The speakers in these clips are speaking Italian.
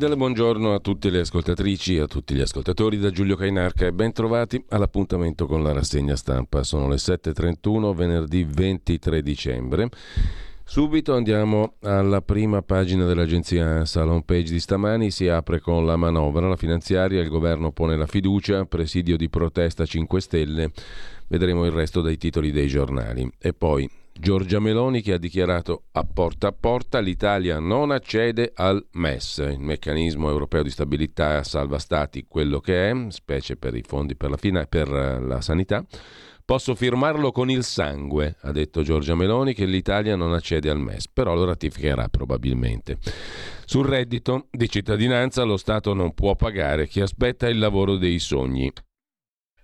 Cordiale buongiorno a tutte le ascoltatrici e a tutti gli ascoltatori da Giulio Cainarca e ben trovati all'appuntamento con la rassegna stampa. Sono le 7.31, venerdì 23 dicembre. Subito andiamo alla prima pagina dell'agenzia ANSA. Page di stamani si apre con la manovra, la finanziaria, il governo pone la fiducia, presidio di protesta 5 Stelle. Vedremo il resto dei titoli dei giornali. E poi Giorgia Meloni che ha dichiarato a porta a porta l'Italia non accede al MES, il meccanismo europeo di stabilità salva stati quello che è, specie per i fondi per la, fina, per la sanità. Posso firmarlo con il sangue, ha detto Giorgia Meloni, che l'Italia non accede al MES, però lo ratificherà probabilmente. Sul reddito di cittadinanza lo Stato non può pagare chi aspetta il lavoro dei sogni.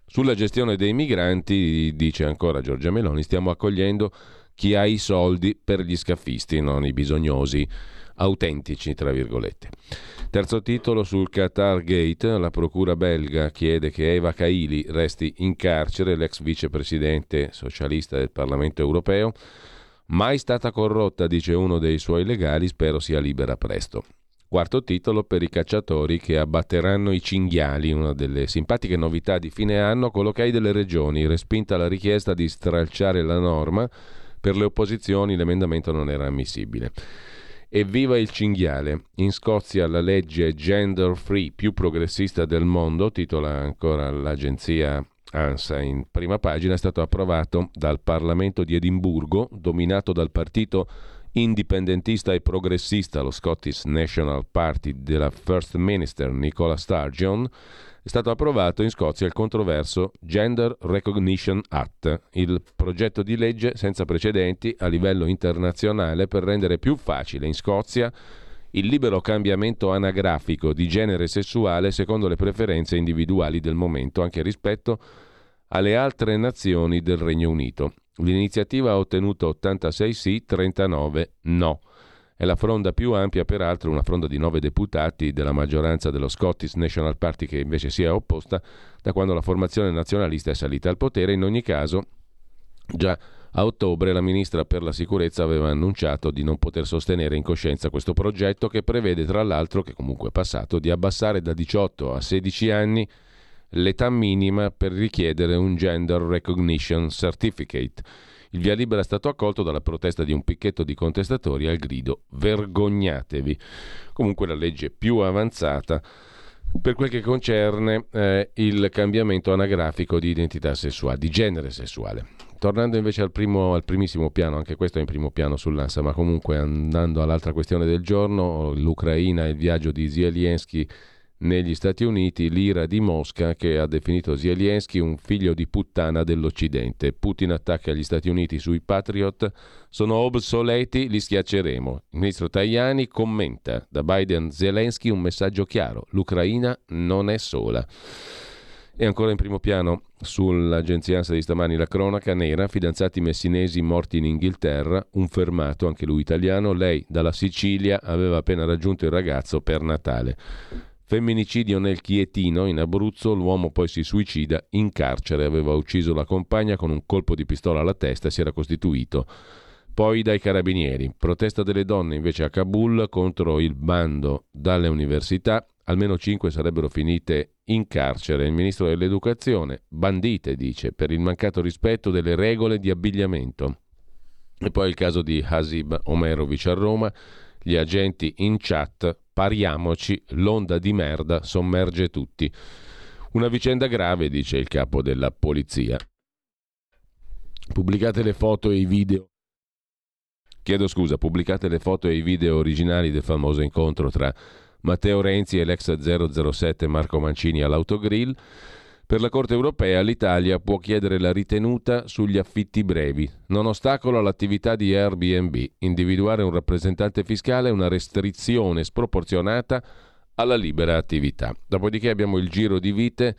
Sulla gestione dei migranti, dice ancora Giorgia Meloni, stiamo accogliendo chi ha i soldi per gli scaffisti, non i bisognosi autentici, tra virgolette. Terzo titolo sul Qatar Gate, la procura belga chiede che Eva Kaili resti in carcere, l'ex vicepresidente socialista del Parlamento europeo. Mai stata corrotta, dice uno dei suoi legali, spero sia libera presto. Quarto titolo per i cacciatori che abbatteranno i cinghiali, una delle simpatiche novità di fine anno, collocai delle regioni, respinta la richiesta di stralciare la norma per le opposizioni l'emendamento non era ammissibile. Evviva il cinghiale! In Scozia la legge gender free più progressista del mondo, titola ancora l'agenzia ANSA in prima pagina, è stato approvato dal Parlamento di Edimburgo, dominato dal partito indipendentista e progressista, lo Scottish National Party della First Minister Nicola Sturgeon, è stato approvato in Scozia il controverso Gender Recognition Act, il progetto di legge senza precedenti a livello internazionale per rendere più facile in Scozia il libero cambiamento anagrafico di genere sessuale secondo le preferenze individuali del momento, anche rispetto alle altre nazioni del Regno Unito. L'iniziativa ha ottenuto 86 sì, 39 no. È la fronda più ampia, peraltro, una fronda di nove deputati della maggioranza dello Scottish National Party che invece si è opposta da quando la formazione nazionalista è salita al potere. In ogni caso, già a ottobre la ministra per la sicurezza aveva annunciato di non poter sostenere in coscienza questo progetto che prevede tra l'altro, che comunque è passato, di abbassare da 18 a 16 anni l'età minima per richiedere un Gender Recognition Certificate il via libera è stato accolto dalla protesta di un picchetto di contestatori al grido vergognatevi. Comunque la legge più avanzata per quel che concerne eh, il cambiamento anagrafico di identità sessuale, di genere sessuale. Tornando invece al, primo, al primissimo piano, anche questo è in primo piano sull'ANSA, ma comunque andando all'altra questione del giorno, l'Ucraina e il viaggio di Zelensky negli Stati Uniti l'ira di Mosca che ha definito Zelensky un figlio di puttana dell'Occidente. Putin attacca gli Stati Uniti sui Patriot, sono obsoleti, li schiacceremo. Il ministro Tajani commenta da Biden Zelensky un messaggio chiaro, l'Ucraina non è sola. E ancora in primo piano sull'agenzia ANSA di stamani la cronaca nera, fidanzati messinesi morti in Inghilterra, un fermato, anche lui italiano, lei dalla Sicilia aveva appena raggiunto il ragazzo per Natale. Femminicidio nel Chietino, in Abruzzo, l'uomo poi si suicida in carcere, aveva ucciso la compagna con un colpo di pistola alla testa e si era costituito. Poi dai carabinieri. Protesta delle donne invece a Kabul contro il bando dalle università. Almeno cinque sarebbero finite in carcere. Il ministro dell'Educazione, bandite, dice, per il mancato rispetto delle regole di abbigliamento. E poi il caso di Hasib Omerovic a Roma, gli agenti in chat, pariamoci, l'onda di merda sommerge tutti. Una vicenda grave, dice il capo della polizia. Pubblicate le foto e i video. Chiedo scusa, pubblicate le foto e i video originali del famoso incontro tra Matteo Renzi e l'ex 007 Marco Mancini all'autogrill. Per la Corte europea l'Italia può chiedere la ritenuta sugli affitti brevi, non ostacolo all'attività di Airbnb. Individuare un rappresentante fiscale è una restrizione sproporzionata alla libera attività. Dopodiché abbiamo il giro di vite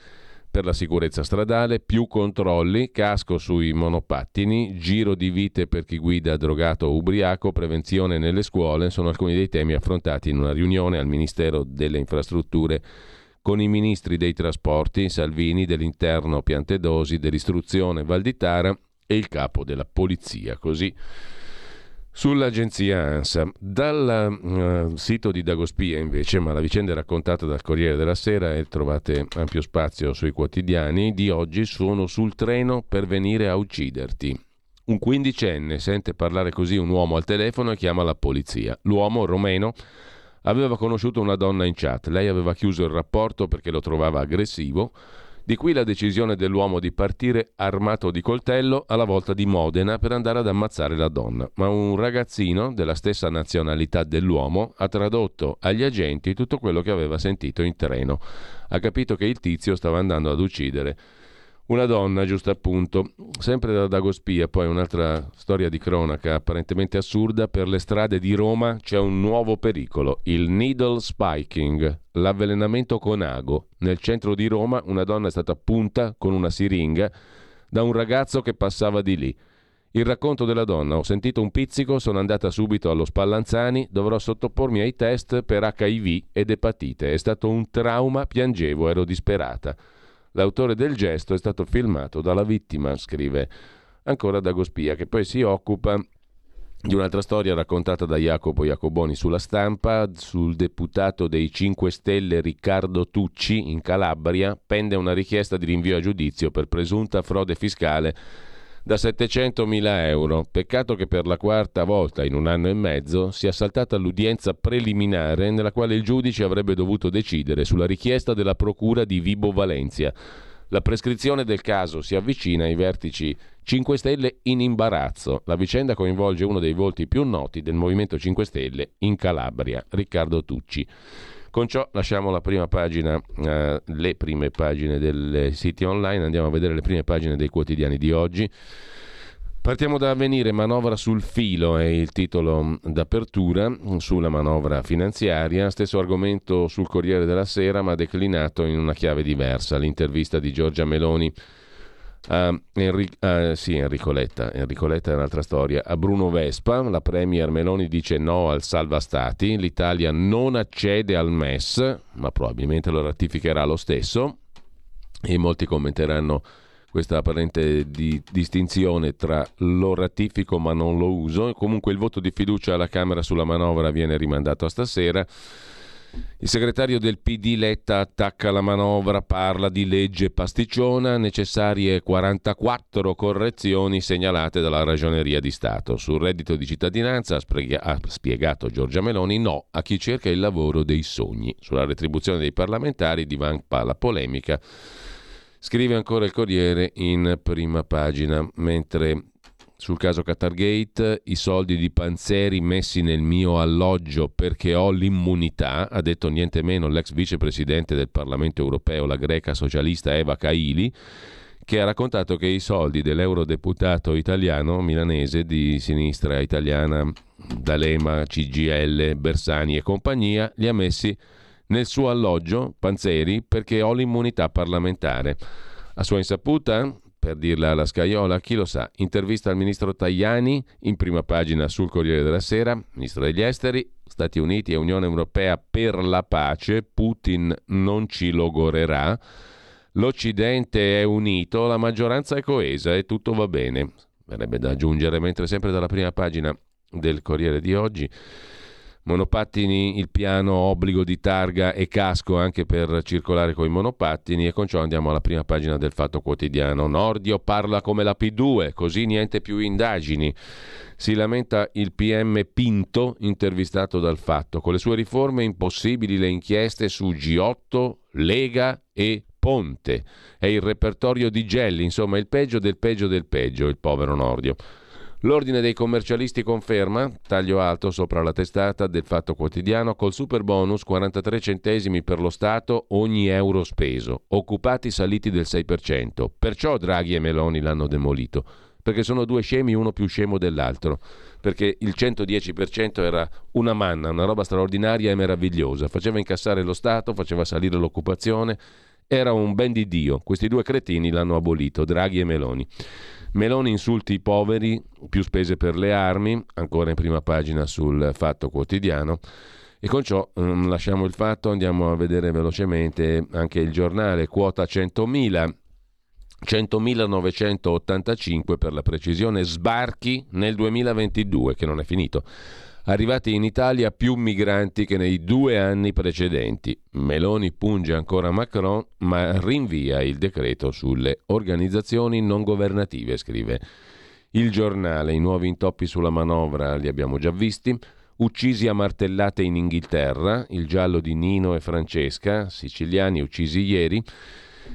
per la sicurezza stradale, più controlli, casco sui monopattini, giro di vite per chi guida drogato o ubriaco, prevenzione nelle scuole, sono alcuni dei temi affrontati in una riunione al Ministero delle Infrastrutture con i ministri dei trasporti Salvini, dell'interno Piantedosi, dell'istruzione Valditara e il capo della polizia. Così sull'agenzia ANSA. Dal uh, sito di Dagospia invece, ma la vicenda è raccontata dal Corriere della Sera e trovate ampio spazio sui quotidiani, di oggi sono sul treno per venire a ucciderti. Un quindicenne sente parlare così un uomo al telefono e chiama la polizia. L'uomo, romeno, Aveva conosciuto una donna in chat, lei aveva chiuso il rapporto perché lo trovava aggressivo, di qui la decisione dell'uomo di partire armato di coltello alla volta di Modena per andare ad ammazzare la donna. Ma un ragazzino della stessa nazionalità dell'uomo ha tradotto agli agenti tutto quello che aveva sentito in treno. Ha capito che il tizio stava andando ad uccidere una donna, giusto appunto, sempre da Dagospia, poi un'altra storia di cronaca apparentemente assurda, per le strade di Roma c'è un nuovo pericolo, il needle spiking, l'avvelenamento con ago. Nel centro di Roma una donna è stata punta con una siringa da un ragazzo che passava di lì. Il racconto della donna, ho sentito un pizzico, sono andata subito allo Spallanzani, dovrò sottopormi ai test per HIV ed epatite. È stato un trauma, piangevo, ero disperata. L'autore del gesto è stato filmato dalla vittima, scrive ancora Dagospia, che poi si occupa di un'altra storia raccontata da Jacopo Jacoboni sulla stampa, sul deputato dei 5 Stelle Riccardo Tucci in Calabria, pende una richiesta di rinvio a giudizio per presunta frode fiscale da 700.000 euro. Peccato che per la quarta volta in un anno e mezzo sia saltata l'udienza preliminare nella quale il giudice avrebbe dovuto decidere sulla richiesta della procura di Vibo Valencia. La prescrizione del caso si avvicina ai vertici 5 Stelle in imbarazzo. La vicenda coinvolge uno dei volti più noti del Movimento 5 Stelle in Calabria, Riccardo Tucci. Con ciò lasciamo la prima pagina, eh, le prime pagine del siti online, andiamo a vedere le prime pagine dei quotidiani di oggi. Partiamo da avvenire, manovra sul filo è il titolo d'apertura sulla manovra finanziaria, stesso argomento sul Corriere della Sera ma declinato in una chiave diversa, l'intervista di Giorgia Meloni Uh, Enri- uh, sì, Enrico Letta. Enrico Letta è un'altra storia. A Bruno Vespa, la Premier Meloni dice no al salva stati. L'Italia non accede al MES, ma probabilmente lo ratificherà lo stesso. E molti commenteranno questa apparente di- distinzione tra lo ratifico ma non lo uso. Comunque il voto di fiducia alla Camera sulla manovra viene rimandato a stasera. Il segretario del PD Letta attacca la manovra, parla di legge pasticciona, necessarie 44 correzioni segnalate dalla Ragioneria di Stato. Sul reddito di cittadinanza ha, spiegato Giorgia Meloni no a chi cerca il lavoro dei sogni. Sulla retribuzione dei parlamentari divampa la polemica. Scrive ancora il Corriere in prima pagina, mentre sul caso Qatargate, i soldi di Panzeri messi nel mio alloggio perché ho l'immunità, ha detto niente meno l'ex vicepresidente del Parlamento europeo, la greca socialista Eva Kaili, che ha raccontato che i soldi dell'eurodeputato italiano milanese di sinistra italiana D'Alema, CGL, Bersani e compagnia li ha messi nel suo alloggio Panzeri perché ho l'immunità parlamentare. A sua insaputa, per dirla alla scaiola, chi lo sa. Intervista al ministro Tajani in prima pagina sul Corriere della Sera, ministro degli esteri, Stati Uniti e Unione Europea per la pace, Putin non ci logorerà, l'Occidente è unito, la maggioranza è coesa e tutto va bene. Verrebbe da aggiungere, mentre sempre dalla prima pagina del Corriere di oggi Monopattini, il piano obbligo di targa e casco anche per circolare con i monopattini e con ciò andiamo alla prima pagina del Fatto Quotidiano. Nordio parla come la P2, così niente più indagini. Si lamenta il PM Pinto, intervistato dal Fatto. Con le sue riforme impossibili le inchieste su G8, Lega e Ponte. È il repertorio di Gelli, insomma il peggio del peggio del peggio, il povero Nordio. L'ordine dei commercialisti conferma, taglio alto sopra la testata del Fatto Quotidiano, col super bonus 43 centesimi per lo Stato ogni euro speso, occupati saliti del 6%. Perciò Draghi e Meloni l'hanno demolito, perché sono due scemi, uno più scemo dell'altro, perché il 110% era una manna, una roba straordinaria e meravigliosa, faceva incassare lo Stato, faceva salire l'occupazione, era un ben di Dio. Questi due cretini l'hanno abolito, Draghi e Meloni. Meloni insulti i poveri, più spese per le armi, ancora in prima pagina sul Fatto Quotidiano. E con ciò um, lasciamo il fatto, andiamo a vedere velocemente anche il giornale, quota 100.000. 100.985 per la precisione, sbarchi nel 2022, che non è finito arrivati in Italia più migranti che nei due anni precedenti. Meloni punge ancora Macron, ma rinvia il decreto sulle organizzazioni non governative, scrive. Il giornale, i nuovi intoppi sulla manovra li abbiamo già visti. Uccisi a martellate in Inghilterra, il giallo di Nino e Francesca, siciliani uccisi ieri.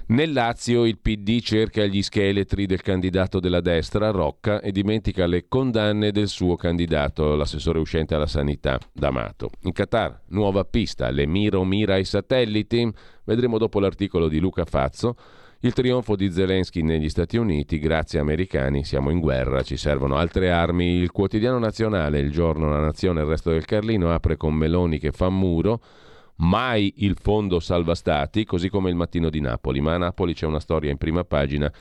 Nel Lazio il PD cerca gli scheletri del candidato della destra, Rocca, e dimentica le condanne del suo candidato, l'assessore uscente alla sanità, D'Amato. In Qatar, nuova pista, l'Emiro mira ai satelliti. Vedremo dopo l'articolo di Luca Fazzo. Il trionfo di Zelensky negli Stati Uniti, grazie americani, siamo in guerra, ci servono altre armi. Il quotidiano nazionale, il giorno La Nazione e il resto del Carlino, apre con Meloni che fa muro mai il fondo salva stati, così come il mattino di Napoli, ma a Napoli c'è una storia in prima pagina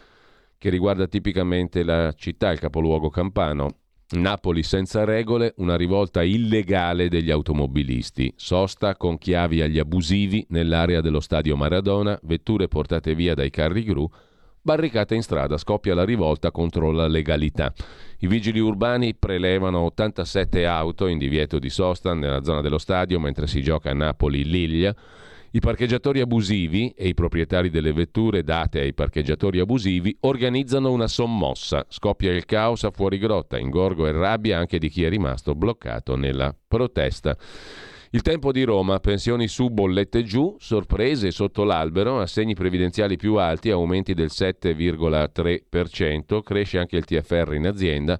che riguarda tipicamente la città, il capoluogo campano. Napoli senza regole, una rivolta illegale degli automobilisti, sosta con chiavi agli abusivi nell'area dello stadio Maradona, vetture portate via dai carri gru, Barricata in strada, scoppia la rivolta contro la legalità. I vigili urbani prelevano 87 auto in divieto di sosta nella zona dello stadio mentre si gioca a Napoli-Liglia. I parcheggiatori abusivi e i proprietari delle vetture date ai parcheggiatori abusivi organizzano una sommossa. Scoppia il caos a fuori grotta, ingorgo e rabbia anche di chi è rimasto bloccato nella protesta. Il tempo di Roma, pensioni su, bollette giù, sorprese sotto l'albero, assegni previdenziali più alti, aumenti del 7,3%, cresce anche il TFR in azienda.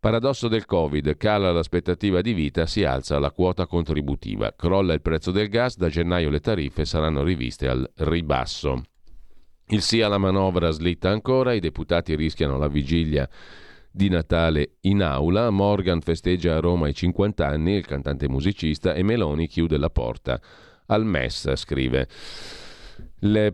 Paradosso del Covid, cala l'aspettativa di vita, si alza la quota contributiva, crolla il prezzo del gas, da gennaio le tariffe saranno riviste al ribasso. Il sì alla manovra slitta ancora, i deputati rischiano la vigilia di Natale in aula. Morgan festeggia a Roma i 50 anni, il cantante musicista, e Meloni chiude la porta al MES, scrive.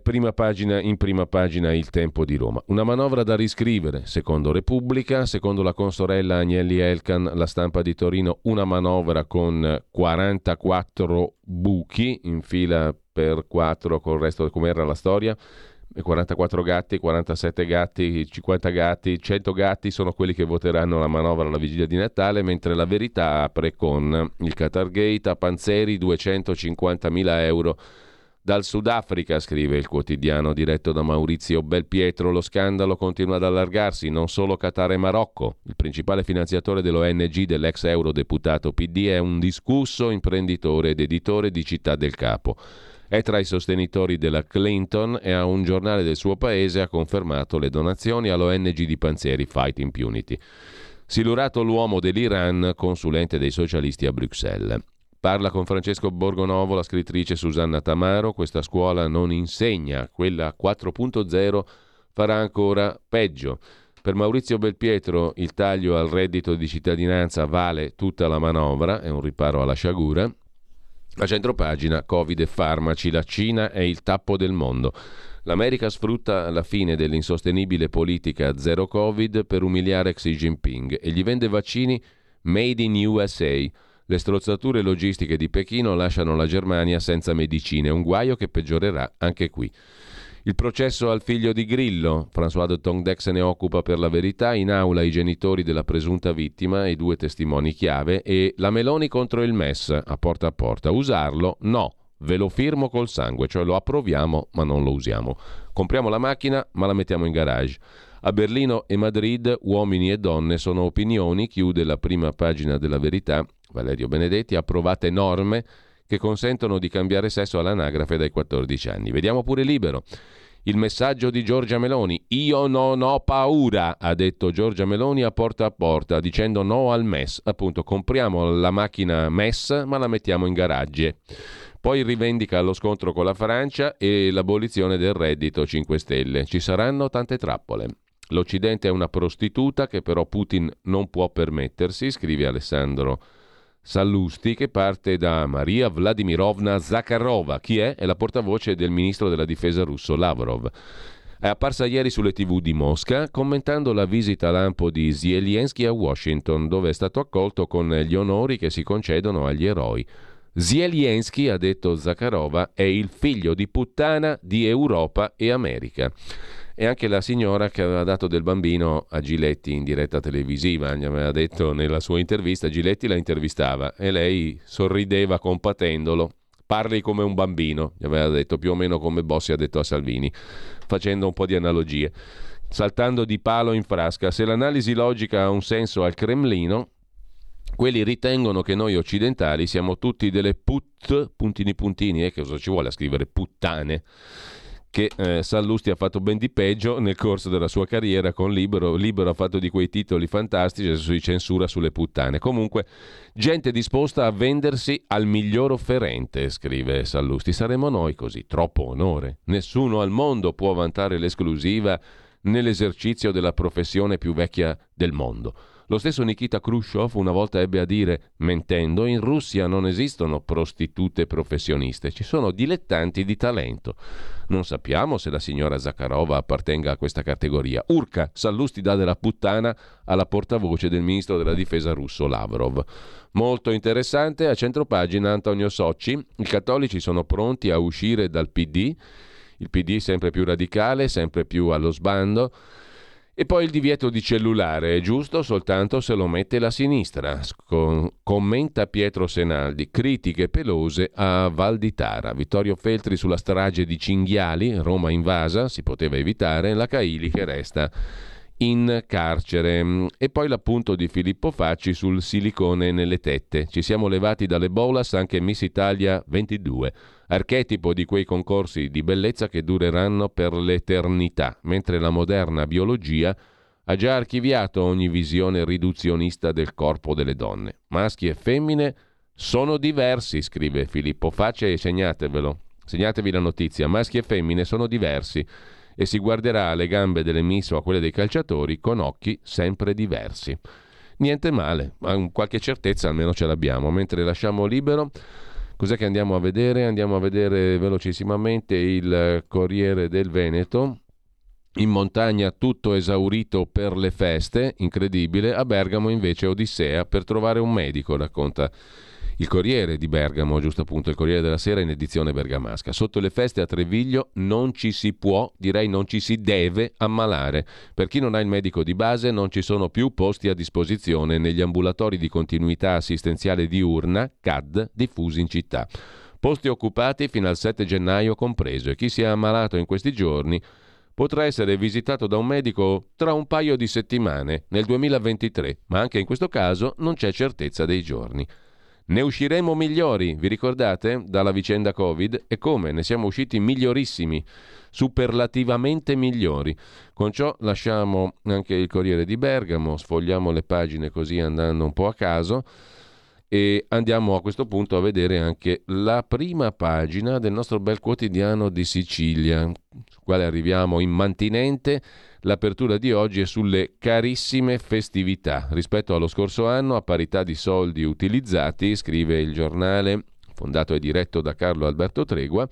Prima pagina, in prima pagina il tempo di Roma. Una manovra da riscrivere, secondo Repubblica, secondo la consorella Agnelli Elkan, la stampa di Torino, una manovra con 44 buchi in fila per 4 con il resto come era la storia. 44 gatti, 47 gatti, 50 gatti, 100 gatti sono quelli che voteranno la manovra alla vigilia di Natale, mentre la verità apre con il Qatar Gate a Panzeri 250 mila euro. Dal Sudafrica, scrive il quotidiano diretto da Maurizio Belpietro, lo scandalo continua ad allargarsi, non solo Qatar e Marocco. Il principale finanziatore dell'ONG dell'ex eurodeputato PD è un discusso imprenditore ed editore di Città del Capo. È tra i sostenitori della Clinton e a un giornale del suo paese ha confermato le donazioni all'ONG di Panzeri Fight Impunity. Silurato l'uomo dell'Iran, consulente dei socialisti a Bruxelles. Parla con Francesco Borgonovo la scrittrice Susanna Tamaro. Questa scuola non insegna, quella 4.0 farà ancora peggio. Per Maurizio Belpietro il taglio al reddito di cittadinanza vale tutta la manovra, è un riparo alla sciagura. A centropagina Covid e farmaci, la Cina è il tappo del mondo. L'America sfrutta la fine dell'insostenibile politica zero Covid per umiliare Xi Jinping e gli vende vaccini made in USA. Le strozzature logistiche di Pechino lasciano la Germania senza medicine, un guaio che peggiorerà anche qui. Il processo al figlio di Grillo, François de Tongdec se ne occupa per la verità, in aula i genitori della presunta vittima e due testimoni chiave e la Meloni contro il MES a porta a porta. Usarlo? No, ve lo firmo col sangue, cioè lo approviamo ma non lo usiamo. Compriamo la macchina ma la mettiamo in garage. A Berlino e Madrid uomini e donne sono opinioni, chiude la prima pagina della verità. Valerio Benedetti, approvate norme che consentono di cambiare sesso all'anagrafe dai 14 anni. Vediamo pure libero. Il messaggio di Giorgia Meloni. Io non ho paura, ha detto Giorgia Meloni a porta a porta, dicendo no al MES. Appunto, compriamo la macchina MES, ma la mettiamo in garage. Poi rivendica lo scontro con la Francia e l'abolizione del reddito 5 Stelle. Ci saranno tante trappole. L'Occidente è una prostituta che però Putin non può permettersi, scrive Alessandro Sallusti che parte da Maria Vladimirovna Zakharova. Chi è? È la portavoce del ministro della difesa russo Lavrov. È apparsa ieri sulle tv di Mosca commentando la visita lampo di Zelensky a Washington, dove è stato accolto con gli onori che si concedono agli eroi. Zelensky, ha detto Zakharova, è il figlio di puttana di Europa e America e anche la signora che aveva dato del bambino a Giletti in diretta televisiva, gli aveva detto nella sua intervista, Giletti la intervistava e lei sorrideva compatendolo. Parli come un bambino, gli aveva detto più o meno come Bossi ha detto a Salvini, facendo un po' di analogie. Saltando di palo in frasca, se l'analisi logica ha un senso al Cremlino, quelli ritengono che noi occidentali siamo tutti delle put, puntini puntini, e eh, che cosa ci vuole a scrivere puttane? Che eh, Sallusti ha fatto ben di peggio nel corso della sua carriera con Libero. Libero ha fatto di quei titoli fantastici, si censura sulle puttane. Comunque, gente disposta a vendersi al miglior offerente, scrive Sallusti. Saremo noi così, troppo onore. Nessuno al mondo può vantare l'esclusiva nell'esercizio della professione più vecchia del mondo. Lo stesso Nikita Khrushchev una volta ebbe a dire, mentendo, in Russia non esistono prostitute professioniste, ci sono dilettanti di talento. Non sappiamo se la signora Zakharova appartenga a questa categoria. Urca, Sallusti dà della puttana alla portavoce del ministro della difesa russo Lavrov. Molto interessante, a centropagina Antonio Socci, i cattolici sono pronti a uscire dal PD, il PD sempre più radicale, sempre più allo sbando. E poi il divieto di cellulare è giusto soltanto se lo mette la sinistra. Scon- commenta Pietro Senaldi. Critiche pelose a Val di Tara. Vittorio Feltri sulla strage di Cinghiali, Roma invasa, si poteva evitare, la Caili che resta in carcere. E poi l'appunto di Filippo Facci sul silicone nelle tette. Ci siamo levati dalle bolas anche Miss Italia 22 archetipo di quei concorsi di bellezza che dureranno per l'eternità, mentre la moderna biologia ha già archiviato ogni visione riduzionista del corpo delle donne. Maschi e femmine sono diversi, scrive Filippo Faccia e segnatevelo. Segnatevi la notizia, maschi e femmine sono diversi e si guarderà alle gambe delle miss o a quelle dei calciatori con occhi sempre diversi. Niente male, ma qualche certezza almeno ce l'abbiamo, mentre lasciamo libero Cos'è che andiamo a vedere? Andiamo a vedere velocissimamente il Corriere del Veneto. In montagna tutto esaurito per le feste, incredibile. A Bergamo invece Odissea per trovare un medico, racconta il Corriere di Bergamo, giusto appunto, il Corriere della Sera in edizione bergamasca. Sotto le feste a Treviglio non ci si può, direi non ci si deve ammalare. Per chi non ha il medico di base non ci sono più posti a disposizione negli ambulatori di continuità assistenziale diurna, CAD, diffusi in città. Posti occupati fino al 7 gennaio compreso e chi si è ammalato in questi giorni potrà essere visitato da un medico tra un paio di settimane, nel 2023, ma anche in questo caso non c'è certezza dei giorni. Ne usciremo migliori, vi ricordate, dalla vicenda Covid? E come? Ne siamo usciti migliorissimi, superlativamente migliori. Con ciò lasciamo anche il Corriere di Bergamo, sfogliamo le pagine così andando un po' a caso e andiamo a questo punto a vedere anche la prima pagina del nostro bel quotidiano di Sicilia, sul quale arriviamo immantinente L'apertura di oggi è sulle carissime festività. Rispetto allo scorso anno, a parità di soldi utilizzati, scrive il giornale, fondato e diretto da Carlo Alberto Tregua,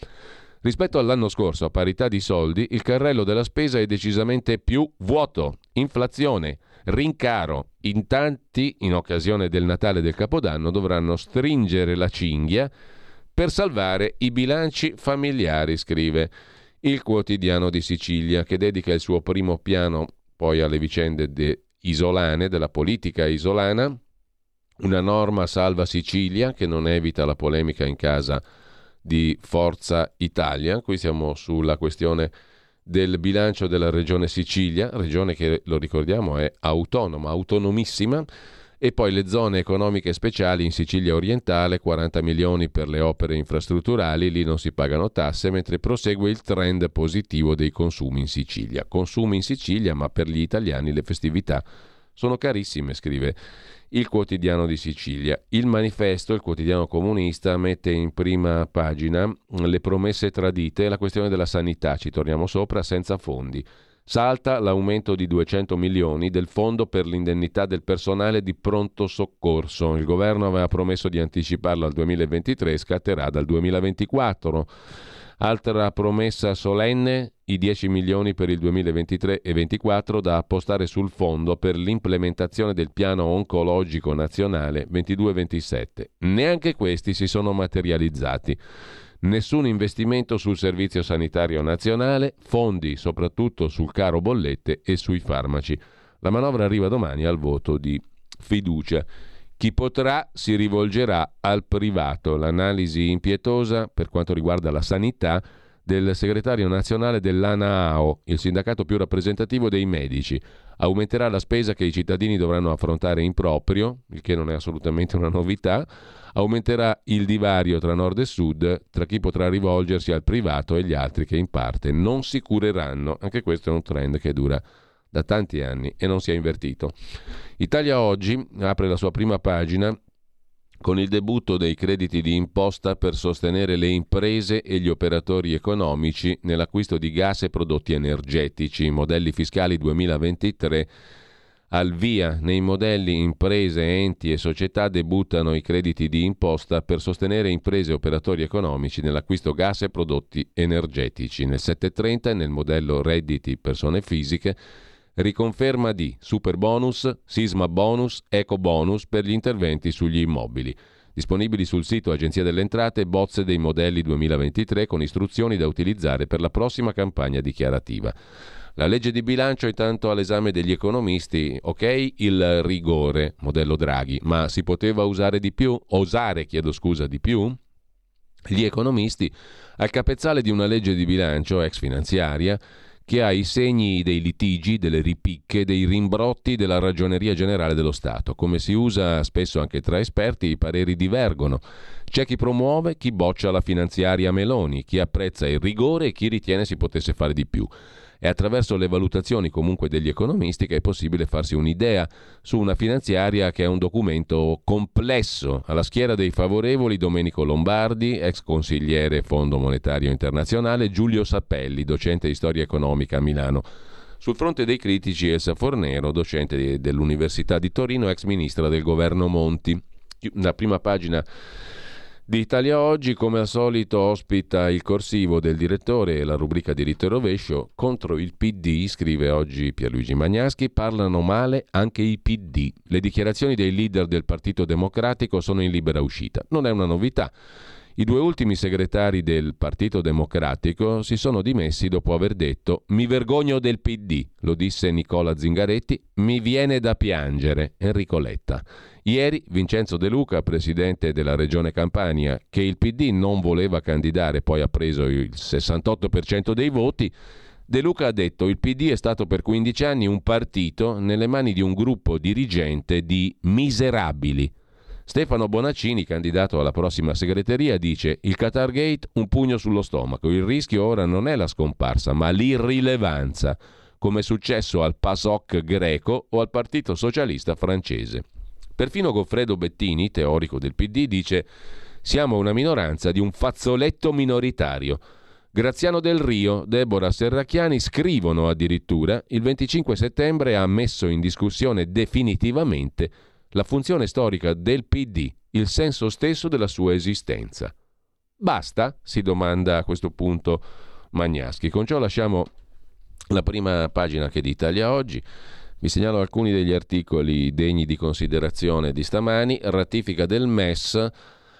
rispetto all'anno scorso, a parità di soldi, il carrello della spesa è decisamente più vuoto. Inflazione, rincaro. In tanti, in occasione del Natale e del Capodanno, dovranno stringere la cinghia per salvare i bilanci familiari, scrive il quotidiano di Sicilia, che dedica il suo primo piano poi alle vicende de isolane, della politica isolana, una norma salva Sicilia che non evita la polemica in casa di Forza Italia. Qui siamo sulla questione del bilancio della regione Sicilia, regione che lo ricordiamo è autonoma, autonomissima, e poi le zone economiche speciali in Sicilia orientale, 40 milioni per le opere infrastrutturali, lì non si pagano tasse, mentre prosegue il trend positivo dei consumi in Sicilia. Consumi in Sicilia, ma per gli italiani le festività sono carissime, scrive il quotidiano di Sicilia. Il manifesto, il quotidiano comunista, mette in prima pagina le promesse tradite e la questione della sanità, ci torniamo sopra, senza fondi. Salta l'aumento di 200 milioni del fondo per l'indennità del personale di pronto soccorso. Il governo aveva promesso di anticiparlo al 2023 e scatterà dal 2024. Altra promessa solenne, i 10 milioni per il 2023 e 2024 da appostare sul fondo per l'implementazione del piano oncologico nazionale 22-27. Neanche questi si sono materializzati. Nessun investimento sul servizio sanitario nazionale, fondi soprattutto sul caro bollette e sui farmaci. La manovra arriva domani al voto di fiducia. Chi potrà si rivolgerà al privato. L'analisi impietosa per quanto riguarda la sanità del segretario nazionale dell'ANAAO, il sindacato più rappresentativo dei medici. Aumenterà la spesa che i cittadini dovranno affrontare in proprio, il che non è assolutamente una novità. Aumenterà il divario tra nord e sud, tra chi potrà rivolgersi al privato e gli altri che in parte non si cureranno. Anche questo è un trend che dura da tanti anni e non si è invertito. Italia Oggi apre la sua prima pagina con il debutto dei crediti di imposta per sostenere le imprese e gli operatori economici nell'acquisto di gas e prodotti energetici, modelli fiscali 2023 al via nei modelli imprese, enti e società debuttano i crediti di imposta per sostenere imprese e operatori economici nell'acquisto gas e prodotti energetici. Nel 730 e nel modello redditi persone fisiche riconferma di super bonus, sisma bonus, eco bonus per gli interventi sugli immobili. Disponibili sul sito Agenzia delle Entrate bozze dei modelli 2023 con istruzioni da utilizzare per la prossima campagna dichiarativa. La legge di bilancio intanto all'esame degli economisti, ok, il rigore, modello Draghi, ma si poteva usare di più, osare, chiedo scusa, di più? Gli economisti, al capezzale di una legge di bilancio ex finanziaria, che ha i segni dei litigi, delle ripicche, dei rimbrotti della ragioneria generale dello Stato. Come si usa spesso anche tra esperti, i pareri divergono. C'è chi promuove, chi boccia la finanziaria Meloni, chi apprezza il rigore e chi ritiene si potesse fare di più. È attraverso le valutazioni comunque degli economisti che è possibile farsi un'idea su una finanziaria che è un documento complesso. Alla schiera dei favorevoli Domenico Lombardi, ex consigliere Fondo Monetario Internazionale, Giulio Sappelli, docente di storia economica a Milano. Sul fronte dei critici Elsa Fornero, docente dell'Università di Torino, ex ministra del governo Monti. La prima pagina di Italia Oggi, come al solito, ospita il corsivo del direttore e la rubrica diritto e rovescio. Contro il PD, scrive oggi Pierluigi Magnaschi, parlano male anche i PD. Le dichiarazioni dei leader del Partito Democratico sono in libera uscita. Non è una novità. I due ultimi segretari del Partito Democratico si sono dimessi dopo aver detto mi vergogno del PD, lo disse Nicola Zingaretti, mi viene da piangere Enrico Letta. Ieri Vincenzo De Luca, presidente della regione Campania, che il PD non voleva candidare, poi ha preso il 68% dei voti, De Luca ha detto il PD è stato per 15 anni un partito nelle mani di un gruppo dirigente di miserabili. Stefano Bonaccini, candidato alla prossima segreteria, dice il Qatar Gate un pugno sullo stomaco, il rischio ora non è la scomparsa ma l'irrilevanza, come è successo al PASOK greco o al Partito Socialista francese. Perfino Goffredo Bettini, teorico del PD, dice siamo una minoranza di un fazzoletto minoritario. Graziano Del Rio, Deborah Serracchiani scrivono addirittura il 25 settembre ha messo in discussione definitivamente la funzione storica del PD, il senso stesso della sua esistenza. Basta? si domanda a questo punto Magnaschi. Con ciò lasciamo la prima pagina che è di Italia Oggi. Vi segnalo alcuni degli articoli degni di considerazione di stamani. Ratifica del MES.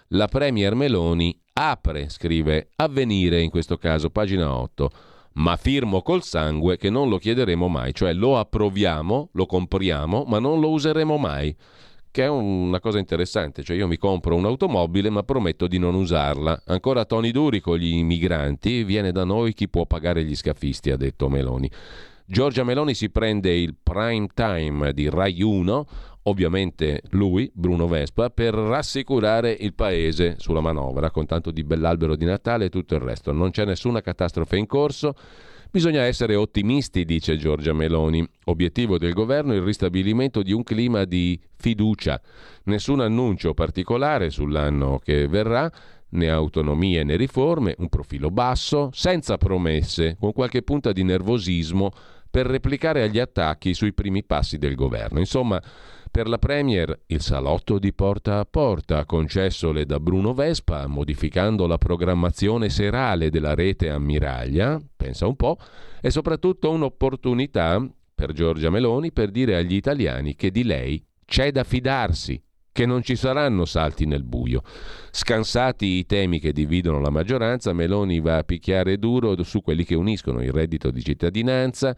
La Premier Meloni apre, scrive Avvenire in questo caso, pagina 8. Ma firmo col sangue che non lo chiederemo mai, cioè lo approviamo, lo compriamo, ma non lo useremo mai che è una cosa interessante, cioè io mi compro un'automobile ma prometto di non usarla. Ancora Tony Duri con gli immigranti, viene da noi chi può pagare gli scafisti, ha detto Meloni. Giorgia Meloni si prende il prime time di Rai 1, ovviamente lui, Bruno Vespa, per rassicurare il paese sulla manovra, con tanto di bell'albero di Natale e tutto il resto. Non c'è nessuna catastrofe in corso. Bisogna essere ottimisti, dice Giorgia Meloni. Obiettivo del governo il ristabilimento di un clima di fiducia. Nessun annuncio particolare sull'anno che verrà, né autonomie né riforme, un profilo basso, senza promesse, con qualche punta di nervosismo per replicare agli attacchi sui primi passi del governo. Insomma, per la Premier il salotto di porta a porta concessole da Bruno Vespa, modificando la programmazione serale della rete ammiraglia, pensa un po', è soprattutto un'opportunità per Giorgia Meloni per dire agli italiani che di lei c'è da fidarsi, che non ci saranno salti nel buio. Scansati i temi che dividono la maggioranza, Meloni va a picchiare duro su quelli che uniscono il reddito di cittadinanza,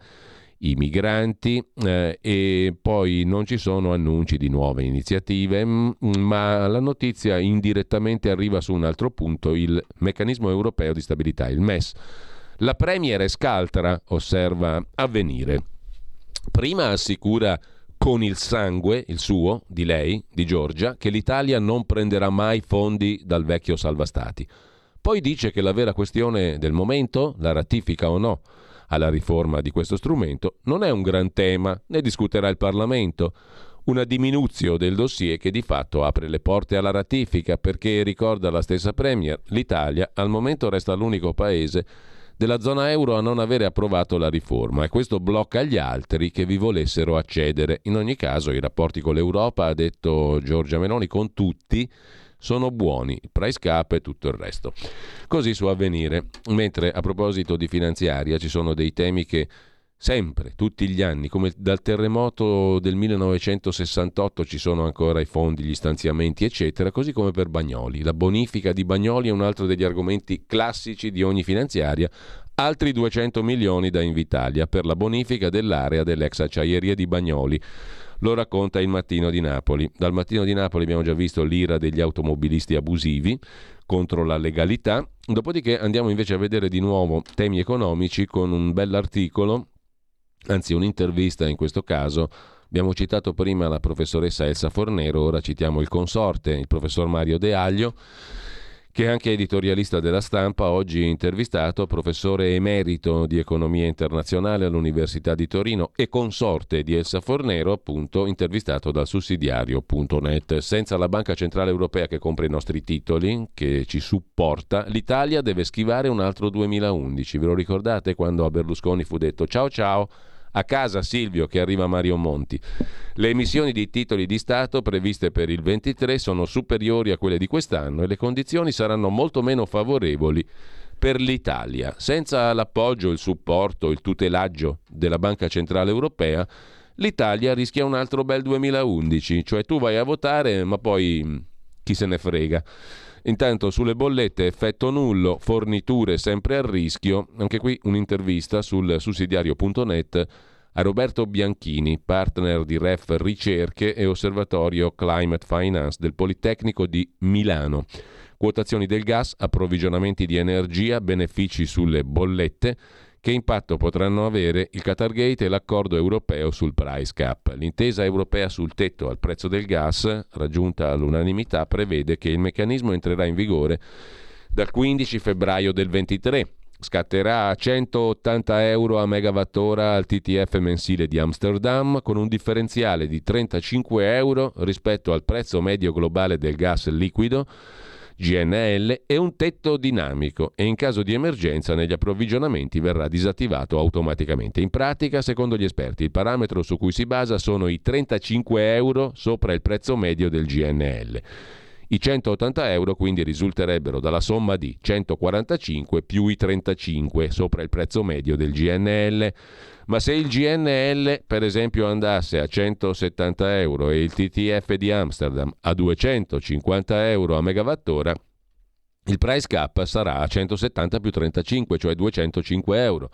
i migranti eh, e poi non ci sono annunci di nuove iniziative, mm, ma la notizia indirettamente arriva su un altro punto, il meccanismo europeo di stabilità, il MES. La Premier è scaltra, osserva avvenire. Prima assicura con il sangue, il suo, di lei, di Giorgia, che l'Italia non prenderà mai fondi dal vecchio salva stati. Poi dice che la vera questione del momento, la ratifica o no, alla riforma di questo strumento non è un gran tema, ne discuterà il Parlamento. Una diminuzione del dossier che di fatto apre le porte alla ratifica perché, ricorda la stessa Premier, l'Italia al momento resta l'unico paese della zona euro a non avere approvato la riforma e questo blocca gli altri che vi volessero accedere. In ogni caso i rapporti con l'Europa, ha detto Giorgia Meloni, con tutti sono buoni, price cap e tutto il resto. Così su avvenire. Mentre a proposito di finanziaria ci sono dei temi che sempre, tutti gli anni, come dal terremoto del 1968 ci sono ancora i fondi, gli stanziamenti, eccetera, così come per Bagnoli. La bonifica di Bagnoli è un altro degli argomenti classici di ogni finanziaria. Altri 200 milioni da Invitalia per la bonifica dell'area dell'ex acciaieria di Bagnoli. Lo racconta il Mattino di Napoli. Dal Mattino di Napoli abbiamo già visto l'ira degli automobilisti abusivi contro la legalità. Dopodiché andiamo invece a vedere di nuovo temi economici con un bell'articolo, anzi un'intervista in questo caso. Abbiamo citato prima la professoressa Elsa Fornero, ora citiamo il consorte, il professor Mario De Aglio che è anche editorialista della stampa, oggi intervistato, professore emerito di economia internazionale all'Università di Torino e consorte di Elsa Fornero, appunto intervistato dal sussidiario.net. Senza la Banca Centrale Europea che compra i nostri titoli, che ci supporta, l'Italia deve schivare un altro 2011. Ve lo ricordate quando a Berlusconi fu detto ciao ciao? A casa Silvio che arriva Mario Monti. Le emissioni di titoli di Stato previste per il 23 sono superiori a quelle di quest'anno e le condizioni saranno molto meno favorevoli per l'Italia. Senza l'appoggio, il supporto, il tutelaggio della Banca Centrale Europea, l'Italia rischia un altro bel 2011, cioè tu vai a votare ma poi chi se ne frega. Intanto sulle bollette effetto nullo, forniture sempre a rischio, anche qui un'intervista sul sussidiario.net a Roberto Bianchini, partner di REF Ricerche e Osservatorio Climate Finance del Politecnico di Milano. Quotazioni del gas, approvvigionamenti di energia, benefici sulle bollette che impatto potranno avere il Qatargate e l'accordo europeo sul price cap? L'intesa europea sul tetto al prezzo del gas, raggiunta all'unanimità, prevede che il meccanismo entrerà in vigore dal 15 febbraio del 23. Scatterà a 180 euro a megawattora al TTF mensile di Amsterdam con un differenziale di 35 euro rispetto al prezzo medio globale del gas liquido GNL e un tetto dinamico e in caso di emergenza negli approvvigionamenti verrà disattivato automaticamente. In pratica, secondo gli esperti, il parametro su cui si basa sono i 35 euro sopra il prezzo medio del GNL. I 180 euro quindi risulterebbero dalla somma di 145 più i 35 sopra il prezzo medio del GNL. Ma se il GNL, per esempio, andasse a 170 euro e il TTF di Amsterdam a 250 euro a megawattora, il price cap sarà a 170 più 35, cioè 205 euro.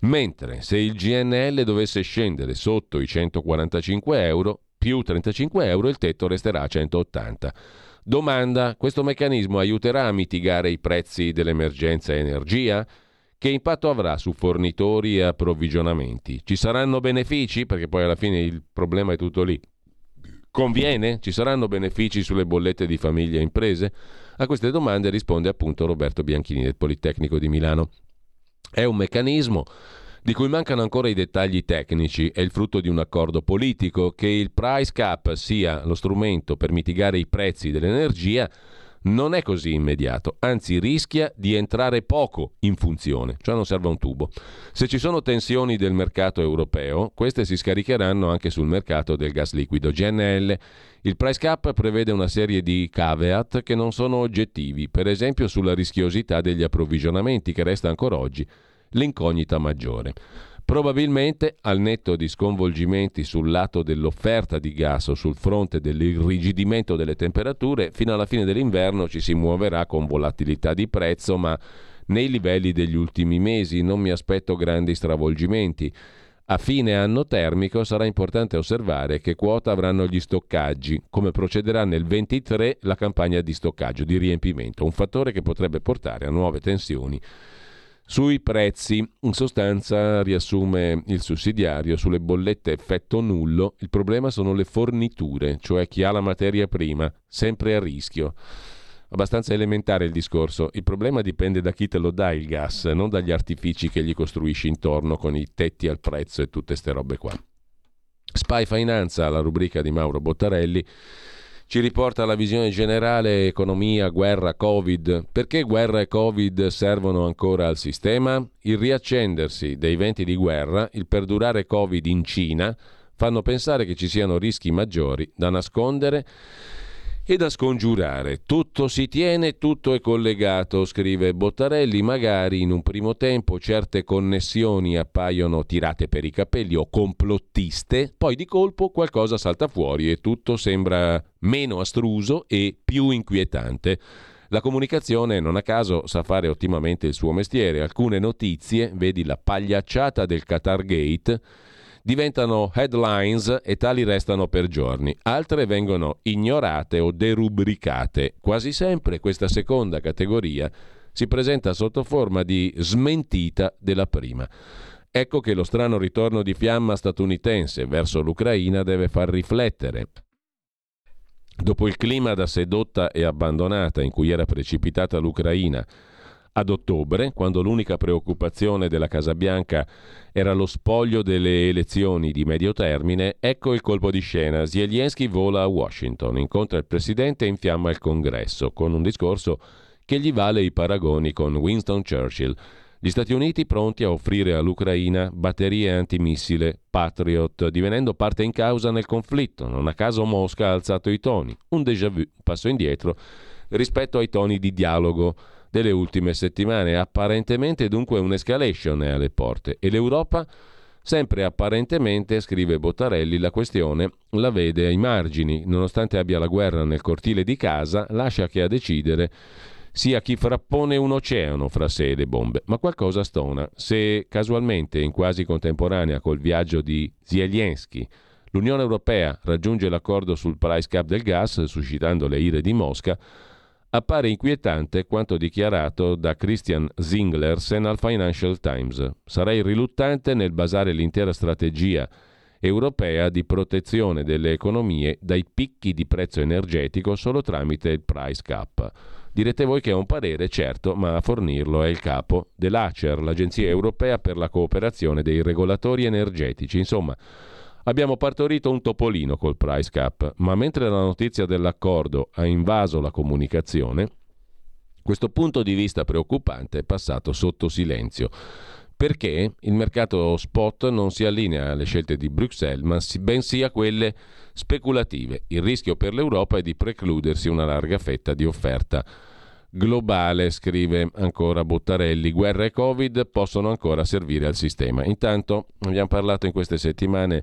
Mentre se il GNL dovesse scendere sotto i 145 euro, più 35 euro, il tetto resterà a 180. Domanda, questo meccanismo aiuterà a mitigare i prezzi dell'emergenza energia? Che impatto avrà su fornitori e approvvigionamenti? Ci saranno benefici? Perché poi alla fine il problema è tutto lì. Conviene? Ci saranno benefici sulle bollette di famiglie e imprese? A queste domande risponde appunto Roberto Bianchini del Politecnico di Milano. È un meccanismo di cui mancano ancora i dettagli tecnici, è il frutto di un accordo politico che il price cap sia lo strumento per mitigare i prezzi dell'energia non è così immediato, anzi rischia di entrare poco in funzione, cioè non serve un tubo. Se ci sono tensioni del mercato europeo, queste si scaricheranno anche sul mercato del gas liquido GNL. Il price cap prevede una serie di caveat che non sono oggettivi, per esempio sulla rischiosità degli approvvigionamenti che resta ancora oggi l'incognita maggiore. Probabilmente, al netto di sconvolgimenti sul lato dell'offerta di gas o sul fronte dell'irrigidimento delle temperature, fino alla fine dell'inverno ci si muoverà con volatilità di prezzo, ma nei livelli degli ultimi mesi non mi aspetto grandi stravolgimenti. A fine anno termico sarà importante osservare che quota avranno gli stoccaggi, come procederà nel 23 la campagna di stoccaggio, di riempimento, un fattore che potrebbe portare a nuove tensioni sui prezzi, in sostanza, riassume il sussidiario, sulle bollette effetto nullo, il problema sono le forniture, cioè chi ha la materia prima, sempre a rischio. Abbastanza elementare il discorso, il problema dipende da chi te lo dà il gas, non dagli artifici che gli costruisci intorno con i tetti al prezzo e tutte ste robe qua. Spy Finanza, la rubrica di Mauro Bottarelli, ci riporta la visione generale economia, guerra, Covid. Perché guerra e Covid servono ancora al sistema? Il riaccendersi dei venti di guerra, il perdurare Covid in Cina, fanno pensare che ci siano rischi maggiori da nascondere e da scongiurare. Tutto si tiene, tutto è collegato, scrive Bottarelli, magari in un primo tempo certe connessioni appaiono tirate per i capelli o complottiste, poi di colpo qualcosa salta fuori e tutto sembra meno astruso e più inquietante. La comunicazione, non a caso, sa fare ottimamente il suo mestiere. Alcune notizie, vedi la pagliacciata del Qatar Gate, diventano headlines e tali restano per giorni. Altre vengono ignorate o derubricate. Quasi sempre questa seconda categoria si presenta sotto forma di smentita della prima. Ecco che lo strano ritorno di fiamma statunitense verso l'Ucraina deve far riflettere. Dopo il clima da sedotta e abbandonata in cui era precipitata l'Ucraina, ad ottobre, quando l'unica preoccupazione della Casa Bianca era lo spoglio delle elezioni di medio termine, ecco il colpo di scena. Zelensky vola a Washington, incontra il presidente e infiamma il congresso con un discorso che gli vale i paragoni con Winston Churchill. Gli Stati Uniti pronti a offrire all'Ucraina batterie antimissile Patriot, divenendo parte in causa nel conflitto. Non a caso Mosca ha alzato i toni. Un déjà vu, passo indietro rispetto ai toni di dialogo delle ultime settimane. Apparentemente dunque un'escalation è alle porte e l'Europa, sempre apparentemente, scrive Bottarelli, la questione la vede ai margini, nonostante abbia la guerra nel cortile di casa, lascia che a decidere sia chi frappone un oceano fra sé e le bombe, ma qualcosa stona. Se casualmente, in quasi contemporanea col viaggio di Zelensky, l'Unione Europea raggiunge l'accordo sul price cap del gas, suscitando le ire di Mosca, appare inquietante quanto dichiarato da Christian Zinglersen al Financial Times. Sarei riluttante nel basare l'intera strategia europea di protezione delle economie dai picchi di prezzo energetico solo tramite il price cap. Direte voi che è un parere, certo, ma a fornirlo è il capo dell'ACER, l'Agenzia europea per la cooperazione dei regolatori energetici. Insomma, Abbiamo partorito un topolino col price cap, ma mentre la notizia dell'accordo ha invaso la comunicazione, questo punto di vista preoccupante è passato sotto silenzio perché il mercato spot non si allinea alle scelte di Bruxelles, ma bensì a quelle speculative. Il rischio per l'Europa è di precludersi una larga fetta di offerta globale, scrive ancora Bottarelli. Guerra e Covid possono ancora servire al sistema. Intanto abbiamo parlato in queste settimane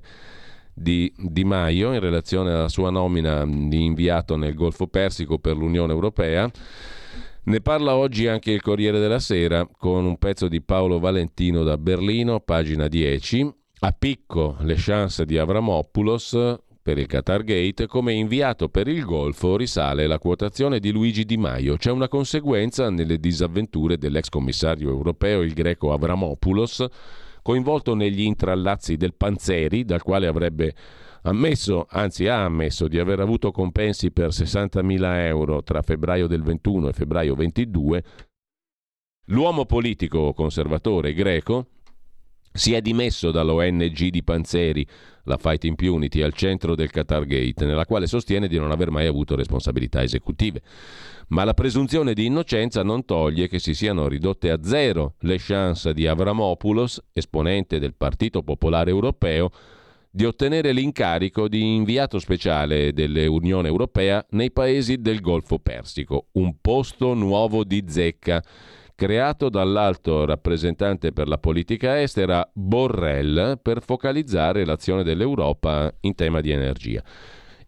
di Di Maio in relazione alla sua nomina di inviato nel Golfo Persico per l'Unione Europea. Ne parla oggi anche il Corriere della Sera con un pezzo di Paolo Valentino da Berlino, pagina 10. A picco le chance di Avramopoulos per il Qatar Gate, come inviato per il Golfo risale la quotazione di Luigi Di Maio. C'è una conseguenza nelle disavventure dell'ex commissario europeo, il greco Avramopoulos, coinvolto negli intrallazzi del Panzeri, dal quale avrebbe ammesso, anzi ha ammesso, di aver avuto compensi per 60.000 euro tra febbraio del 21 e febbraio 22, l'uomo politico conservatore greco si è dimesso dall'ONG di Panzeri, la Fight Impunity, al centro del Qatar Gate, nella quale sostiene di non aver mai avuto responsabilità esecutive. Ma la presunzione di innocenza non toglie che si siano ridotte a zero le chance di Avramopoulos, esponente del Partito Popolare Europeo, di ottenere l'incarico di inviato speciale dell'Unione Europea nei paesi del Golfo Persico, un posto nuovo di zecca creato dall'alto rappresentante per la politica estera Borrell per focalizzare l'azione dell'Europa in tema di energia.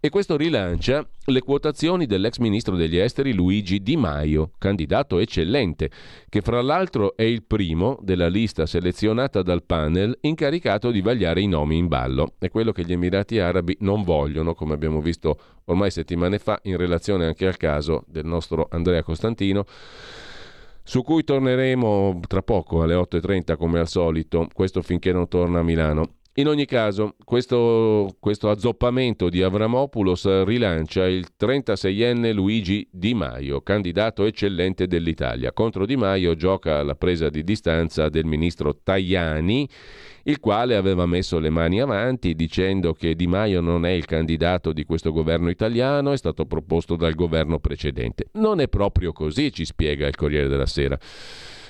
E questo rilancia le quotazioni dell'ex ministro degli esteri Luigi Di Maio, candidato eccellente, che fra l'altro è il primo della lista selezionata dal panel incaricato di vagliare i nomi in ballo. È quello che gli Emirati Arabi non vogliono, come abbiamo visto ormai settimane fa, in relazione anche al caso del nostro Andrea Costantino su cui torneremo tra poco alle 8.30 come al solito, questo finché non torna a Milano. In ogni caso, questo, questo azzoppamento di Avramopoulos rilancia il 36enne Luigi Di Maio, candidato eccellente dell'Italia. Contro Di Maio gioca la presa di distanza del ministro Tajani, il quale aveva messo le mani avanti dicendo che Di Maio non è il candidato di questo governo italiano, è stato proposto dal governo precedente. Non è proprio così, ci spiega il Corriere della Sera.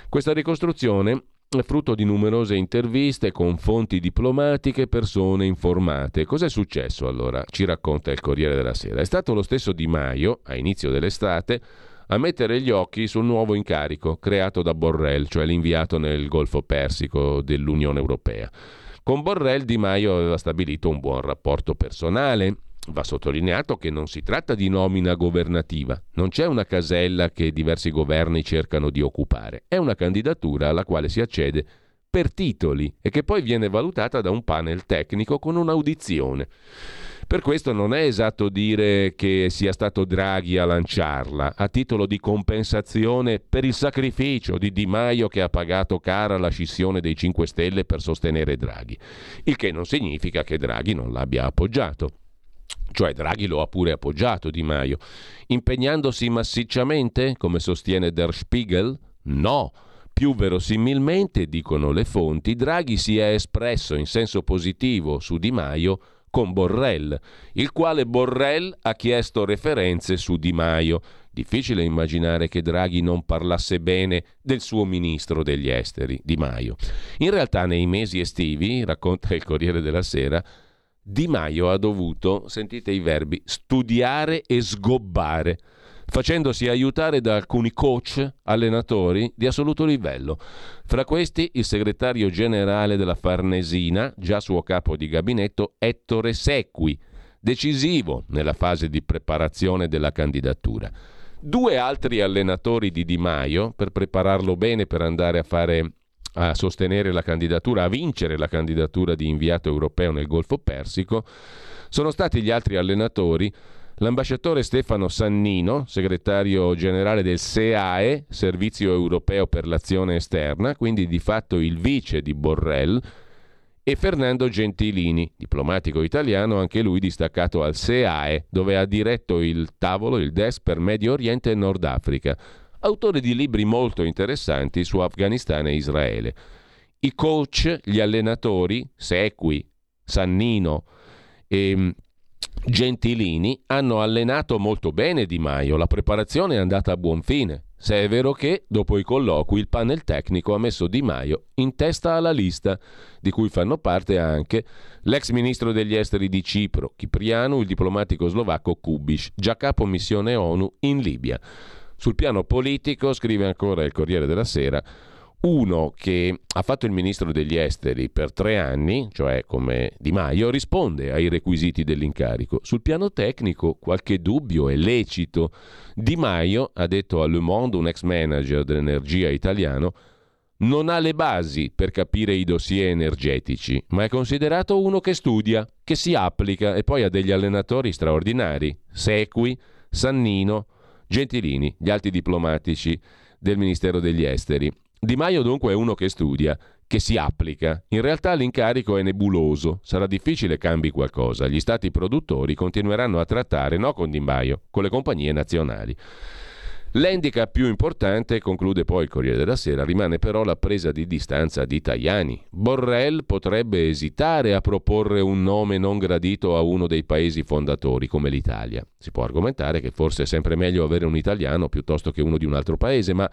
Questa ricostruzione è frutto di numerose interviste con fonti diplomatiche e persone informate. Cos'è successo allora? Ci racconta il Corriere della Sera. È stato lo stesso Di Maio, a inizio dell'estate, a mettere gli occhi sul nuovo incarico creato da Borrell, cioè l'inviato nel Golfo Persico dell'Unione Europea. Con Borrell Di Maio aveva stabilito un buon rapporto personale Va sottolineato che non si tratta di nomina governativa, non c'è una casella che diversi governi cercano di occupare, è una candidatura alla quale si accede per titoli e che poi viene valutata da un panel tecnico con un'audizione. Per questo non è esatto dire che sia stato Draghi a lanciarla, a titolo di compensazione per il sacrificio di Di Maio che ha pagato cara la scissione dei 5 Stelle per sostenere Draghi, il che non significa che Draghi non l'abbia appoggiato. Cioè Draghi lo ha pure appoggiato Di Maio, impegnandosi massicciamente, come sostiene Der Spiegel? No. Più verosimilmente, dicono le fonti, Draghi si è espresso in senso positivo su Di Maio con Borrell, il quale Borrell ha chiesto referenze su Di Maio. Difficile immaginare che Draghi non parlasse bene del suo ministro degli esteri, Di Maio. In realtà nei mesi estivi, racconta il Corriere della Sera, di Maio ha dovuto, sentite i verbi, studiare e sgobbare, facendosi aiutare da alcuni coach, allenatori di assoluto livello. Fra questi il segretario generale della Farnesina, già suo capo di gabinetto, Ettore Sequi, decisivo nella fase di preparazione della candidatura. Due altri allenatori di Di Maio, per prepararlo bene per andare a fare a sostenere la candidatura, a vincere la candidatura di inviato europeo nel Golfo Persico, sono stati gli altri allenatori l'ambasciatore Stefano Sannino, segretario generale del SEAE, Servizio Europeo per l'Azione Esterna, quindi di fatto il vice di Borrell, e Fernando Gentilini, diplomatico italiano, anche lui distaccato al SEAE, dove ha diretto il tavolo, il desk per Medio Oriente e Nord Africa autore di libri molto interessanti su Afghanistan e Israele. I coach, gli allenatori, Sequi, Sannino e mm, Gentilini hanno allenato molto bene Di Maio, la preparazione è andata a buon fine. Se è vero che, dopo i colloqui, il panel tecnico ha messo Di Maio in testa alla lista, di cui fanno parte anche l'ex ministro degli esteri di Cipro, Cipriano, il diplomatico slovacco Kubiš, già capo missione ONU in Libia. Sul piano politico, scrive ancora il Corriere della Sera, Uno che ha fatto il ministro degli esteri per tre anni, cioè come Di Maio, risponde ai requisiti dell'incarico. Sul piano tecnico qualche dubbio è lecito. Di Maio, ha detto a Le Monde un ex manager dell'energia italiano, non ha le basi per capire i dossier energetici, ma è considerato uno che studia, che si applica e poi ha degli allenatori straordinari. Sequi, Sannino, Gentilini, gli alti diplomatici del Ministero degli Esteri. Di Maio dunque è uno che studia, che si applica. In realtà l'incarico è nebuloso, sarà difficile cambi qualcosa. Gli stati produttori continueranno a trattare, no con Di Maio, con le compagnie nazionali. L'handicap più importante, conclude poi il Corriere della Sera, rimane però la presa di distanza di Tajani. Borrell potrebbe esitare a proporre un nome non gradito a uno dei paesi fondatori come l'Italia. Si può argomentare che forse è sempre meglio avere un italiano piuttosto che uno di un altro paese, ma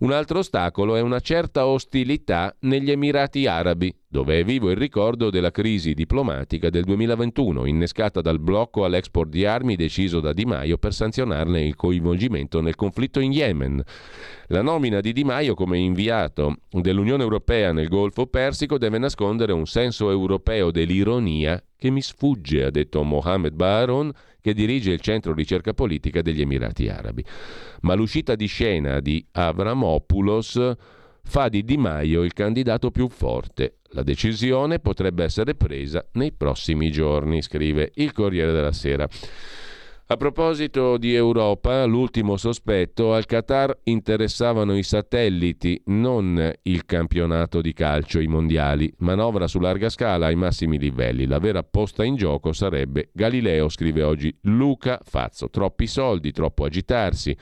un altro ostacolo è una certa ostilità negli Emirati Arabi, dove è vivo il ricordo della crisi diplomatica del 2021, innescata dal blocco all'export di armi deciso da Di Maio per sanzionarne il coinvolgimento nel conflitto in Yemen. La nomina di Di Maio come inviato dell'Unione Europea nel Golfo Persico deve nascondere un senso europeo dell'ironia che mi sfugge, ha detto Mohamed Baharon, che dirige il centro ricerca politica degli Emirati Arabi. Ma l'uscita di scena di Avramopoulos fa di Di Maio il candidato più forte. La decisione potrebbe essere presa nei prossimi giorni, scrive il Corriere della Sera. A proposito di Europa, l'ultimo sospetto, al Qatar interessavano i satelliti, non il campionato di calcio, i mondiali. Manovra su larga scala ai massimi livelli. La vera posta in gioco sarebbe Galileo, scrive oggi Luca Fazzo. Troppi soldi, troppo agitarsi.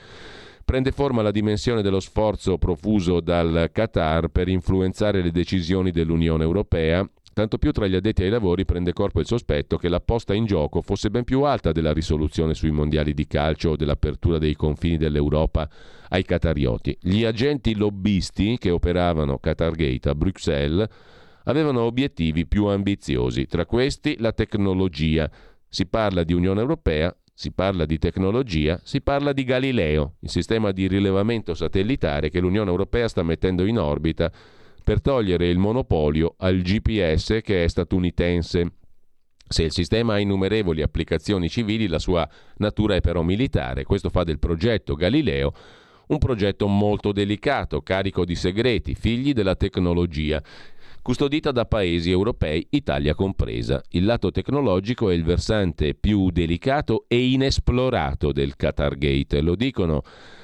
Prende forma la dimensione dello sforzo profuso dal Qatar per influenzare le decisioni dell'Unione Europea Tanto più tra gli addetti ai lavori prende corpo il sospetto che la posta in gioco fosse ben più alta della risoluzione sui mondiali di calcio o dell'apertura dei confini dell'Europa ai catarioti. Gli agenti lobbisti che operavano Qatargate a Bruxelles avevano obiettivi più ambiziosi, tra questi la tecnologia. Si parla di Unione Europea, si parla di tecnologia, si parla di Galileo, il sistema di rilevamento satellitare che l'Unione Europea sta mettendo in orbita per togliere il monopolio al GPS che è statunitense. Se il sistema ha innumerevoli applicazioni civili, la sua natura è però militare. Questo fa del progetto Galileo un progetto molto delicato, carico di segreti, figli della tecnologia custodita da paesi europei, Italia compresa. Il lato tecnologico è il versante più delicato e inesplorato del Qatar Gate, lo dicono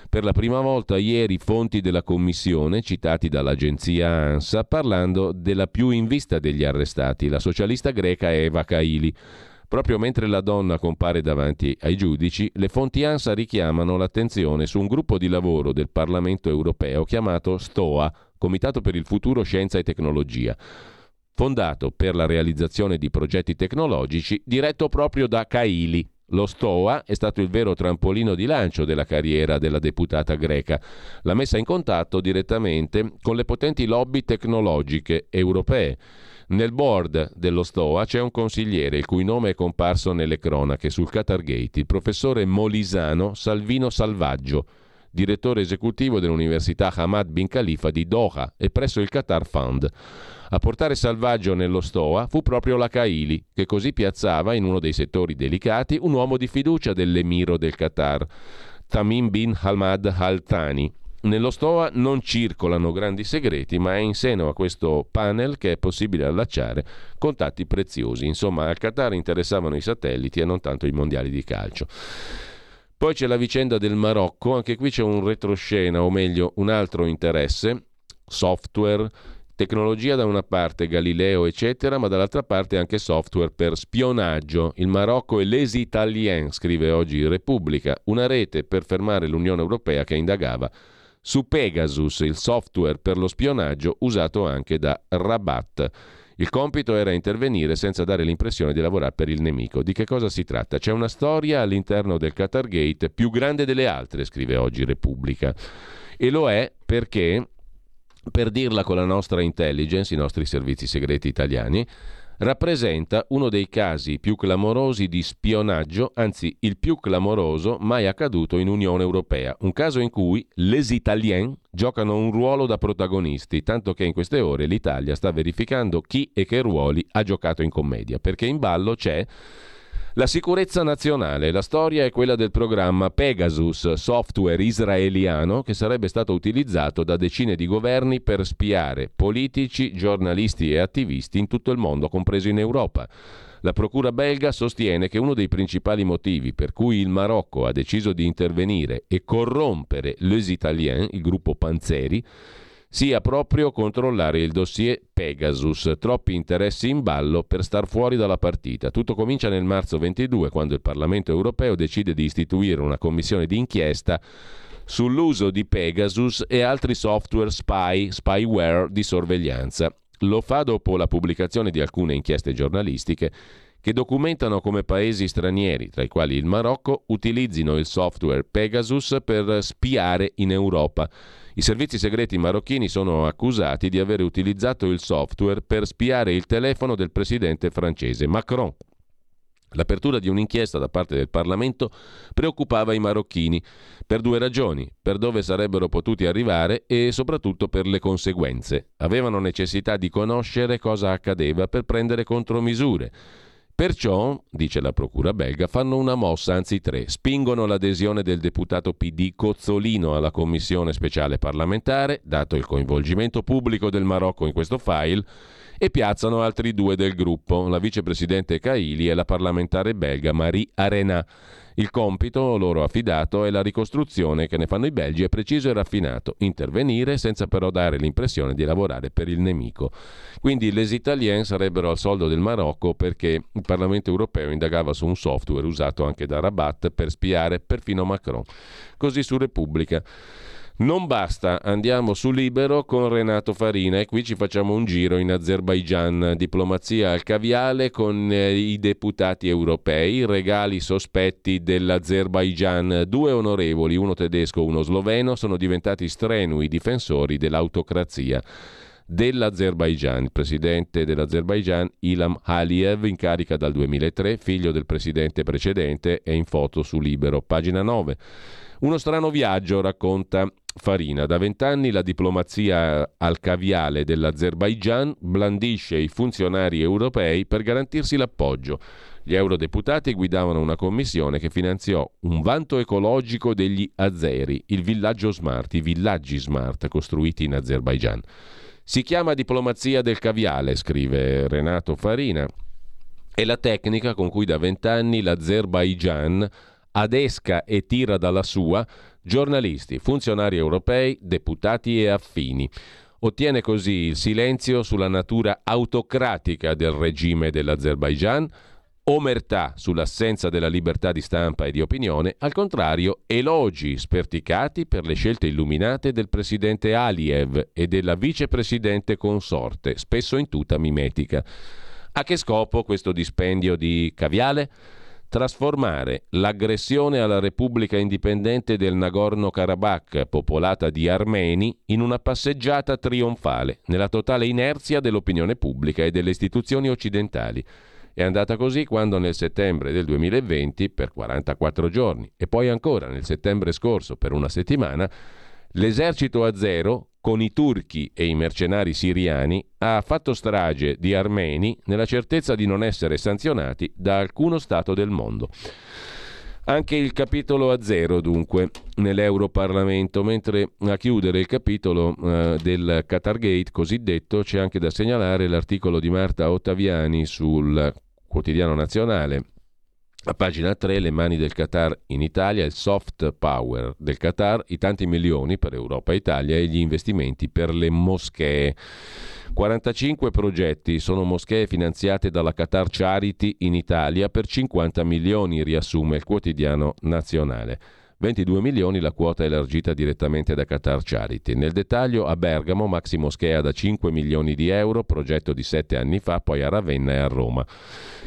per la prima volta ieri fonti della Commissione, citati dall'agenzia ANSA, parlando della più in vista degli arrestati, la socialista greca Eva Kaili. Proprio mentre la donna compare davanti ai giudici, le fonti ANSA richiamano l'attenzione su un gruppo di lavoro del Parlamento europeo chiamato STOA, Comitato per il futuro Scienza e Tecnologia fondato per la realizzazione di progetti tecnologici diretto proprio da Kaili, lo STOA è stato il vero trampolino di lancio della carriera della deputata greca. L'ha messa in contatto direttamente con le potenti lobby tecnologiche europee. Nel board dello STOA c'è un consigliere il cui nome è comparso nelle cronache sul Qatargate, il professore molisano Salvino Salvaggio, direttore esecutivo dell'Università Hamad bin Khalifa di Doha e presso il Qatar Fund. A portare salvaggio nello Stoa fu proprio la Kaili, che così piazzava in uno dei settori delicati un uomo di fiducia dell'emiro del Qatar, Tamim bin Hamad Al Thani. Nello Stoa non circolano grandi segreti, ma è in seno a questo panel che è possibile allacciare contatti preziosi. Insomma, al Qatar interessavano i satelliti e non tanto i mondiali di calcio. Poi c'è la vicenda del Marocco, anche qui c'è un retroscena, o meglio un altro interesse, software, Tecnologia da una parte, Galileo, eccetera, ma dall'altra parte anche software per spionaggio. Il Marocco è Les Italiens, scrive oggi Repubblica, una rete per fermare l'Unione Europea che indagava su Pegasus, il software per lo spionaggio usato anche da Rabat. Il compito era intervenire senza dare l'impressione di lavorare per il nemico. Di che cosa si tratta? C'è una storia all'interno del Qatar Gate più grande delle altre, scrive oggi Repubblica. E lo è perché per dirla con la nostra intelligence, i nostri servizi segreti italiani, rappresenta uno dei casi più clamorosi di spionaggio, anzi il più clamoroso mai accaduto in Unione Europea, un caso in cui les Italiens giocano un ruolo da protagonisti, tanto che in queste ore l'Italia sta verificando chi e che ruoli ha giocato in commedia, perché in ballo c'è la sicurezza nazionale, la storia è quella del programma Pegasus, software israeliano che sarebbe stato utilizzato da decine di governi per spiare politici, giornalisti e attivisti in tutto il mondo, compreso in Europa. La procura belga sostiene che uno dei principali motivi per cui il Marocco ha deciso di intervenire e corrompere Les Italiens, il gruppo Panzeri, sia proprio controllare il dossier Pegasus. Troppi interessi in ballo per star fuori dalla partita. Tutto comincia nel marzo 22, quando il Parlamento europeo decide di istituire una commissione d'inchiesta sull'uso di Pegasus e altri software spy, spyware di sorveglianza. Lo fa dopo la pubblicazione di alcune inchieste giornalistiche che documentano come paesi stranieri, tra i quali il Marocco, utilizzino il software Pegasus per spiare in Europa i servizi segreti marocchini sono accusati di aver utilizzato il software per spiare il telefono del presidente francese Macron. L'apertura di un'inchiesta da parte del Parlamento preoccupava i marocchini per due ragioni, per dove sarebbero potuti arrivare e soprattutto per le conseguenze. Avevano necessità di conoscere cosa accadeva per prendere contromisure Perciò, dice la procura belga, fanno una mossa, anzi tre, spingono l'adesione del deputato PD Cozzolino alla commissione speciale parlamentare, dato il coinvolgimento pubblico del Marocco in questo file, e piazzano altri due del gruppo, la vicepresidente Caili e la parlamentare belga Marie Arena. Il compito loro affidato è la ricostruzione che ne fanno i belgi è preciso e raffinato, intervenire senza però dare l'impressione di lavorare per il nemico. Quindi les Italiens sarebbero al soldo del Marocco perché il Parlamento europeo indagava su un software usato anche da Rabat per spiare perfino Macron. Così su Repubblica. Non basta, andiamo su Libero con Renato Farina e qui ci facciamo un giro in Azerbaigian, diplomazia al caviale con eh, i deputati europei, regali sospetti dell'Azerbaigian. Due onorevoli, uno tedesco, uno sloveno, sono diventati strenui difensori dell'autocrazia dell'Azerbaigian. Il presidente dell'Azerbaigian, Ilham Aliyev, in carica dal 2003, figlio del presidente precedente, è in foto su Libero, pagina 9. Uno strano viaggio, racconta Farina. Da vent'anni la diplomazia al caviale dell'Azerbaigian blandisce i funzionari europei per garantirsi l'appoggio. Gli eurodeputati guidavano una commissione che finanziò un vanto ecologico degli azeri, il villaggio smart, i villaggi smart costruiti in Azerbaigian. Si chiama diplomazia del caviale, scrive Renato Farina. È la tecnica con cui da vent'anni l'Azerbaigian adesca e tira dalla sua giornalisti, funzionari europei, deputati e affini. Ottiene così il silenzio sulla natura autocratica del regime dell'Azerbaigian, omertà sull'assenza della libertà di stampa e di opinione, al contrario elogi sperticati per le scelte illuminate del presidente Aliyev e della vicepresidente consorte, spesso in tuta mimetica. A che scopo questo dispendio di caviale? Trasformare l'aggressione alla Repubblica Indipendente del Nagorno-Karabakh, popolata di armeni, in una passeggiata trionfale, nella totale inerzia dell'opinione pubblica e delle istituzioni occidentali. È andata così quando nel settembre del 2020, per 44 giorni, e poi ancora nel settembre scorso, per una settimana, l'esercito azero, con i turchi e i mercenari siriani, ha fatto strage di armeni nella certezza di non essere sanzionati da alcuno Stato del mondo. Anche il capitolo a zero, dunque, nell'Europarlamento, mentre a chiudere il capitolo eh, del Qatargate cosiddetto c'è anche da segnalare l'articolo di Marta Ottaviani sul quotidiano nazionale a pagina 3, le mani del Qatar in Italia, il soft power del Qatar, i tanti milioni per Europa e Italia e gli investimenti per le moschee. 45 progetti sono moschee finanziate dalla Qatar Charity in Italia per 50 milioni, riassume il quotidiano nazionale. 22 milioni la quota elargita direttamente da Qatar Charity. Nel dettaglio a Bergamo Maxi Moschea da 5 milioni di euro, progetto di 7 anni fa, poi a Ravenna e a Roma.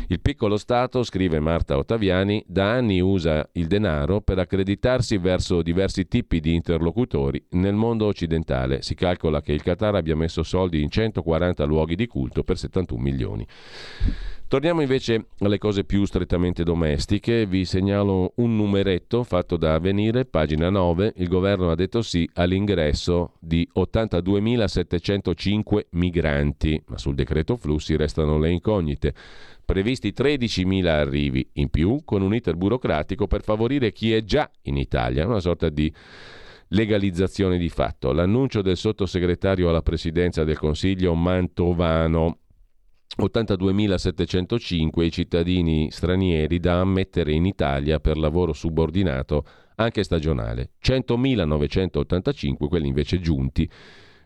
Il piccolo Stato, scrive Marta Ottaviani, da anni usa il denaro per accreditarsi verso diversi tipi di interlocutori nel mondo occidentale. Si calcola che il Qatar abbia messo soldi in 140 luoghi di culto per 71 milioni. Torniamo invece alle cose più strettamente domestiche. Vi segnalo un numeretto fatto da Avvenire, pagina 9. Il governo ha detto sì all'ingresso di 82.705 migranti, ma sul decreto flussi restano le incognite. Previsti 13.000 arrivi in più con un iter burocratico per favorire chi è già in Italia, una sorta di legalizzazione di fatto. L'annuncio del sottosegretario alla presidenza del Consiglio Mantovano 82.705 i cittadini stranieri da ammettere in Italia per lavoro subordinato anche stagionale, 100.985 quelli invece giunti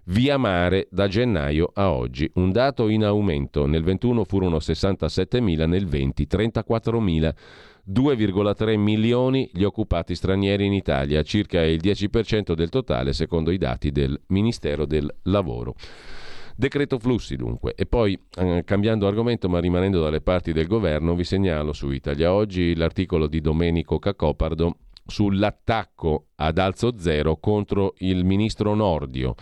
via mare da gennaio a oggi, un dato in aumento, nel 21 furono 67.000, nel 20 34.000. 2,3 milioni gli occupati stranieri in Italia, circa il 10% del totale secondo i dati del Ministero del Lavoro. Decreto flussi dunque. E poi, eh, cambiando argomento ma rimanendo dalle parti del governo, vi segnalo su Italia Oggi l'articolo di Domenico Cacopardo sull'attacco ad alzo zero contro il ministro Nordio.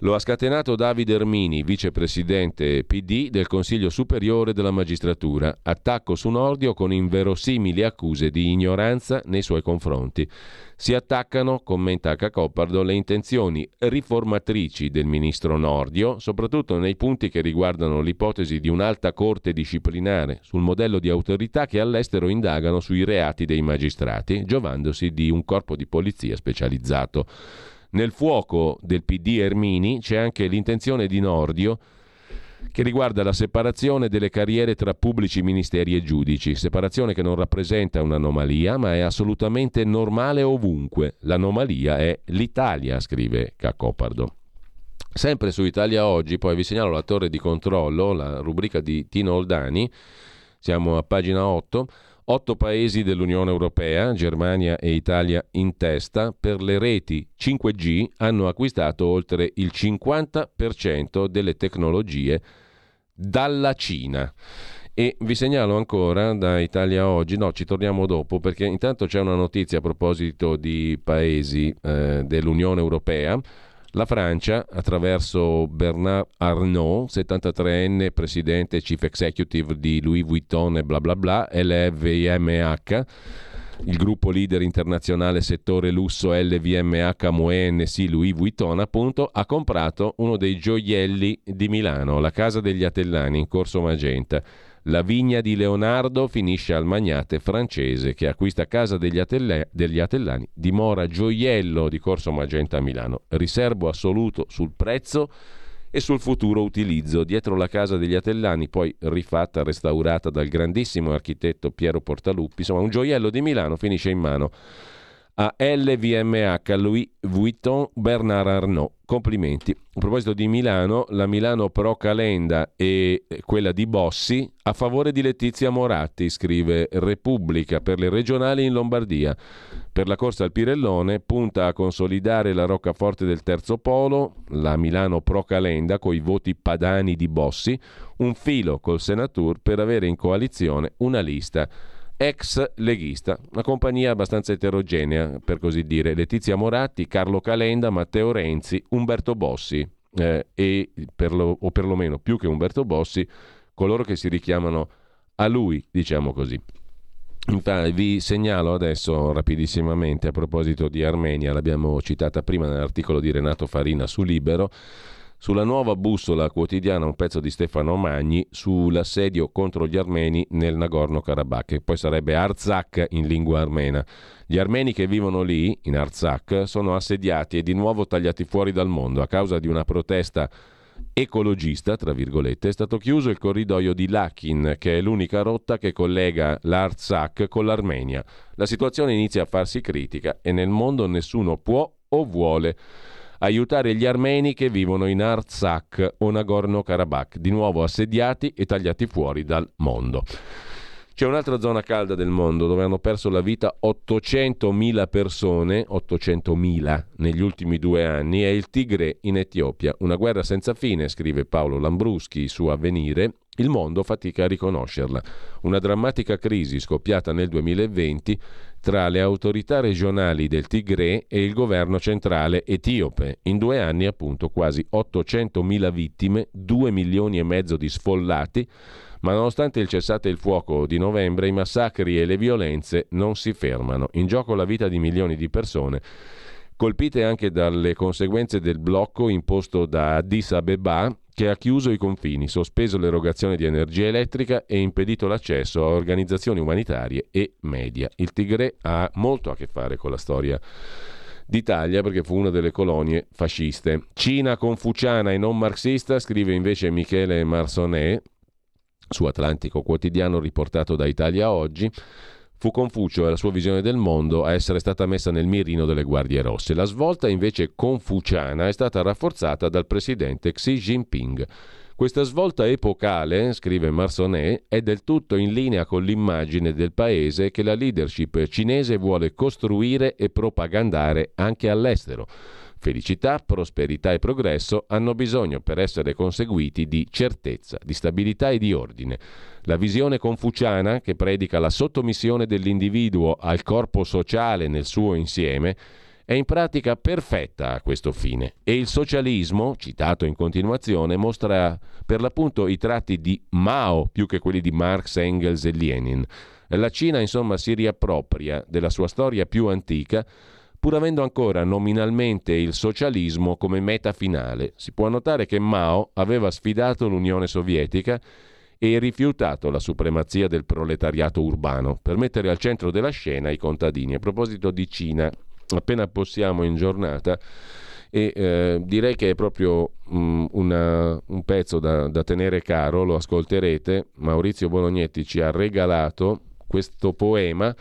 Lo ha scatenato Davide Ermini, vicepresidente PD del Consiglio Superiore della Magistratura. Attacco su Nordio con inverosimili accuse di ignoranza nei suoi confronti. Si attaccano, commenta Cacopardo, le intenzioni riformatrici del ministro Nordio, soprattutto nei punti che riguardano l'ipotesi di un'alta corte disciplinare sul modello di autorità che all'estero indagano sui reati dei magistrati, giovandosi di un corpo di polizia specializzato. Nel fuoco del PD Ermini c'è anche l'intenzione di Nordio che riguarda la separazione delle carriere tra pubblici ministeri e giudici, separazione che non rappresenta un'anomalia, ma è assolutamente normale ovunque. L'anomalia è l'Italia, scrive Cacopardo. Sempre su Italia Oggi, poi vi segnalo la torre di controllo, la rubrica di Tino Oldani, siamo a pagina 8. Otto paesi dell'Unione Europea, Germania e Italia in testa, per le reti 5G hanno acquistato oltre il 50% delle tecnologie dalla Cina. E vi segnalo ancora da Italia Oggi, no, ci torniamo dopo perché intanto c'è una notizia a proposito di paesi eh, dell'Unione Europea. La Francia, attraverso Bernard Arnault, 73enne, presidente chief executive di Louis Vuitton e bla bla bla, LVMH, il gruppo leader internazionale settore lusso LVMH Moët NC Louis Vuitton, appunto, ha comprato uno dei gioielli di Milano, la Casa degli Atellani in Corso Magenta la vigna di Leonardo finisce al magnate francese che acquista casa degli, Atelle- degli Atellani, dimora gioiello di Corso Magenta a Milano. Riservo assoluto sul prezzo e sul futuro utilizzo. Dietro la casa degli Atellani, poi rifatta, restaurata dal grandissimo architetto Piero Portaluppi, insomma un gioiello di Milano finisce in mano a LVMH Louis Vuitton Bernard Arnault. Complimenti. A proposito di Milano, la Milano Pro Calenda e quella di Bossi a favore di Letizia Moratti, scrive Repubblica per le regionali in Lombardia. Per la corsa al Pirellone punta a consolidare la roccaforte del terzo polo, la Milano Pro Calenda coi voti padani di Bossi, un filo col Senatur per avere in coalizione una lista ex leghista, una compagnia abbastanza eterogenea per così dire, Letizia Moratti, Carlo Calenda, Matteo Renzi, Umberto Bossi eh, e per lo, o perlomeno più che Umberto Bossi, coloro che si richiamano a lui, diciamo così. Vi segnalo adesso rapidissimamente a proposito di Armenia, l'abbiamo citata prima nell'articolo di Renato Farina su Libero, sulla nuova bussola quotidiana un pezzo di Stefano Magni sull'assedio contro gli armeni nel Nagorno-Karabakh, che poi sarebbe Arzak in lingua armena. Gli armeni che vivono lì, in Arzak, sono assediati e di nuovo tagliati fuori dal mondo a causa di una protesta ecologista, tra virgolette, è stato chiuso il corridoio di Lakin, che è l'unica rotta che collega l'Arzak con l'Armenia. La situazione inizia a farsi critica e nel mondo nessuno può o vuole aiutare gli armeni che vivono in Artsakh o Nagorno-Karabakh, di nuovo assediati e tagliati fuori dal mondo. C'è un'altra zona calda del mondo dove hanno perso la vita 800.000 persone, 800.000 negli ultimi due anni, è il Tigre in Etiopia. Una guerra senza fine, scrive Paolo Lambruschi su Avvenire, il mondo fatica a riconoscerla. Una drammatica crisi scoppiata nel 2020 tra le autorità regionali del Tigre e il governo centrale etiope. In due anni appunto quasi 800.000 vittime, 2 milioni e mezzo di sfollati, ma nonostante il cessate il fuoco di novembre, i massacri e le violenze non si fermano. In gioco la vita di milioni di persone, colpite anche dalle conseguenze del blocco imposto da Addis Abeba, che ha chiuso i confini, sospeso l'erogazione di energia elettrica e impedito l'accesso a organizzazioni umanitarie e media. Il Tigre ha molto a che fare con la storia d'Italia perché fu una delle colonie fasciste. Cina confuciana e non marxista, scrive invece Michele Marsonet, su Atlantico Quotidiano riportato da Italia Oggi, fu Confucio e la sua visione del mondo a essere stata messa nel mirino delle guardie rosse. La svolta invece confuciana è stata rafforzata dal presidente Xi Jinping. Questa svolta epocale, scrive Marsonet, è del tutto in linea con l'immagine del paese che la leadership cinese vuole costruire e propagandare anche all'estero. Felicità, prosperità e progresso hanno bisogno per essere conseguiti di certezza, di stabilità e di ordine. La visione confuciana, che predica la sottomissione dell'individuo al corpo sociale nel suo insieme, è in pratica perfetta a questo fine e il socialismo, citato in continuazione, mostra per l'appunto i tratti di Mao più che quelli di Marx, Engels e Lenin. La Cina insomma si riappropria della sua storia più antica pur avendo ancora nominalmente il socialismo come meta finale. Si può notare che Mao aveva sfidato l'Unione Sovietica e rifiutato la supremazia del proletariato urbano per mettere al centro della scena i contadini. A proposito di Cina, appena possiamo in giornata, e eh, direi che è proprio um, una, un pezzo da, da tenere caro, lo ascolterete, Maurizio Bolognetti ci ha regalato questo poema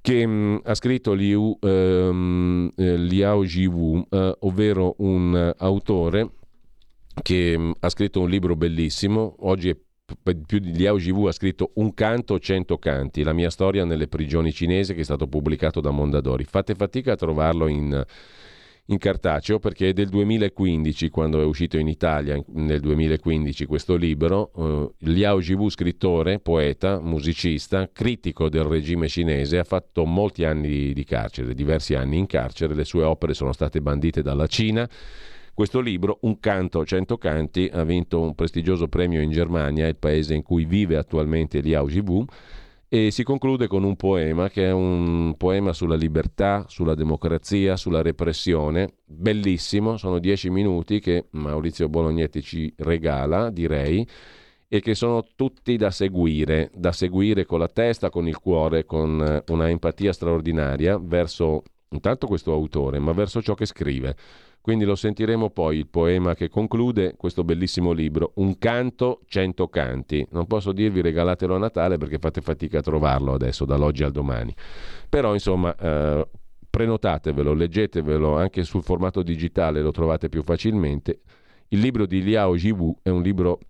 che mh, mm, ha scritto Liu, ehm, eh, Liao Jiwu, eh, ovvero un autore che mh, mm, ha scritto un libro bellissimo, oggi è più di Liao Jiwu ha scritto Un canto, cento canti, la mia storia nelle prigioni cinesi che è stato pubblicato da Mondadori. Fate fatica a trovarlo in in cartaceo perché è del 2015, quando è uscito in Italia nel 2015 questo libro, eh, Liao Jivu, scrittore, poeta, musicista, critico del regime cinese, ha fatto molti anni di carcere, diversi anni in carcere, le sue opere sono state bandite dalla Cina. Questo libro, Un canto, cento canti, ha vinto un prestigioso premio in Germania, il paese in cui vive attualmente Liao Jivu e si conclude con un poema che è un poema sulla libertà, sulla democrazia, sulla repressione, bellissimo, sono dieci minuti che Maurizio Bolognetti ci regala, direi, e che sono tutti da seguire, da seguire con la testa, con il cuore, con eh, una empatia straordinaria verso intanto questo autore, ma verso ciò che scrive. Quindi lo sentiremo poi il poema che conclude questo bellissimo libro, Un canto, cento canti. Non posso dirvi regalatelo a Natale perché fate fatica a trovarlo adesso, dall'oggi al domani. Però insomma, eh, prenotatevelo, leggetevelo anche sul formato digitale, lo trovate più facilmente. Il libro di Liao Jiwu è un libro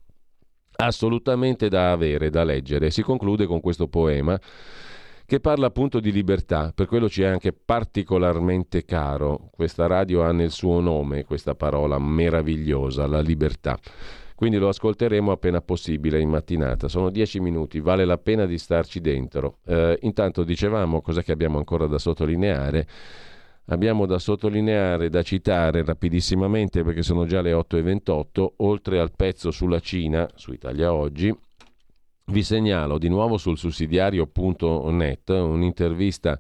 assolutamente da avere, da leggere. Si conclude con questo poema che parla appunto di libertà, per quello ci è anche particolarmente caro. Questa radio ha nel suo nome questa parola meravigliosa, la libertà. Quindi lo ascolteremo appena possibile in mattinata. Sono dieci minuti, vale la pena di starci dentro. Eh, intanto dicevamo cosa che abbiamo ancora da sottolineare. Abbiamo da sottolineare, da citare rapidissimamente perché sono già le 8.28, oltre al pezzo sulla Cina, su Italia Oggi, vi segnalo di nuovo sul sussidiario.net un'intervista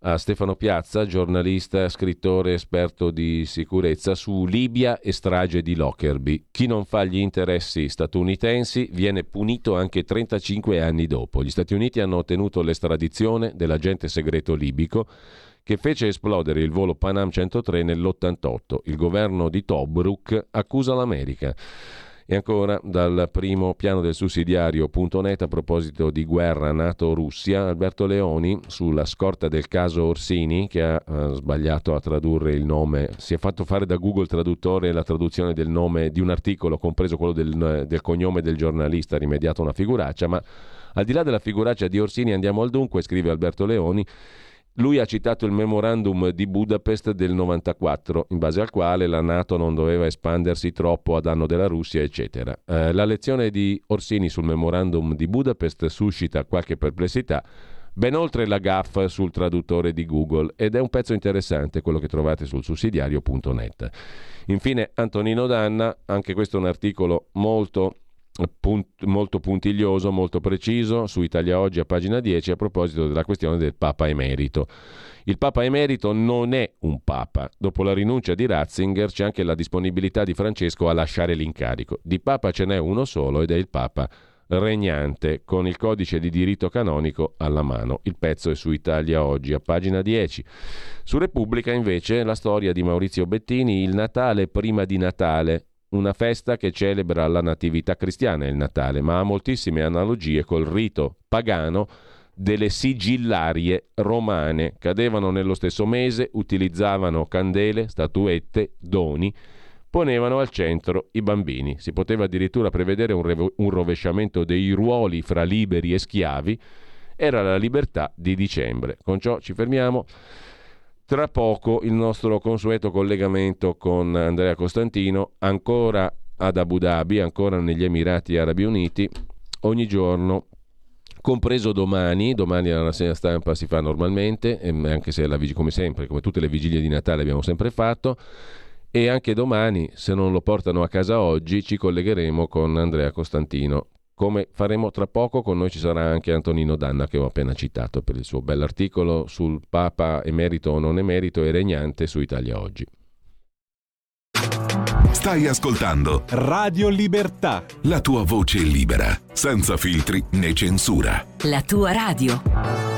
a Stefano Piazza, giornalista, scrittore, esperto di sicurezza su Libia e strage di Lockerbie. Chi non fa gli interessi statunitensi viene punito anche 35 anni dopo. Gli Stati Uniti hanno ottenuto l'estradizione dell'agente segreto libico che fece esplodere il volo Panam 103 nell'88. Il governo di Tobruk accusa l'America. E ancora dal primo piano del sussidiario.net a proposito di guerra NATO-Russia, Alberto Leoni sulla scorta del caso Orsini che ha uh, sbagliato a tradurre il nome, si è fatto fare da Google traduttore la traduzione del nome di un articolo, compreso quello del, del cognome del giornalista, rimediato una figuraccia, ma Al di là della figuraccia di Orsini andiamo al dunque, scrive Alberto Leoni. Lui ha citato il memorandum di Budapest del 94, in base al quale la Nato non doveva espandersi troppo a danno della Russia, eccetera. Eh, la lezione di Orsini sul memorandum di Budapest suscita qualche perplessità, ben oltre la gaff sul traduttore di Google, ed è un pezzo interessante quello che trovate sul sussidiario.net. Infine, Antonino Danna, anche questo è un articolo molto Punt, molto puntiglioso, molto preciso su Italia Oggi a pagina 10 a proposito della questione del Papa emerito. Il Papa emerito non è un Papa. Dopo la rinuncia di Ratzinger c'è anche la disponibilità di Francesco a lasciare l'incarico. Di Papa ce n'è uno solo ed è il Papa regnante con il codice di diritto canonico alla mano. Il pezzo è su Italia Oggi a pagina 10. Su Repubblica invece la storia di Maurizio Bettini, il Natale prima di Natale, una festa che celebra la natività cristiana, il Natale, ma ha moltissime analogie col rito pagano delle sigillarie romane. Cadevano nello stesso mese, utilizzavano candele, statuette, doni, ponevano al centro i bambini. Si poteva addirittura prevedere un, revo- un rovesciamento dei ruoli fra liberi e schiavi. Era la libertà di dicembre. Con ciò ci fermiamo. Tra poco il nostro consueto collegamento con Andrea Costantino, ancora ad Abu Dhabi, ancora negli Emirati Arabi Uniti, ogni giorno, compreso domani, domani la rassegna stampa si fa normalmente, anche se la, come sempre, come tutte le vigilie di Natale abbiamo sempre fatto, e anche domani, se non lo portano a casa oggi, ci collegheremo con Andrea Costantino come faremo tra poco, con noi ci sarà anche Antonino Danna che ho appena citato per il suo bell'articolo sul Papa emerito o non emerito e regnante su Italia Oggi. Stai ascoltando Radio Libertà. La tua voce libera, senza filtri né censura. La tua radio.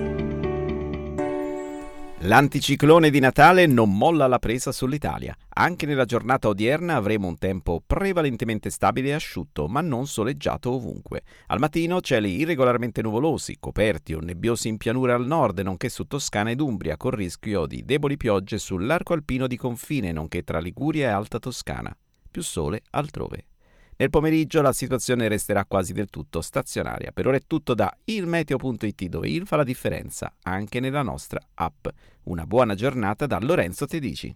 L'anticiclone di Natale non molla la presa sull'Italia. Anche nella giornata odierna avremo un tempo prevalentemente stabile e asciutto, ma non soleggiato ovunque. Al mattino cieli irregolarmente nuvolosi, coperti o nebbiosi in pianura al nord, nonché su Toscana ed Umbria, con rischio di deboli piogge sull'arco alpino di confine, nonché tra Liguria e Alta Toscana. Più sole altrove. Nel pomeriggio la situazione resterà quasi del tutto stazionaria. Per ora è tutto da ilmeteo.it dove il fa la differenza anche nella nostra app. Una buona giornata da Lorenzo Tedici.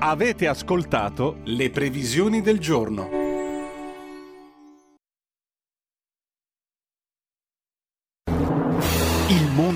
Avete ascoltato le previsioni del giorno.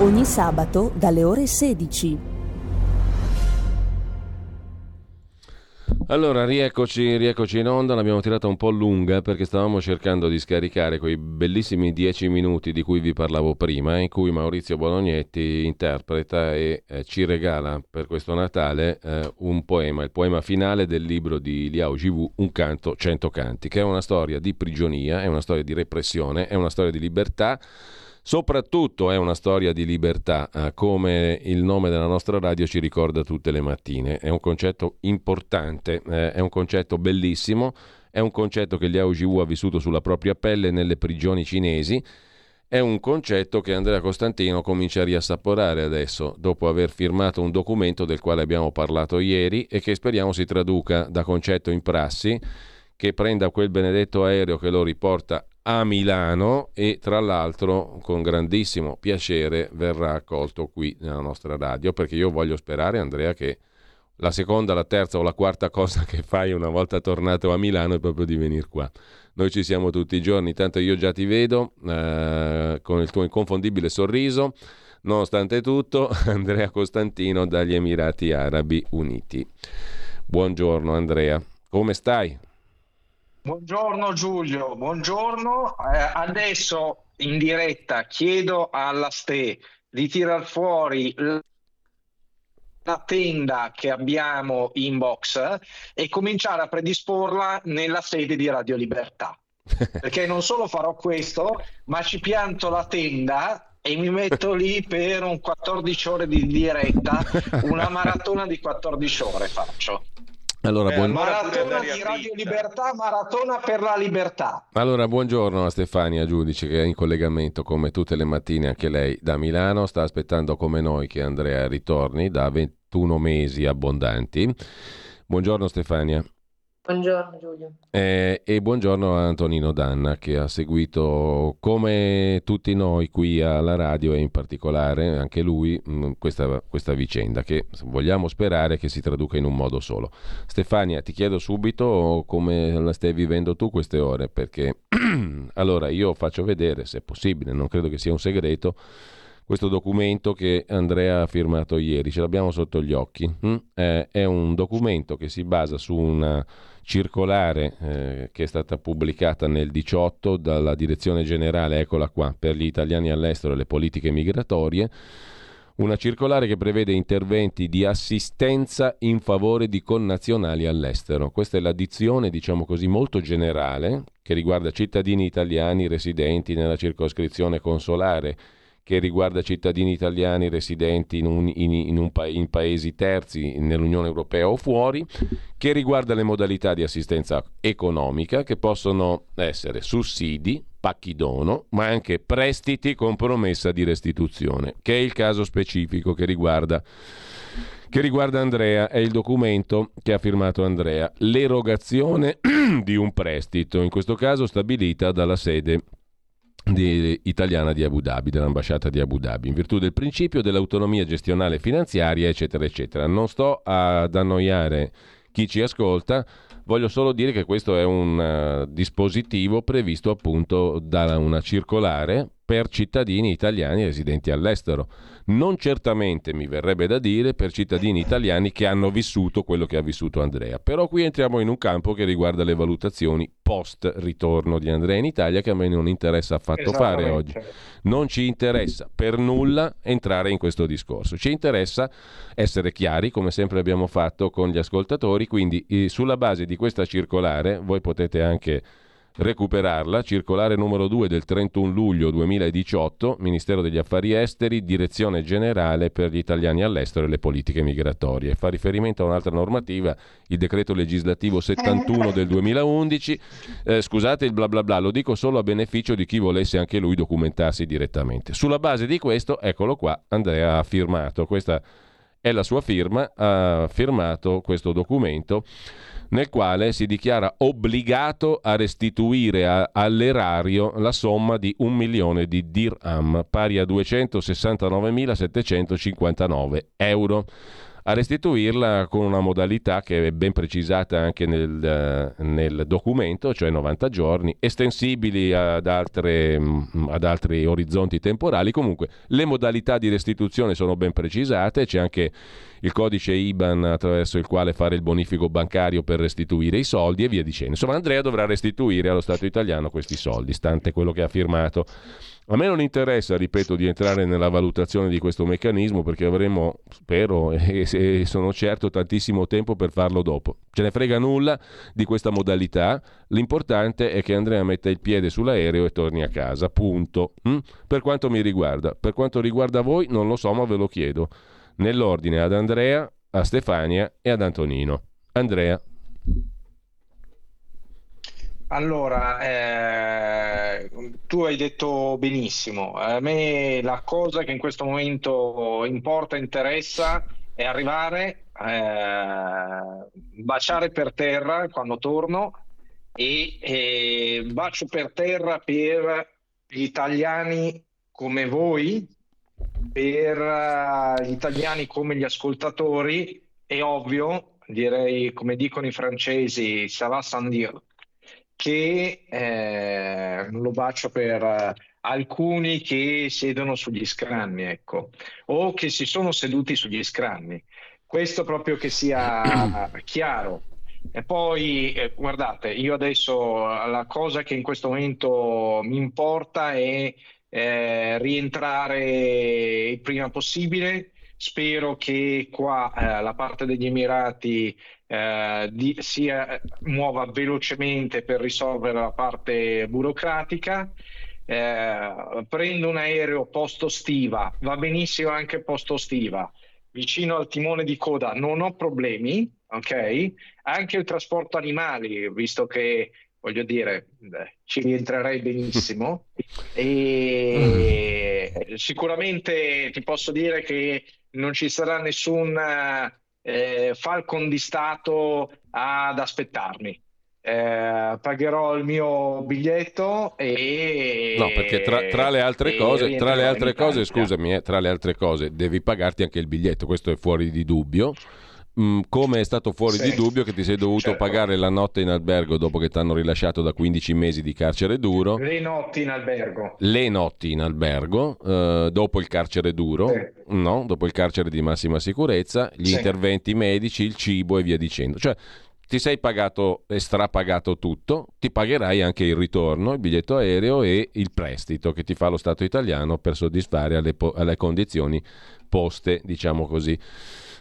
Ogni sabato dalle ore 16. Allora, rieccoci, rieccoci in onda, l'abbiamo tirata un po' lunga perché stavamo cercando di scaricare quei bellissimi dieci minuti di cui vi parlavo prima, in cui Maurizio Bolognetti interpreta e eh, ci regala per questo Natale eh, un poema, il poema finale del libro di Liao Jivu, Un canto, cento canti, che è una storia di prigionia, è una storia di repressione, è una storia di libertà Soprattutto è una storia di libertà, eh, come il nome della nostra radio ci ricorda tutte le mattine. È un concetto importante, eh, è un concetto bellissimo, è un concetto che Liao Jiwu ha vissuto sulla propria pelle nelle prigioni cinesi. È un concetto che Andrea Costantino comincia a riassaporare adesso, dopo aver firmato un documento del quale abbiamo parlato ieri e che speriamo si traduca da concetto in prassi, che prenda quel benedetto aereo che lo riporta a Milano e tra l'altro con grandissimo piacere verrà accolto qui nella nostra radio perché io voglio sperare Andrea che la seconda, la terza o la quarta cosa che fai una volta tornato a Milano è proprio di venire qua. Noi ci siamo tutti i giorni, tanto io già ti vedo eh, con il tuo inconfondibile sorriso. Nonostante tutto, Andrea Costantino dagli Emirati Arabi Uniti. Buongiorno Andrea, come stai? Buongiorno Giulio, buongiorno. Eh, adesso in diretta chiedo alla Ste di tirar fuori la tenda che abbiamo in box e cominciare a predisporla nella sede di Radio Libertà. Perché non solo farò questo, ma ci pianto la tenda e mi metto lì per un 14 ore di diretta, una maratona di 14 ore faccio. Allora, buon... Maratona di Radio Libertà, maratona per la libertà. Allora, buongiorno a Stefania Giudice che è in collegamento come tutte le mattine anche lei da Milano, sta aspettando come noi che Andrea ritorni da 21 mesi abbondanti. Buongiorno Stefania. Buongiorno Giulio. Eh, e buongiorno a Antonino Danna che ha seguito come tutti noi qui alla radio e in particolare anche lui mm, questa, questa, vicenda che vogliamo sperare che si traduca in un modo solo. Stefania ti chiedo subito come la stai vivendo tu queste ore perché allora io faccio vedere se è possibile, non credo che sia un segreto questo documento che Andrea ha firmato ieri, ce l'abbiamo sotto gli occhi. Eh, è un documento che si basa su una circolare eh, che è stata pubblicata nel 18 dalla direzione generale, eccola qua, per gli italiani all'estero e le politiche migratorie, una circolare che prevede interventi di assistenza in favore di connazionali all'estero. Questa è l'addizione, diciamo così, molto generale che riguarda cittadini italiani residenti nella circoscrizione consolare che riguarda cittadini italiani residenti in, un, in, in, un pa- in, paesi terzi nell'Unione Europea o fuori, che riguarda le modalità di assistenza economica che possono essere sussidi, pacchi dono, ma anche prestiti con promessa di restituzione, che è il caso specifico che riguarda che riguarda Andrea, è il documento che ha firmato Andrea, l'erogazione di un prestito, in questo caso stabilita dalla sede di, italiana di Abu Dhabi, dell'ambasciata di Abu Dhabi, in virtù del principio dell'autonomia gestionale e finanziaria, eccetera, eccetera. Non sto ad annoiare chi ci ascolta, voglio solo dire che questo è un uh, dispositivo previsto appunto da una circolare per cittadini italiani residenti all'estero non certamente mi verrebbe da dire per cittadini italiani che hanno vissuto quello che ha vissuto Andrea. Però qui entriamo in un campo che riguarda le valutazioni post ritorno di Andrea in Italia che a me non interessa affatto fare oggi. Non ci interessa per nulla entrare in questo discorso. Ci interessa essere chiari, come sempre abbiamo fatto con gli ascoltatori, quindi eh, sulla base di questa circolare voi potete anche recuperarla, circolare numero 2 del 31 luglio 2018, Ministero degli Affari Esteri, Direzione Generale per gli italiani all'estero e le politiche migratorie. Fa riferimento a un'altra normativa, il decreto legislativo 71 del 2011. Eh, scusate il bla bla bla, lo dico solo a beneficio di chi volesse anche lui documentarsi direttamente. Sulla base di questo, eccolo qua, Andrea ha firmato, questa è la sua firma, ha firmato questo documento nel quale si dichiara obbligato a restituire a, all'erario la somma di un milione di dirham, pari a 269.759 euro a restituirla con una modalità che è ben precisata anche nel, nel documento, cioè 90 giorni, estensibili ad, altre, mm, ad, altri orizzonti temporali. Comunque le modalità di restituzione sono ben precisate, c'è anche il codice IBAN attraverso il quale fare il bonifico bancario per restituire i soldi e via dicendo. Insomma, Andrea dovrà restituire allo Stato italiano questi soldi, stante quello che ha firmato. A me non interessa, ripeto, di entrare nella valutazione di questo meccanismo perché avremo, spero e sono certo, tantissimo tempo per farlo dopo. Ce ne frega nulla di questa modalità, l'importante è che Andrea metta il piede sull'aereo e torni a casa, punto. Mm? Per quanto mi riguarda. Per quanto riguarda voi non lo so ma ve lo chiedo. Nell'ordine ad Andrea, a Stefania e ad Antonino. Andrea. Allora, eh, tu hai detto benissimo, a me la cosa che in questo momento importa e interessa è arrivare, eh, baciare per terra quando torno e eh, bacio per terra per gli italiani come voi, per uh, gli italiani come gli ascoltatori, è ovvio, direi come dicono i francesi, ça va sans dire che eh, lo bacio per eh, alcuni che siedono sugli scranni, ecco, o che si sono seduti sugli scranni. Questo proprio che sia chiaro. E poi, eh, guardate, io adesso la cosa che in questo momento mi importa è eh, rientrare il prima possibile. Spero che qua eh, la parte degli Emirati eh, di, si eh, muova velocemente per risolvere la parte burocratica. Eh, prendo un aereo posto stiva, va benissimo anche posto stiva, vicino al timone di coda, non ho problemi, ok? Anche il trasporto animali, visto che voglio dire, beh, ci rientrerei benissimo. e mm. sicuramente ti posso dire che non ci sarà nessun eh, Falcon di Stato ad aspettarmi. Eh, pagherò il mio biglietto e no perché tra, tra le altre cose tra le altre cose scusami eh, tra le altre cose devi pagarti anche il biglietto questo è fuori di dubbio mm, come è stato fuori sì. di dubbio che ti sei dovuto certo. pagare la notte in albergo dopo che ti hanno rilasciato da 15 mesi di carcere duro. Le notti in albergo. Le notti in albergo, eh, dopo il carcere duro, sì. no? dopo il carcere di massima sicurezza, gli sì. interventi medici, il cibo e via dicendo. Cioè, ti sei pagato e strapagato tutto, ti pagherai anche il ritorno, il biglietto aereo e il prestito che ti fa lo Stato italiano per soddisfare alle, po- alle condizioni poste, diciamo così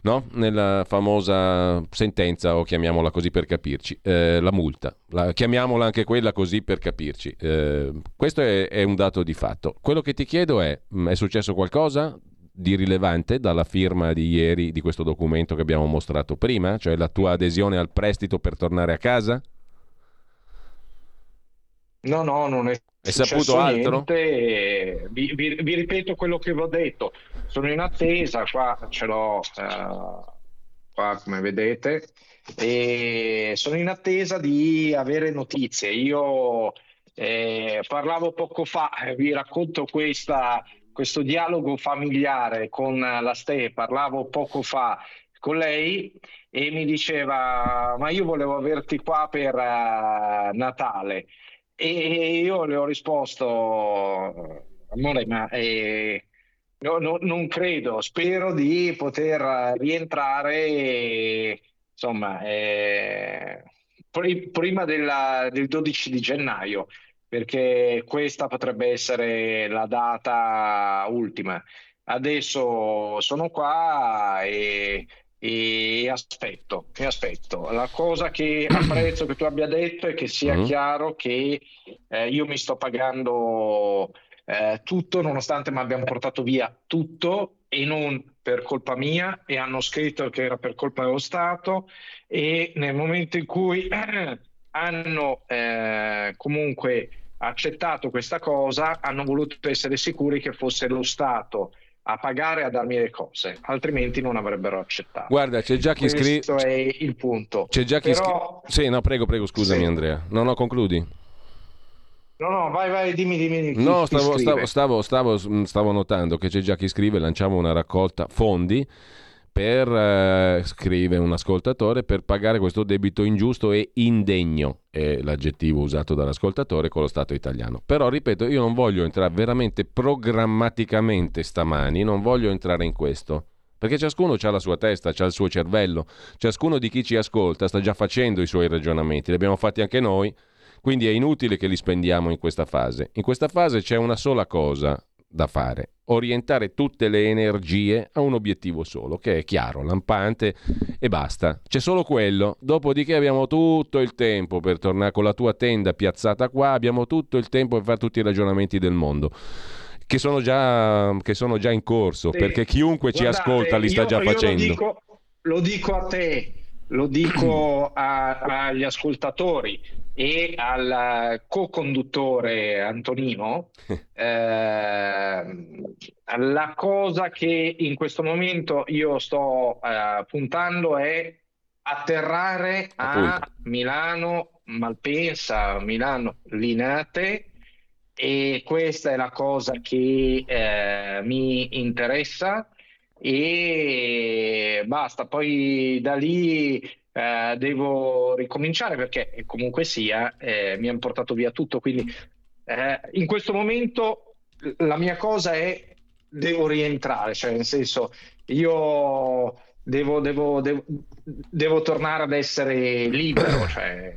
no? nella famosa sentenza, o chiamiamola così per capirci, eh, la multa. La, chiamiamola anche quella così per capirci. Eh, questo è, è, un dato di fatto. Quello che ti chiedo è, mm, è successo qualcosa di rilevante dalla firma di ieri di questo documento che abbiamo mostrato prima, cioè la tua adesione al prestito per tornare a casa? No, no, non è è saputo altro? Vi, vi, vi, ripeto quello che vi ho detto. Sono in attesa, qua ce l'ho, uh, qua come vedete, e sono in attesa di avere notizie. Io eh, parlavo poco fa, eh, vi racconto questa, questo dialogo familiare con la Ste, parlavo poco fa con lei e mi diceva ma io volevo averti qua per uh, Natale e io le ho risposto, amore, ma eh, no, no, non credo, spero di poter rientrare, insomma, eh, pr- prima della, del 12 di gennaio, perché questa potrebbe essere la data ultima. Adesso sono qua e e aspetto, e aspetto. La cosa che apprezzo che tu abbia detto è che sia mm. chiaro che eh, io mi sto pagando eh, tutto nonostante mi abbiano portato via tutto e non per colpa mia e hanno scritto che era per colpa dello Stato e nel momento in cui hanno eh, comunque accettato questa cosa hanno voluto essere sicuri che fosse lo Stato a pagare a darmi le cose, altrimenti non avrebbero accettato. Guarda, c'è già chi scrive. Questo è il punto. C'è già chi Però... scrive. Sì, no, prego, prego, scusami, sì. Andrea. No, no, concludi. No, no, vai, vai, dimmi, dimmi. Chi, no, stavo, stavo, stavo, stavo, stavo notando che c'è già chi scrive, lanciamo una raccolta fondi per, eh, scrive un ascoltatore, per pagare questo debito ingiusto e indegno, è l'aggettivo usato dall'ascoltatore con lo Stato italiano. Però, ripeto, io non voglio entrare veramente programmaticamente stamani, non voglio entrare in questo. Perché ciascuno ha la sua testa, ha il suo cervello, ciascuno di chi ci ascolta sta già facendo i suoi ragionamenti, li abbiamo fatti anche noi, quindi è inutile che li spendiamo in questa fase. In questa fase c'è una sola cosa da fare, orientare tutte le energie a un obiettivo solo, che è chiaro, lampante e basta. C'è solo quello. Dopodiché abbiamo tutto il tempo per tornare con la tua tenda piazzata qua, abbiamo tutto il tempo per fare tutti i ragionamenti del mondo. Che sono già, che sono già in corso, sì. perché chiunque Guardate, ci ascolta li sta io, già facendo. Lo dico, lo dico a te, lo dico a, agli ascoltatori e al co-conduttore Antonino, eh, la cosa che in questo momento io sto eh, puntando è atterrare a Milano, Malpensa, Milano, Linate e questa è la cosa che eh, mi interessa e basta, poi da lì eh, devo ricominciare perché comunque sia eh, mi hanno portato via tutto. Quindi eh, in questo momento la mia cosa è devo rientrare, cioè nel senso io devo, devo, devo, devo tornare ad essere libero, cioè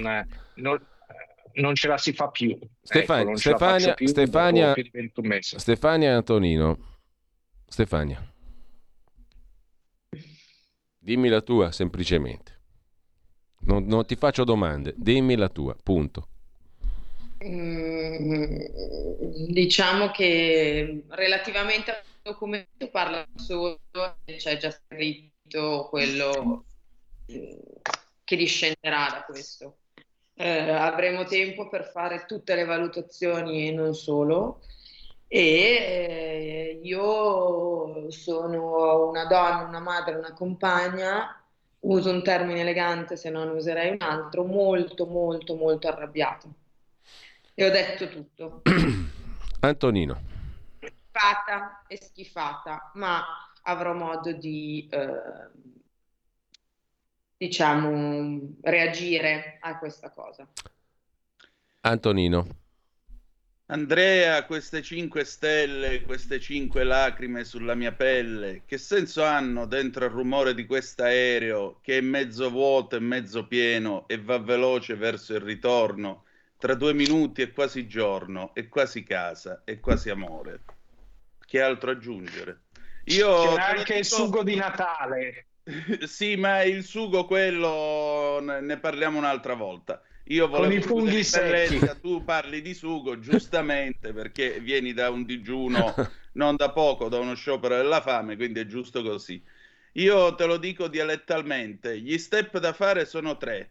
non, non, non, ce la si fa più. Stefania, ecco, Stefania, più Stefania, Stefania Antonino. Stefania. Dimmi la tua semplicemente. Non, non ti faccio domande, dimmi la tua, punto. Mm, diciamo che relativamente al documento parla solo, c'è già scritto quello che discenderà da questo. Eh, avremo tempo per fare tutte le valutazioni e non solo e eh, io sono una donna, una madre, una compagna, uso un termine elegante se non userei un altro, molto molto molto arrabbiata. E ho detto tutto. Antonino. Schifata e schifata, ma avrò modo di, eh, diciamo, reagire a questa cosa. Antonino. Andrea, queste cinque stelle, queste cinque lacrime sulla mia pelle, che senso hanno dentro il rumore di quest'aereo che è mezzo vuoto e mezzo pieno e va veloce verso il ritorno? Tra due minuti è quasi giorno, è quasi casa, è quasi amore. Che altro aggiungere? Io C'è anche dico... il sugo di Natale. sì, ma il sugo quello ne parliamo un'altra volta. Io volevo Con i funghi secchi. Tu parli di sugo giustamente perché vieni da un digiuno non da poco, da uno sciopero della fame, quindi è giusto così. Io te lo dico dialettalmente, gli step da fare sono tre.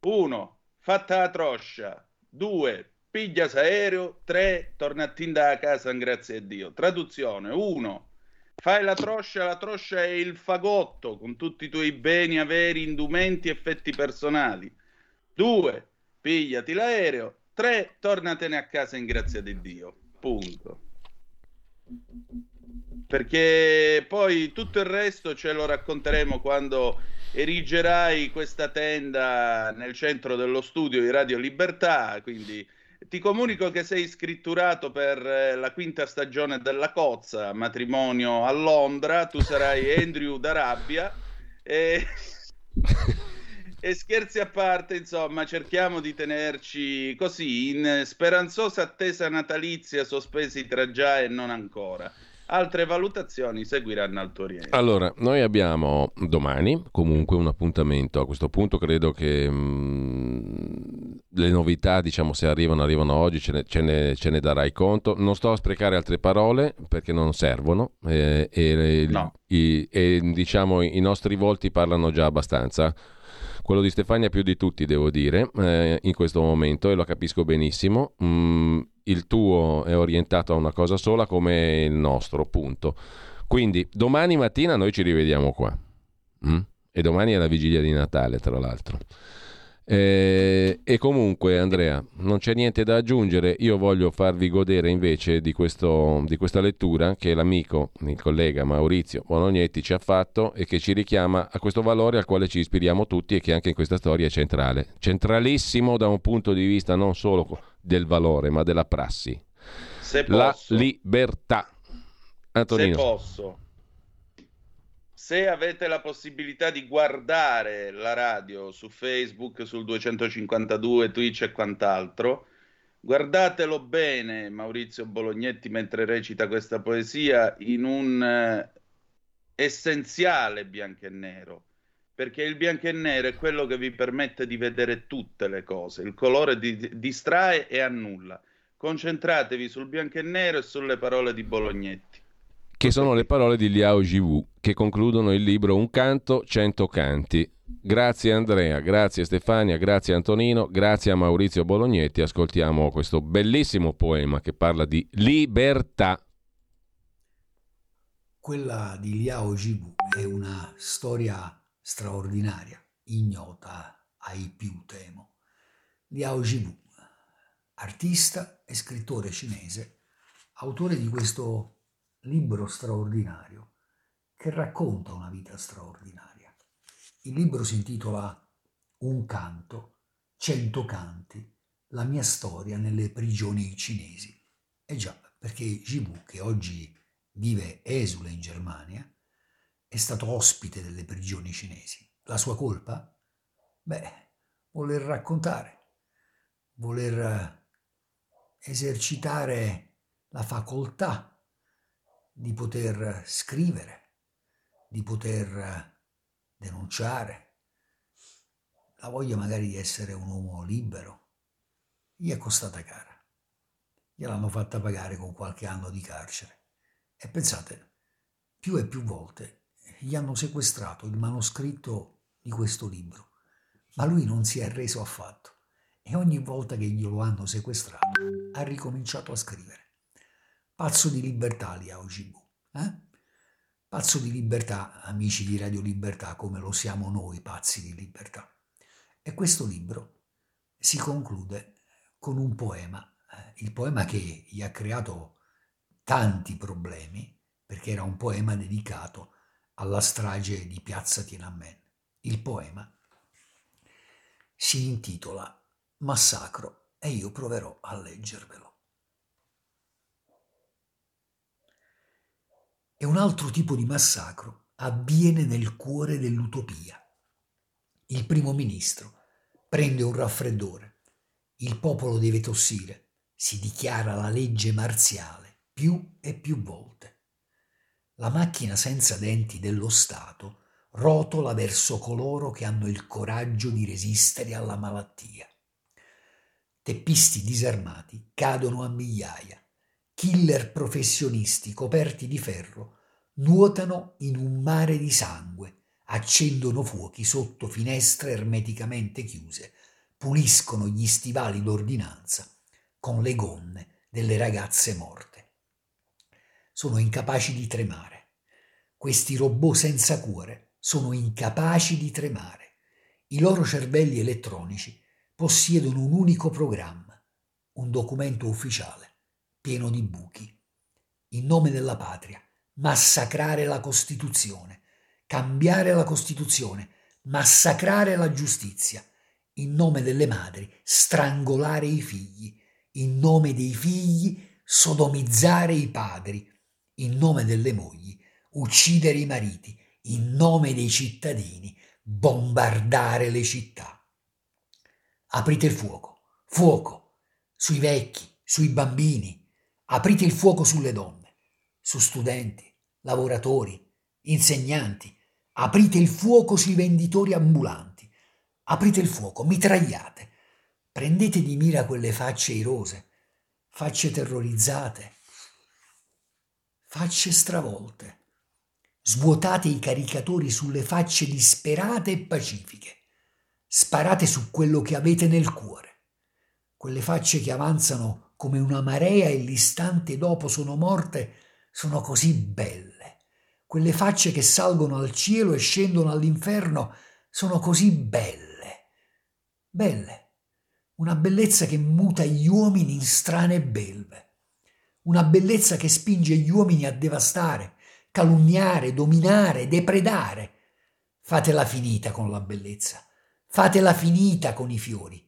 Uno, fatta la troscia. Due, piglia aereo. Tre, torna a tinda a casa, grazie a Dio. Traduzione, uno, fai la troscia, la troscia è il fagotto con tutti i tuoi beni, averi, indumenti, effetti personali. Due, pigliati l'aereo. Tre, tornatene a casa in grazia di Dio. Punto. Perché poi tutto il resto ce lo racconteremo quando erigerai questa tenda nel centro dello studio di Radio Libertà. Quindi ti comunico che sei scritturato per eh, la quinta stagione della Cozza, matrimonio a Londra. Tu sarai Andrew d'Arabia. E... E scherzi a parte, insomma, cerchiamo di tenerci così in speranzosa attesa natalizia, sospesi tra già e non ancora. Altre valutazioni seguiranno al Toriente. Allora, noi abbiamo domani comunque un appuntamento. A questo punto credo che mh, mm, le novità, diciamo, se arrivano, arrivano oggi, ce ne, ce, ne, ce ne, darai conto. Non sto a sprecare altre parole perché non servono eh, e, no. i, e diciamo i nostri volti parlano già abbastanza. Quello di Stefania più di tutti, devo dire, eh, in questo momento e lo capisco benissimo. Mm, il tuo è orientato a una cosa sola come il nostro, punto. Quindi domani mattina noi ci rivediamo qua. Mm? E domani è la vigilia di Natale, tra l'altro. Eh, e comunque, Andrea, non c'è niente da aggiungere. Io voglio farvi godere invece di, questo, di questa lettura che l'amico, il collega Maurizio Bonognetti ci ha fatto e che ci richiama a questo valore al quale ci ispiriamo tutti e che anche in questa storia è centrale. Centralissimo da un punto di vista non solo del valore, ma della prassi. Se La libertà. Antonino. Se posso se avete la possibilità di guardare la radio su Facebook, sul 252, Twitch e quant'altro, guardatelo bene Maurizio Bolognetti mentre recita questa poesia in un eh, essenziale bianco e nero, perché il bianco e nero è quello che vi permette di vedere tutte le cose, il colore di, distrae e annulla. Concentratevi sul bianco e nero e sulle parole di Bolognetti che sono le parole di Liao Jivu, che concludono il libro Un canto, cento canti. Grazie Andrea, grazie Stefania, grazie Antonino, grazie a Maurizio Bolognetti. Ascoltiamo questo bellissimo poema che parla di libertà. Quella di Liao Jivu è una storia straordinaria, ignota ai più temo. Liao Jivu, artista e scrittore cinese, autore di questo libro straordinario che racconta una vita straordinaria. Il libro si intitola Un canto, cento canti, la mia storia nelle prigioni cinesi. E già, perché Jibu, che oggi vive esule in Germania, è stato ospite delle prigioni cinesi. La sua colpa? Beh, voler raccontare, voler esercitare la facoltà di poter scrivere, di poter denunciare, la voglia magari di essere un uomo libero, gli è costata cara. Gliel'hanno fatta pagare con qualche anno di carcere. E pensate, più e più volte gli hanno sequestrato il manoscritto di questo libro, ma lui non si è reso affatto e ogni volta che glielo hanno sequestrato ha ricominciato a scrivere. Pazzo di libertà Liao Jibu. Eh? Pazzo di libertà, amici di Radio Libertà, come lo siamo noi pazzi di libertà. E questo libro si conclude con un poema, eh, il poema che gli ha creato tanti problemi, perché era un poema dedicato alla strage di Piazza Tiananmen. Il poema si intitola Massacro e io proverò a leggervelo. E un altro tipo di massacro avviene nel cuore dell'utopia. Il primo ministro prende un raffreddore, il popolo deve tossire, si dichiara la legge marziale più e più volte. La macchina senza denti dello Stato rotola verso coloro che hanno il coraggio di resistere alla malattia. Teppisti disarmati cadono a migliaia, killer professionisti coperti di ferro nuotano in un mare di sangue, accendono fuochi sotto finestre ermeticamente chiuse, puliscono gli stivali d'ordinanza con le gonne delle ragazze morte. Sono incapaci di tremare. Questi robot senza cuore sono incapaci di tremare. I loro cervelli elettronici possiedono un unico programma, un documento ufficiale pieno di buchi. In nome della patria, massacrare la Costituzione, cambiare la Costituzione, massacrare la giustizia, in nome delle madri, strangolare i figli, in nome dei figli, sodomizzare i padri, in nome delle mogli, uccidere i mariti, in nome dei cittadini, bombardare le città. Aprite il fuoco, fuoco, sui vecchi, sui bambini, aprite il fuoco sulle donne, su studenti, lavoratori, insegnanti. Aprite il fuoco sui venditori ambulanti. Aprite il fuoco, mitragliate. Prendete di mira quelle facce irose, facce terrorizzate, facce stravolte. Svuotate i caricatori sulle facce disperate e pacifiche. Sparate su quello che avete nel cuore. Quelle facce che avanzano come una marea e l'istante dopo sono morte sono così belle. Quelle facce che salgono al cielo e scendono all'inferno sono così belle. Belle. Una bellezza che muta gli uomini in strane belve. Una bellezza che spinge gli uomini a devastare, calunniare, dominare, depredare. Fatela finita con la bellezza. Fatela finita con i fiori,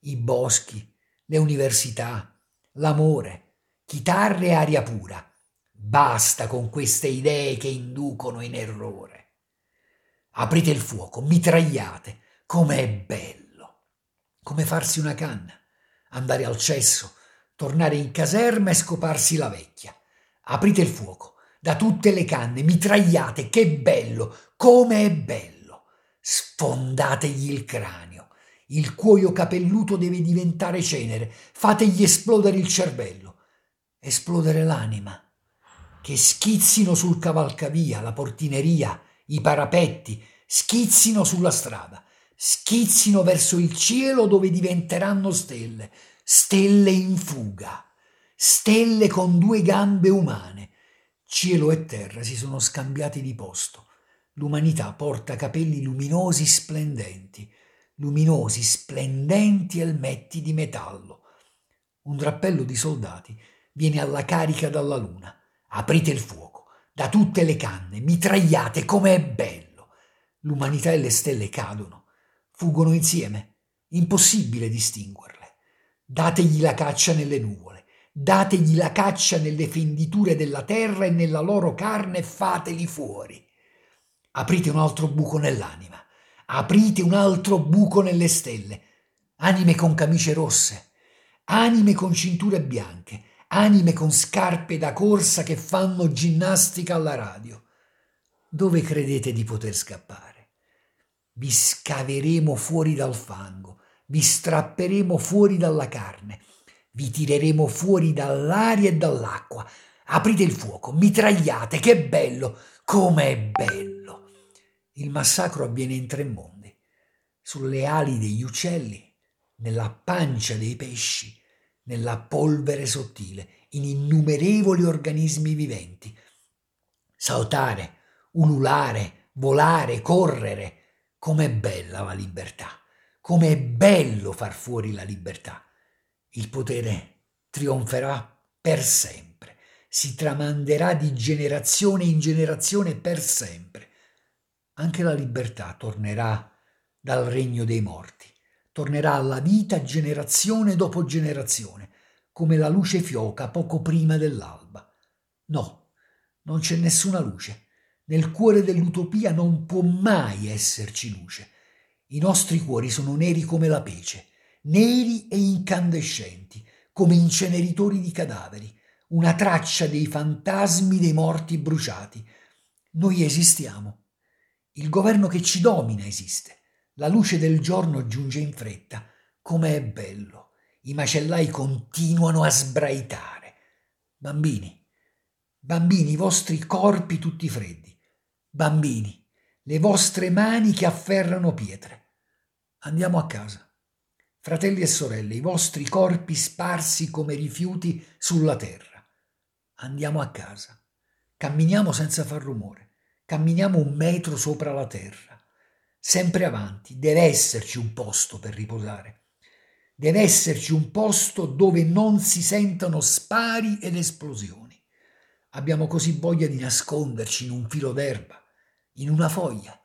i boschi, le università, l'amore, chitarre e aria pura. Basta con queste idee che inducono in errore. Aprite il fuoco, mitragliate, com'è bello. Come farsi una canna, andare al cesso, tornare in caserma e scoparsi la vecchia. Aprite il fuoco, da tutte le canne, mitragliate, che bello, come è bello. Sfondategli il cranio. Il cuoio capelluto deve diventare cenere. Fategli esplodere il cervello. Esplodere l'anima. Che schizzino sul cavalcavia, la portineria, i parapetti, schizzino sulla strada, schizzino verso il cielo dove diventeranno stelle, stelle in fuga, stelle con due gambe umane. Cielo e terra si sono scambiati di posto L'umanità porta capelli luminosi splendenti, luminosi, splendenti elmetti di metallo. Un drappello di soldati viene alla carica dalla luna. Aprite il fuoco, da tutte le canne, mitragliate come è bello. L'umanità e le stelle cadono, fuggono insieme, impossibile distinguerle. Dategli la caccia nelle nuvole, dategli la caccia nelle fenditure della terra e nella loro carne fateli fuori. Aprite un altro buco nell'anima. Aprite un altro buco nelle stelle. Anime con camicie rosse. Anime con cinture bianche. Anime con scarpe da corsa che fanno ginnastica alla radio. Dove credete di poter scappare? Vi scaveremo fuori dal fango, vi strapperemo fuori dalla carne, vi tireremo fuori dall'aria e dall'acqua. Aprite il fuoco, mitragliate, che bello, come è bello! Il massacro avviene in tre mondi, sulle ali degli uccelli, nella pancia dei pesci, nella polvere sottile, in innumerevoli organismi viventi. Saltare, ululare, volare, correre. Com'è bella la libertà! Com'è bello far fuori la libertà! Il potere trionferà per sempre, si tramanderà di generazione in generazione per sempre anche la libertà tornerà dal regno dei morti, tornerà alla vita generazione dopo generazione, come la luce fioca poco prima dell'alba. No, non c'è nessuna luce. Nel cuore dell'utopia non può mai esserci luce. I nostri cuori sono neri come la pece, neri e incandescenti, come inceneritori di cadaveri, una traccia dei fantasmi dei morti bruciati. Noi esistiamo il governo che ci domina esiste. La luce del giorno giunge in fretta. Come è bello. I macellai continuano a sbraitare. Bambini, bambini, i vostri corpi tutti freddi. Bambini, le vostre mani che afferrano pietre. Andiamo a casa. Fratelli e sorelle, i vostri corpi sparsi come rifiuti sulla terra. Andiamo a casa. Camminiamo senza far rumore. Camminiamo un metro sopra la terra. Sempre avanti, deve esserci un posto per riposare. Deve esserci un posto dove non si sentono spari ed esplosioni. Abbiamo così voglia di nasconderci in un filo d'erba, in una foglia.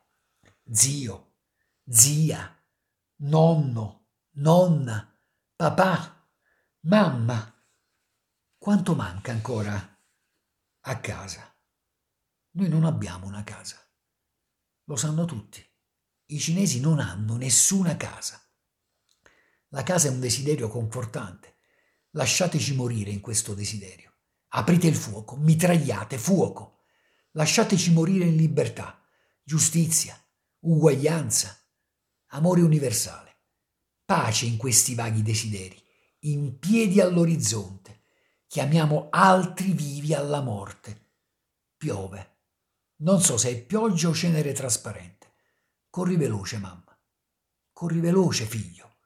Zio, zia, nonno, nonna, papà, mamma. Quanto manca ancora a casa? Noi non abbiamo una casa. Lo sanno tutti. I cinesi non hanno nessuna casa. La casa è un desiderio confortante. Lasciateci morire in questo desiderio. Aprite il fuoco, mitragliate, fuoco. Lasciateci morire in libertà, giustizia, uguaglianza, amore universale, pace in questi vaghi desideri, in piedi all'orizzonte. Chiamiamo altri vivi alla morte. Piove. Non so se è pioggia o cenere trasparente. Corri veloce, mamma. Corri veloce, figlio.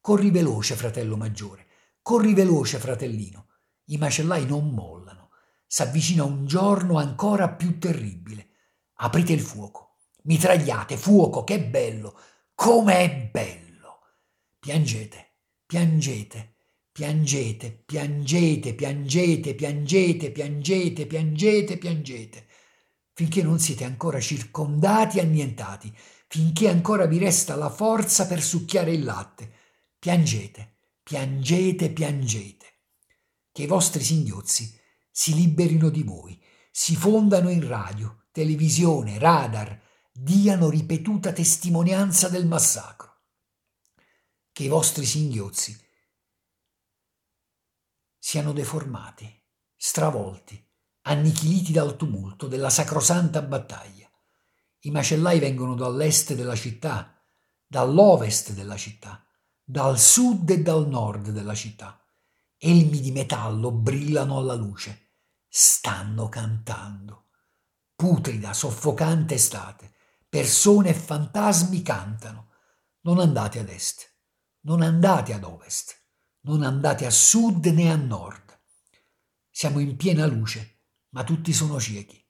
Corri veloce, fratello maggiore. Corri veloce, fratellino. I macellai non mollano. S'avvicina un giorno ancora più terribile. Aprite il fuoco. Mitragliate, fuoco, che bello. Come è bello. Piangete, piangete. Piangete, piangete, piangete, piangete, piangete, piangete, piangete. piangete finché non siete ancora circondati e annientati, finché ancora vi resta la forza per succhiare il latte. Piangete, piangete, piangete che i vostri singhiozzi si liberino di voi, si fondano in radio, televisione, radar, diano ripetuta testimonianza del massacro. Che i vostri singhiozzi siano deformati, stravolti, annichiliti dal tumulto della sacrosanta battaglia. I macellai vengono dall'est della città, dall'ovest della città, dal sud e dal nord della città elmi di metallo brillano alla luce. Stanno cantando. Putrida, soffocante estate. Persone e fantasmi cantano. Non andate ad est, non andate ad ovest, non andate a sud né a nord. Siamo in piena luce, ma tutti sono ciechi.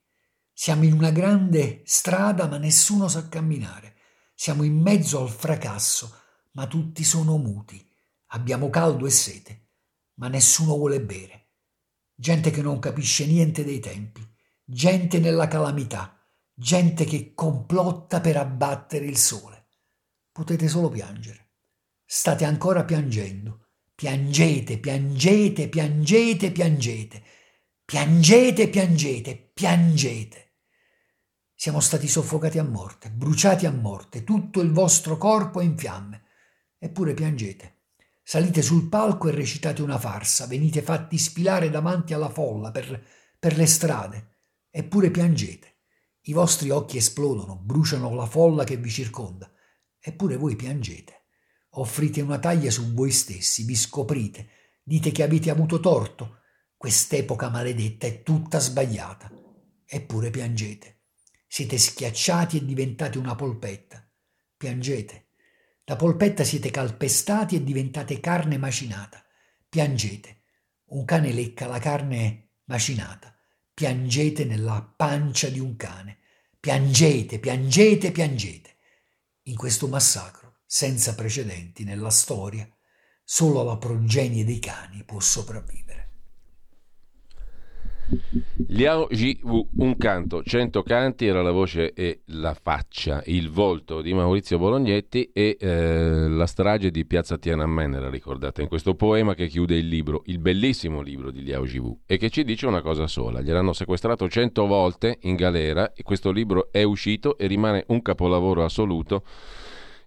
Siamo in una grande strada, ma nessuno sa camminare. Siamo in mezzo al fracasso, ma tutti sono muti. Abbiamo caldo e sete ma nessuno vuole bere. Gente che non capisce niente dei tempi, gente nella calamità, gente che complotta per abbattere il sole. Potete solo piangere. State ancora piangendo. Piangete, piangete, piangete, piangete. Piangete, piangete, piangete. Siamo stati soffocati a morte, bruciati a morte, tutto il vostro corpo è in fiamme. Eppure piangete. Salite sul palco e recitate una farsa, venite fatti spilare davanti alla folla per, per le strade, eppure piangete. I vostri occhi esplodono, bruciano la folla che vi circonda, eppure voi piangete. Offrite una taglia su voi stessi, vi scoprite, dite che avete avuto torto. Quest'epoca maledetta è tutta sbagliata, eppure piangete. Siete schiacciati e diventate una polpetta. Piangete da polpetta siete calpestati e diventate carne macinata. Piangete. Un cane lecca la carne macinata. Piangete nella pancia di un cane. Piangete, piangete, piangete. In questo massacro, senza precedenti nella storia, solo la progenie dei cani può sopravvivere. Liao Ji-Wu, un canto, cento canti, era la voce e la faccia, il volto di Maurizio Bolognetti e eh, la strage di Piazza Tiananmen era ricordata in questo poema che chiude il libro, il bellissimo libro di Liao Ji-Wu e che ci dice una cosa sola, gliel'hanno sequestrato cento volte in galera e questo libro è uscito e rimane un capolavoro assoluto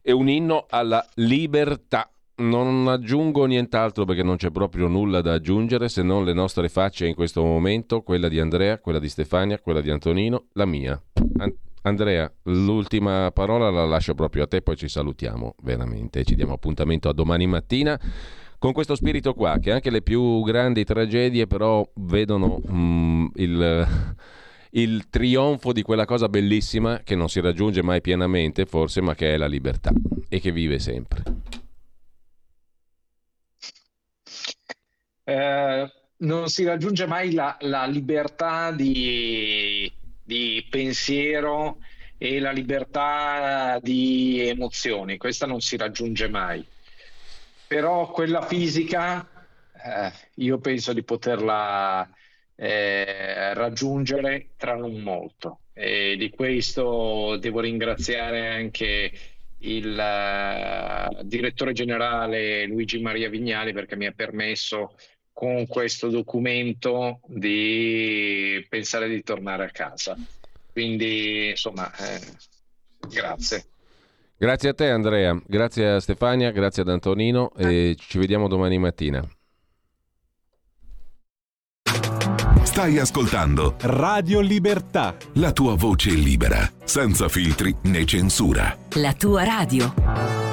e un inno alla libertà non aggiungo nient'altro perché non c'è proprio nulla da aggiungere se non le nostre facce in questo momento, quella di Andrea, quella di Stefania, quella di Antonino, la mia. An- Andrea, l'ultima parola la lascio proprio a te, poi ci salutiamo veramente. Ci diamo appuntamento a domani mattina con questo spirito qua, che anche le più grandi tragedie però vedono mm, il, il trionfo di quella cosa bellissima che non si raggiunge mai pienamente, forse, ma che è la libertà e che vive sempre. Eh, non si raggiunge mai la, la libertà di, di, pensiero e la libertà di emozioni, questa non si raggiunge mai. Però quella fisica, eh, io penso di poterla eh, raggiungere tra non molto. E di questo devo ringraziare anche il uh, direttore generale Luigi Maria Vignali perché mi ha permesso con questo documento di pensare di tornare a casa. Quindi, insomma, eh, grazie. Grazie a te Andrea, grazie a Stefania, grazie ad Antonino e ci vediamo domani mattina. Stai ascoltando Radio Libertà. La tua voce libera, senza filtri né censura. La tua radio.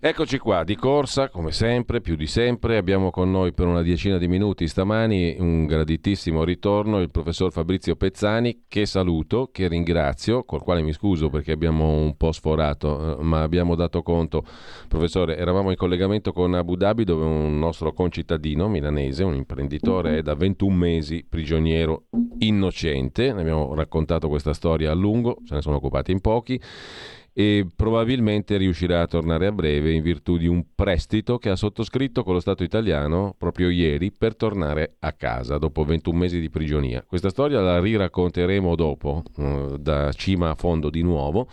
Eccoci qua, di corsa, come sempre, più di sempre. Abbiamo con noi per una decina di minuti stamani un graditissimo ritorno il professor Fabrizio Pezzani, che saluto, che ringrazio, col quale mi scuso perché abbiamo un po' sforato, eh, ma abbiamo dato conto. Professore, eravamo in collegamento con Abu Dhabi dove un nostro concittadino milanese, un imprenditore, è da 21 mesi prigioniero innocente. Ne abbiamo raccontato questa storia a lungo, se ne sono occupati in pochi e probabilmente riuscirà a tornare a breve in virtù di un prestito che ha sottoscritto con lo Stato italiano proprio ieri per tornare a casa dopo 21 mesi di prigionia. Questa storia la riracconteremo dopo, eh, da cima a fondo di nuovo.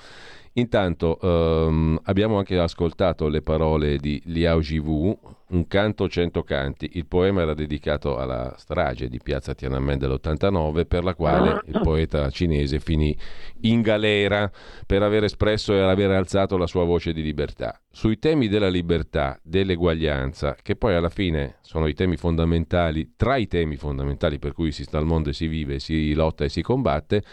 Intanto ehm, abbiamo anche ascoltato le parole di Liao Jivu, Un canto cento canti. Il poema era dedicato alla strage di piazza Tiananmen dell'89 per la quale il poeta cinese finì in galera per aver espresso e aver alzato la sua voce di libertà. Sui temi della libertà, dell'eguaglianza, che poi alla fine sono i temi fondamentali, tra i temi fondamentali per cui si sta al mondo e si vive, si lotta e si combatte,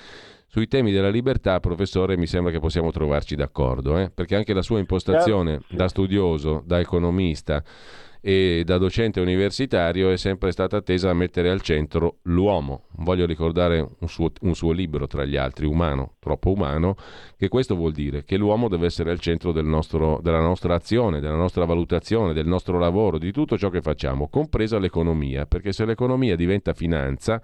sui temi della libertà, professore, mi sembra che possiamo trovarci d'accordo, eh? perché anche la sua impostazione da studioso, da economista e da docente universitario è sempre stata tesa a mettere al centro l'uomo. Voglio ricordare un suo, un suo, libro, tra gli altri, Umano, troppo umano, che questo vuol dire che l'uomo deve essere al centro del nostro, della nostra azione, della nostra valutazione, del nostro lavoro, di tutto ciò che facciamo, compresa l'economia, perché se l'economia diventa finanza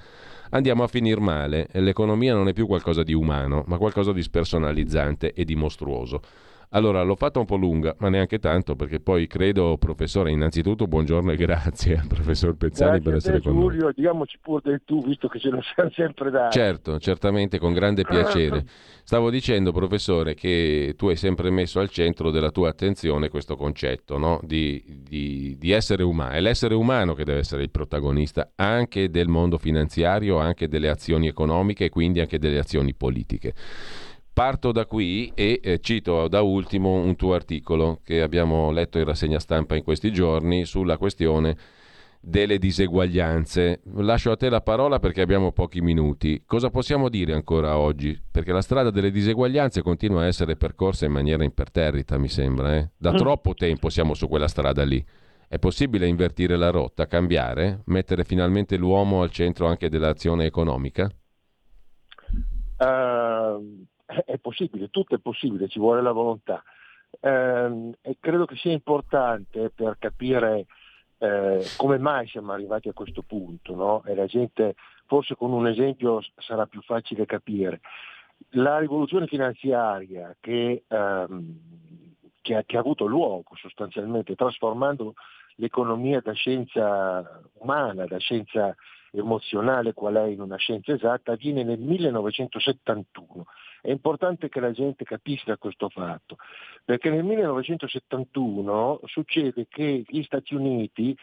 andiamo a finire male l'economia non è più qualcosa di umano, ma qualcosa di spersonalizzante e di mostruoso. Allora, l'ho fatta un po' lunga, ma neanche tanto, perché poi credo, professore, innanzitutto buongiorno e grazie al professor Pezzani grazie per essere te, con Giulio, noi. Diciamoci pure del tu, visto che ce lo siamo sempre dati. Certo, certamente, con grande piacere. Stavo dicendo, professore, che tu hai sempre messo al centro della tua attenzione questo concetto no? di, di, di essere umano. È l'essere umano che deve essere il protagonista anche del mondo finanziario, anche delle azioni economiche e quindi anche delle azioni politiche. Parto da qui e eh, cito da ultimo un tuo articolo che abbiamo letto in rassegna stampa in questi giorni sulla questione delle diseguaglianze. Lascio a te la parola perché abbiamo pochi minuti. Cosa possiamo dire ancora oggi? Perché la strada delle diseguaglianze continua a essere percorsa in maniera imperterrita, mi sembra. Eh? Da mm. troppo tempo siamo su quella strada lì. È possibile invertire la rotta, cambiare, mettere finalmente l'uomo al centro anche dell'azione economica? Uh, è possibile, tutto è possibile, ci vuole la volontà. Eh, e credo che sia importante per capire eh, come mai siamo arrivati a questo punto, no? e la gente forse con un esempio sarà più facile capire. La rivoluzione finanziaria che, ehm, che, ha, che ha avuto luogo sostanzialmente trasformando l'economia da scienza umana, da scienza emozionale qual è in una scienza esatta, avviene nel 1971 è importante che la gente capisca questo fatto, perché nel 1971 succede che gli Stati Uniti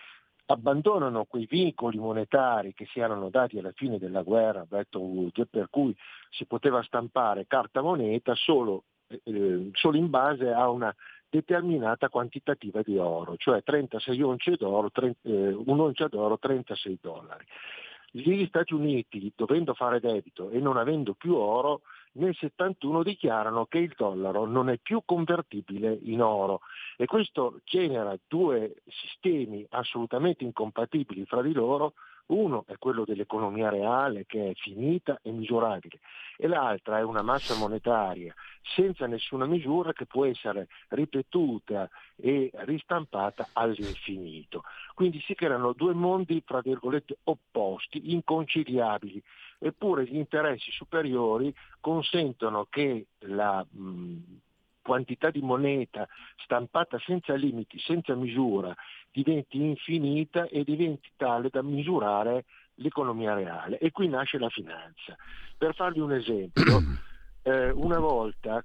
abbandonano quei vincoli monetari che si erano dati alla fine della guerra a Bretton Woods, per cui si poteva stampare carta moneta solo, eh, solo in base a una determinata quantitativa di oro, cioè 36 once d'oro, 30, eh, un'oncia d'oro 36 dollari. Gli Stati Uniti, dovendo fare debito e non avendo più oro, nel 71 dichiarano che il dollaro non è più convertibile in oro. E questo genera due sistemi assolutamente incompatibili fra di loro uno è quello dell'economia reale che è finita e misurabile e l'altra è una massa monetaria senza nessuna misura che può essere ripetuta e ristampata all'infinito. Quindi si creano due mondi, fra virgolette, opposti, inconciliabili, eppure gli interessi superiori consentono che la mh, quantità di moneta stampata senza limiti, senza misura, diventi infinita e diventi tale da misurare l'economia reale e qui nasce la finanza. Per farvi un esempio, eh, una volta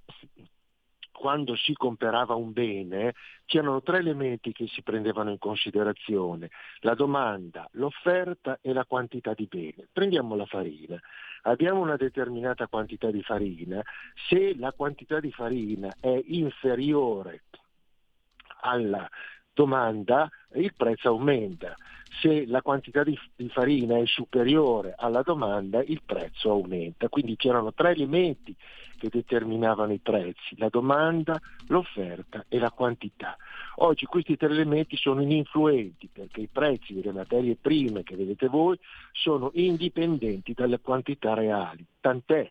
quando si comperava un bene c'erano tre elementi che si prendevano in considerazione, la domanda, l'offerta e la quantità di bene. Prendiamo la farina. Abbiamo una determinata quantità di farina, se la quantità di farina è inferiore alla domanda il prezzo aumenta. Se la quantità di, di, farina è superiore alla domanda il prezzo aumenta. Quindi c'erano tre elementi che determinavano i prezzi, la domanda, l'offerta e la quantità. Oggi questi tre elementi sono ininfluenti perché i prezzi delle materie prime che vedete voi sono indipendenti dalle quantità reali, tant'è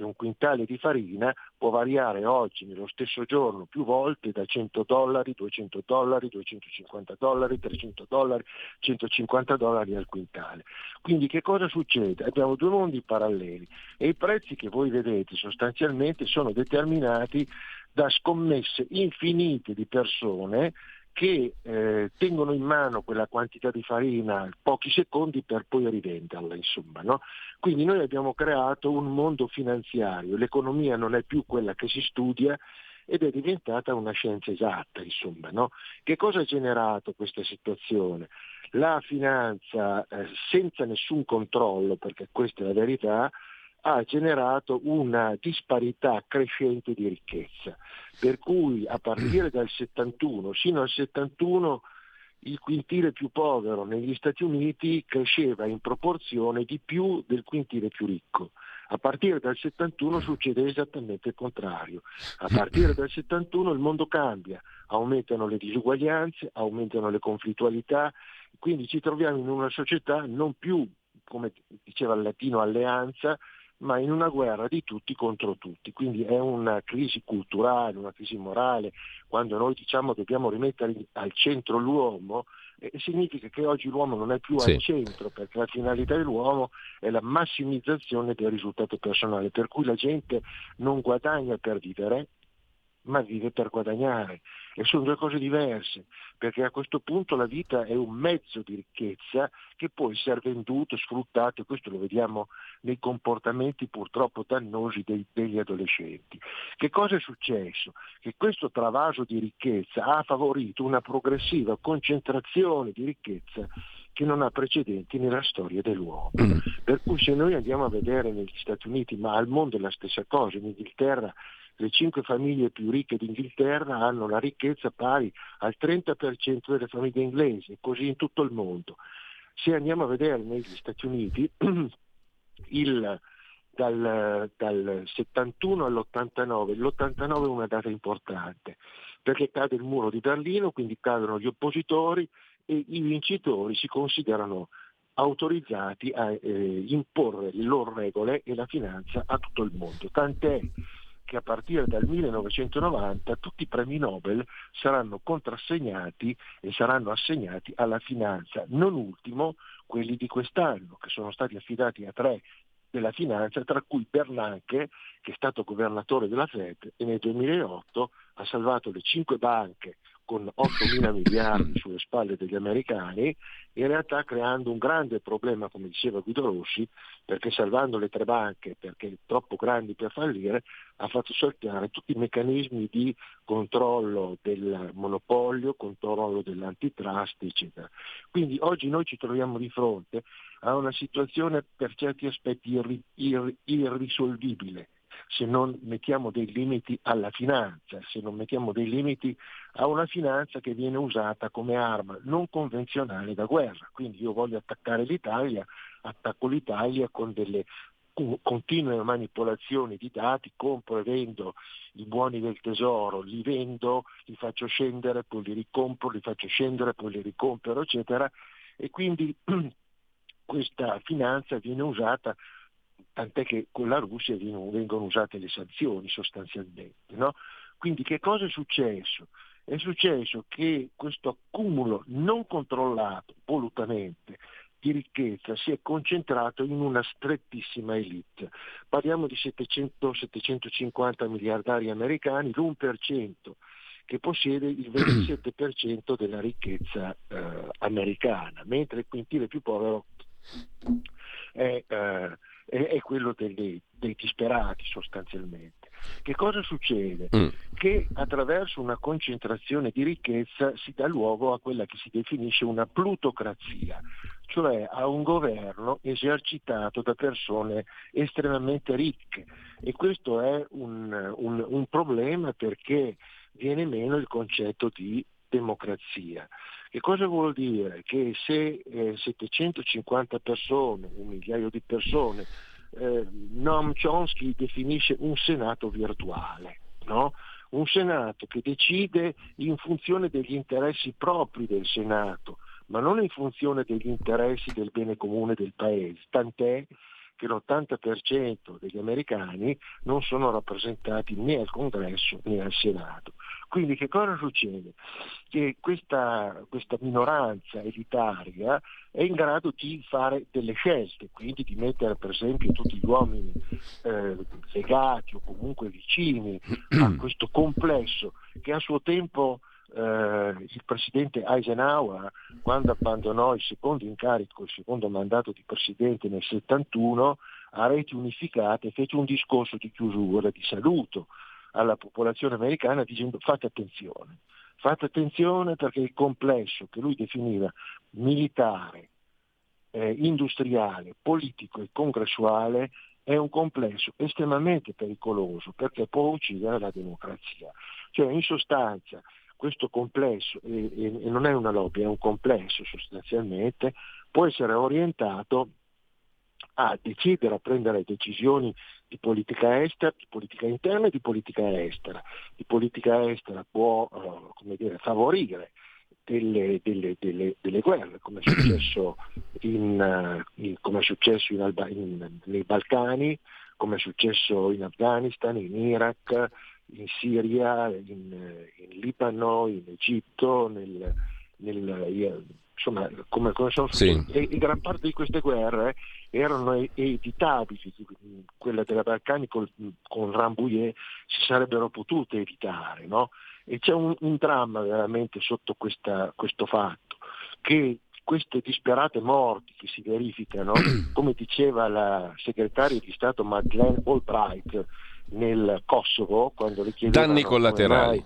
che un quintale di farina può variare oggi nello stesso giorno più volte da 100 dollari, 200 dollari, 250 dollari, 300 dollari, 150 dollari al quintale. Quindi che cosa succede? Abbiamo due mondi paralleli e i prezzi che voi vedete sostanzialmente sono determinati da scommesse infinite di persone che eh, tengono in mano quella quantità di farina pochi secondi per poi rivenderla, insomma. No? Quindi noi abbiamo creato un mondo finanziario, l'economia non è più quella che si studia ed è diventata una scienza esatta, insomma. No? Che cosa ha generato questa situazione? La finanza eh, senza nessun controllo, perché questa è la verità, ha generato una disparità crescente di ricchezza, per cui a partire dal 71 sino al 71 il quintile più povero negli Stati Uniti cresceva in proporzione di più del quintile più ricco. A partire dal 71 succede esattamente il contrario. A partire dal 71 il mondo cambia, aumentano le disuguaglianze, aumentano le conflittualità, quindi ci troviamo in una società non più, come diceva il latino, alleanza, ma in una guerra di tutti contro tutti. Quindi è una crisi culturale, una crisi morale. Quando noi diciamo che dobbiamo rimettere al centro l'uomo, eh, significa che oggi l'uomo non è più sì. al centro, perché la finalità dell'uomo è la massimizzazione del risultato personale, per cui la gente non guadagna per vivere, ma vive per guadagnare. E sono due cose diverse, perché a questo punto la vita è un mezzo di ricchezza che può essere venduto, sfruttato, e questo lo vediamo nei comportamenti purtroppo dannosi dei, degli adolescenti. Che cosa è successo? Che questo travaso di ricchezza ha favorito una progressiva concentrazione di ricchezza che non ha precedenti nella storia dell'uomo. Mm. Per cui se noi andiamo a vedere negli Stati Uniti, ma al mondo è la stessa cosa, in Inghilterra le cinque famiglie più ricche d'Inghilterra hanno la ricchezza pari al 30% delle famiglie inglesi, così in tutto il mondo. Se andiamo a vedere negli Stati Uniti, il, dal, dal 71 all'89, l'89 è una data importante, perché cade il muro di Berlino, quindi cadono gli oppositori e i vincitori si considerano autorizzati a eh, imporre le loro regole e la finanza a tutto il mondo. Tant'è che a partire dal 1990 tutti i premi Nobel saranno contrassegnati e saranno assegnati alla finanza, non ultimo quelli di quest'anno, che sono stati affidati a tre della finanza, tra cui Bernanke, che è stato governatore della Fed e nel 2008 ha salvato le cinque banche con 8 mila miliardi sulle spalle degli americani, in realtà creando un grande problema, come diceva Guido Rossi, perché salvando le tre banche, perché troppo grandi per fallire, ha fatto saltare tutti i meccanismi di controllo del monopolio, controllo dell'antitrust, eccetera. Quindi oggi noi ci troviamo di fronte a una situazione per certi aspetti irri- irri- irrisolvibile se non mettiamo dei limiti alla finanza, se non mettiamo dei limiti a una finanza che viene usata come arma non convenzionale da guerra. Quindi io voglio attaccare l'Italia, attacco l'Italia con delle continue manipolazioni di dati, compro e vendo i buoni del tesoro, li vendo, li faccio scendere, poi li ricompro, li faccio scendere, poi li ricompro, eccetera. E quindi questa finanza viene usata tant'è che con la Russia vengono usate le sanzioni sostanzialmente. No? Quindi che cosa è successo? È successo che questo accumulo non controllato volutamente di ricchezza si è concentrato in una strettissima elite. Parliamo di 700-750 miliardari americani, l'1% che possiede il 27% della ricchezza eh, americana, mentre il quintile più povero è, eh, è, quello dei, dei disperati sostanzialmente. Che cosa succede? Mm. Che attraverso una concentrazione di ricchezza si dà luogo a quella che si definisce una plutocrazia, cioè a un governo esercitato da persone estremamente ricche. E questo è un, un, un problema perché viene meno il concetto di democrazia. Che cosa vuol dire? Che se eh, 750 persone, un migliaio di persone, eh, Noam Chomsky definisce un Senato virtuale, no? un Senato che decide in funzione degli interessi propri del Senato, ma non in funzione degli interessi del bene comune del Paese, tant'è che l'80% degli americani non sono rappresentati né al Congresso né al Senato. Quindi che cosa succede? Che questa, questa minoranza elitaria è in grado di fare delle scelte, quindi di mettere per esempio tutti gli uomini eh, legati o comunque vicini a questo complesso che a suo tempo eh, il presidente Eisenhower, quando abbandonò il secondo incarico, il secondo mandato di presidente nel 71, a reti unificate fece un discorso di chiusura, di saluto alla popolazione americana dicendo fate attenzione, fate attenzione perché il complesso che lui definiva militare, eh, industriale, politico e congressuale è un complesso estremamente pericoloso perché può uccidere la democrazia. Cioè in sostanza questo complesso, e, e, non è una lobby, è un complesso sostanzialmente, può essere orientato a decidere, a prendere decisioni di politica estera, di politica interna e di politica estera. Di politica estera può uh, dire, favorire delle, delle, delle, delle, guerre, come è successo, in, uh, in, come è successo in Alba, nei Balcani, come è successo in Afghanistan, in Iraq, in Siria, in, in Libano, in Egitto, nel, nel, insomma, come, come sono sì. e, e, gran parte di queste guerre erano evitabili, quella della Balcani con, con Rambouillet si sarebbero potute evitare, no? E c'è un, un, dramma veramente sotto questa, questo fatto, che queste disperate morti che si verificano, come diceva la segretaria di Stato Madeleine Albright, nel Kosovo quando le chiedevano danni collaterali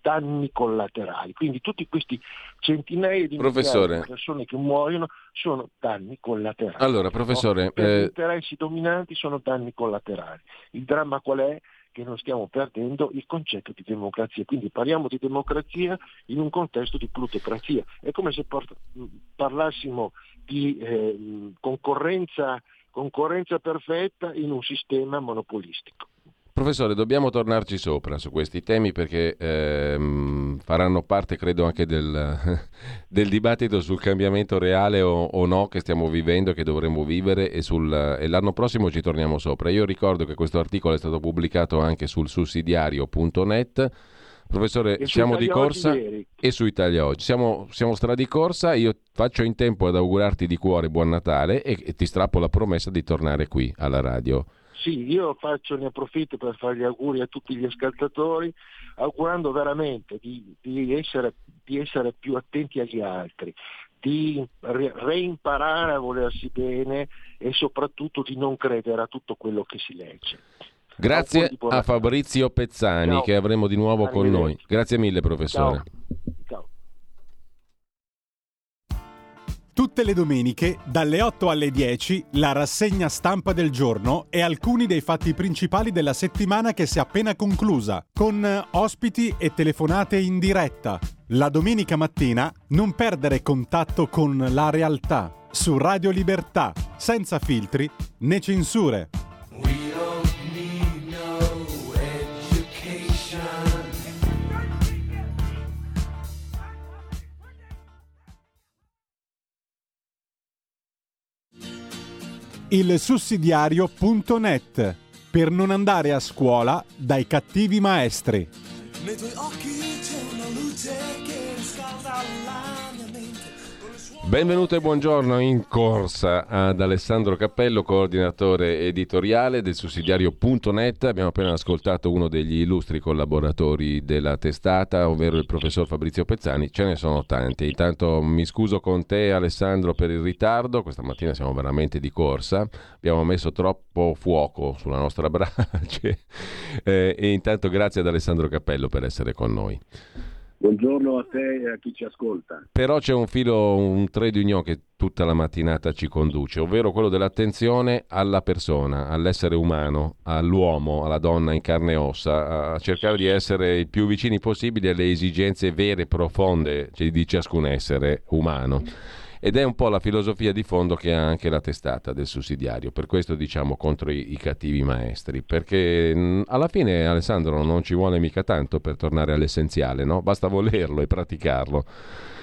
danni collaterali quindi tutti questi centinaia di persone che muoiono sono danni collaterali allora professore no? eh... gli interessi dominanti sono danni collaterali il dramma qual è? che non stiamo perdendo il concetto di democrazia. Quindi parliamo di democrazia in un contesto di plutocrazia. È come se parlassimo di eh, concorrenza concorrenza perfetta in un sistema monopolistico. Professore, dobbiamo tornarci sopra su questi temi perché ehm, faranno parte, credo, anche del, del, dibattito sul cambiamento reale o, o, no che stiamo vivendo, che dovremmo vivere e, sul, e, l'anno prossimo ci torniamo sopra. Io ricordo che questo articolo è stato pubblicato anche sul sussidiario.net Professore, siamo di corsa e su Italia Oggi. Siamo, siamo stra di corsa, io faccio in tempo ad augurarti di cuore buon Natale e, e ti strappo la promessa di tornare qui alla radio. Sì, io faccio, ne approfitto per fare gli auguri a tutti gli ascoltatori, augurando veramente di, di, essere, di essere, più attenti agli altri, di re- reimparare a volersi bene e soprattutto di non credere a tutto quello che si legge. Grazie a Fabrizio Pezzani Ciao. che avremo di nuovo con noi. Grazie mille professore. Ciao. Tutte le domeniche, dalle 8 alle 10, la rassegna stampa del giorno e alcuni dei fatti principali della settimana che si è appena conclusa, con ospiti e telefonate in diretta. La domenica mattina non perdere contatto con la realtà su Radio Libertà, senza filtri né censure. Il sussidiario.net per non andare a scuola dai cattivi maestri. Benvenuto e buongiorno in corsa ad Alessandro Cappello, coordinatore editoriale del sussidiario.net. Abbiamo appena ascoltato uno degli illustri collaboratori della testata, ovvero il professor Fabrizio Pezzani. Ce ne sono tanti. Intanto mi scuso con te Alessandro per il ritardo, questa mattina siamo veramente di corsa, abbiamo messo troppo fuoco sulla nostra brace eh, e intanto grazie ad Alessandro Cappello per essere con noi. Buongiorno a te e a chi ci ascolta. Però c'è un filo, un trade union che tutta la mattinata ci conduce, ovvero quello dell'attenzione alla persona, all'essere umano, all'uomo, alla donna in carne e ossa, a cercare di essere il più vicini possibili alle esigenze vere e profonde cioè di ciascun essere umano. Ed è un po' la filosofia di fondo che ha anche la testata del sussidiario, per questo diciamo contro i, i cattivi maestri, perché mh, alla fine Alessandro non ci vuole mica tanto per tornare all'essenziale, no? basta volerlo e praticarlo.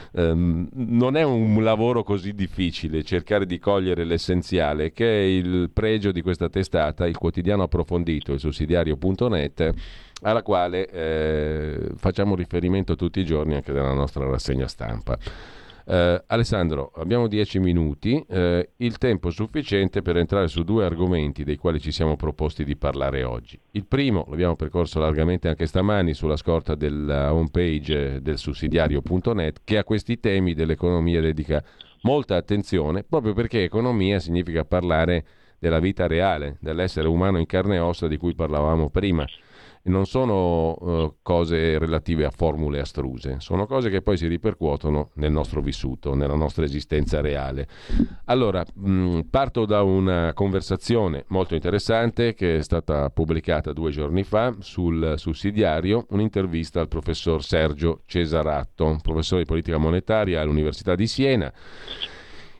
Um, non è un lavoro così difficile cercare di cogliere l'essenziale, che è il pregio di questa testata, il quotidiano approfondito, il sussidiario.net, alla quale eh, facciamo riferimento tutti i giorni anche nella nostra rassegna stampa. Eh, Alessandro, abbiamo dieci minuti, eh, il tempo sufficiente per entrare su due argomenti dei quali ci siamo proposti di parlare oggi. Il primo l'abbiamo percorso largamente anche stamani sulla scorta della homepage del sussidiario.net che a questi temi dell'economia dedica molta attenzione proprio perché economia significa parlare della vita reale, dell'essere umano in carne e ossa di cui parlavamo prima non sono uh, cose relative a formule astruse, sono cose che poi si ripercuotono nel nostro vissuto, nella nostra esistenza reale. Allora, mh, parto da una conversazione molto interessante che è stata pubblicata due giorni fa sul sussidiario, un'intervista al professor Sergio Cesaratto, professore di politica monetaria all'Università di Siena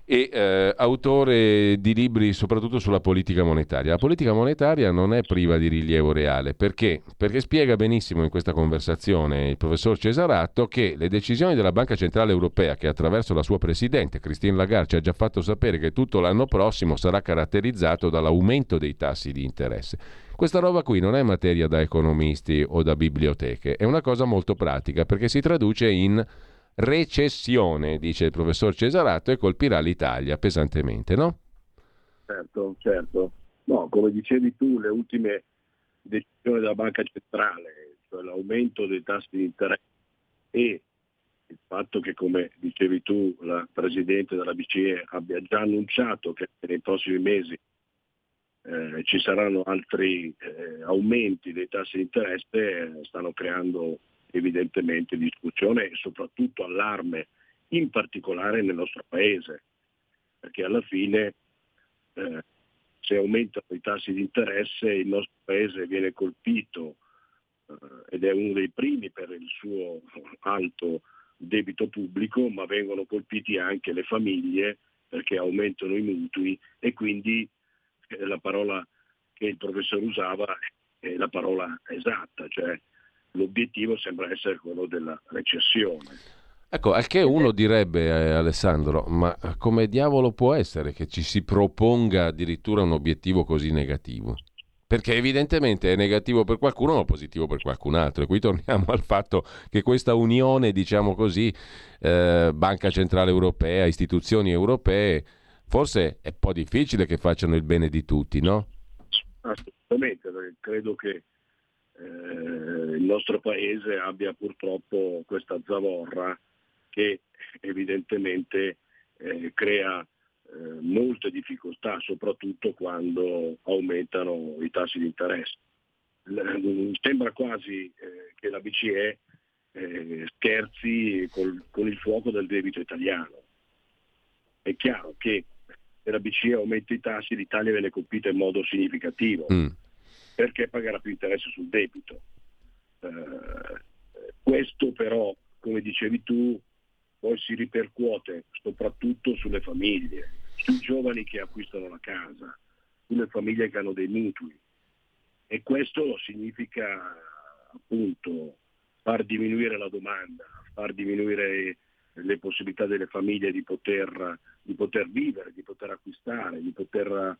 e eh, autore di libri soprattutto sulla politica monetaria. La politica monetaria non è priva di rilievo reale, perché? Perché spiega benissimo in questa conversazione il professor Cesaratto che le decisioni della Banca Centrale Europea, che attraverso la sua presidente Christine Lagarde ci ha già fatto sapere che tutto l'anno prossimo sarà caratterizzato dall'aumento dei tassi di interesse. Questa roba qui non è materia da economisti o da biblioteche, è una cosa molto pratica perché si traduce in recessione, dice il professor Cesarato, e colpirà l'Italia pesantemente, no? Certo, certo. No, come dicevi tu, le ultime decisioni della Banca Centrale, cioè l'aumento dei tassi di interesse e il fatto che, come dicevi tu, la Presidente della BCE abbia già annunciato che nei prossimi mesi eh, ci saranno altri eh, aumenti dei tassi di interesse, eh, stanno creando evidentemente discussione e soprattutto allarme, in particolare nel nostro paese, perché alla fine eh, se aumentano i tassi di interesse il nostro paese viene colpito eh, ed è uno dei primi per il suo alto debito pubblico, ma vengono colpiti anche le famiglie perché aumentano i mutui e quindi eh, la parola che il professore usava è la parola esatta, cioè l'obiettivo sembra essere quello della recessione. Ecco, al che uno direbbe, eh, Alessandro, ma come diavolo può essere che ci si proponga addirittura un obiettivo così negativo? Perché evidentemente è negativo per qualcuno ma positivo per qualcun altro. E qui torniamo al fatto che questa unione, diciamo così, eh, Banca Centrale Europea, istituzioni europee, forse è un po' difficile che facciano il bene di tutti, no? Assolutamente, credo che eh, il nostro paese abbia purtroppo questa zavorra che evidentemente eh, crea eh, molte difficoltà, soprattutto quando aumentano i tassi di interesse. L- sembra quasi eh, che la BCE eh, scherzi col, con il fuoco del debito italiano. È chiaro che se la BCE aumenta i tassi l'Italia viene colpita in modo significativo. Mm perché pagherà più interesse sul debito. Eh, questo però, come dicevi tu, poi si ripercuote soprattutto sulle famiglie, sui giovani che acquistano la casa, sulle famiglie che hanno dei mutui. E questo significa appunto far diminuire la domanda, far diminuire le possibilità delle famiglie di poter, di poter vivere, di poter acquistare, di poter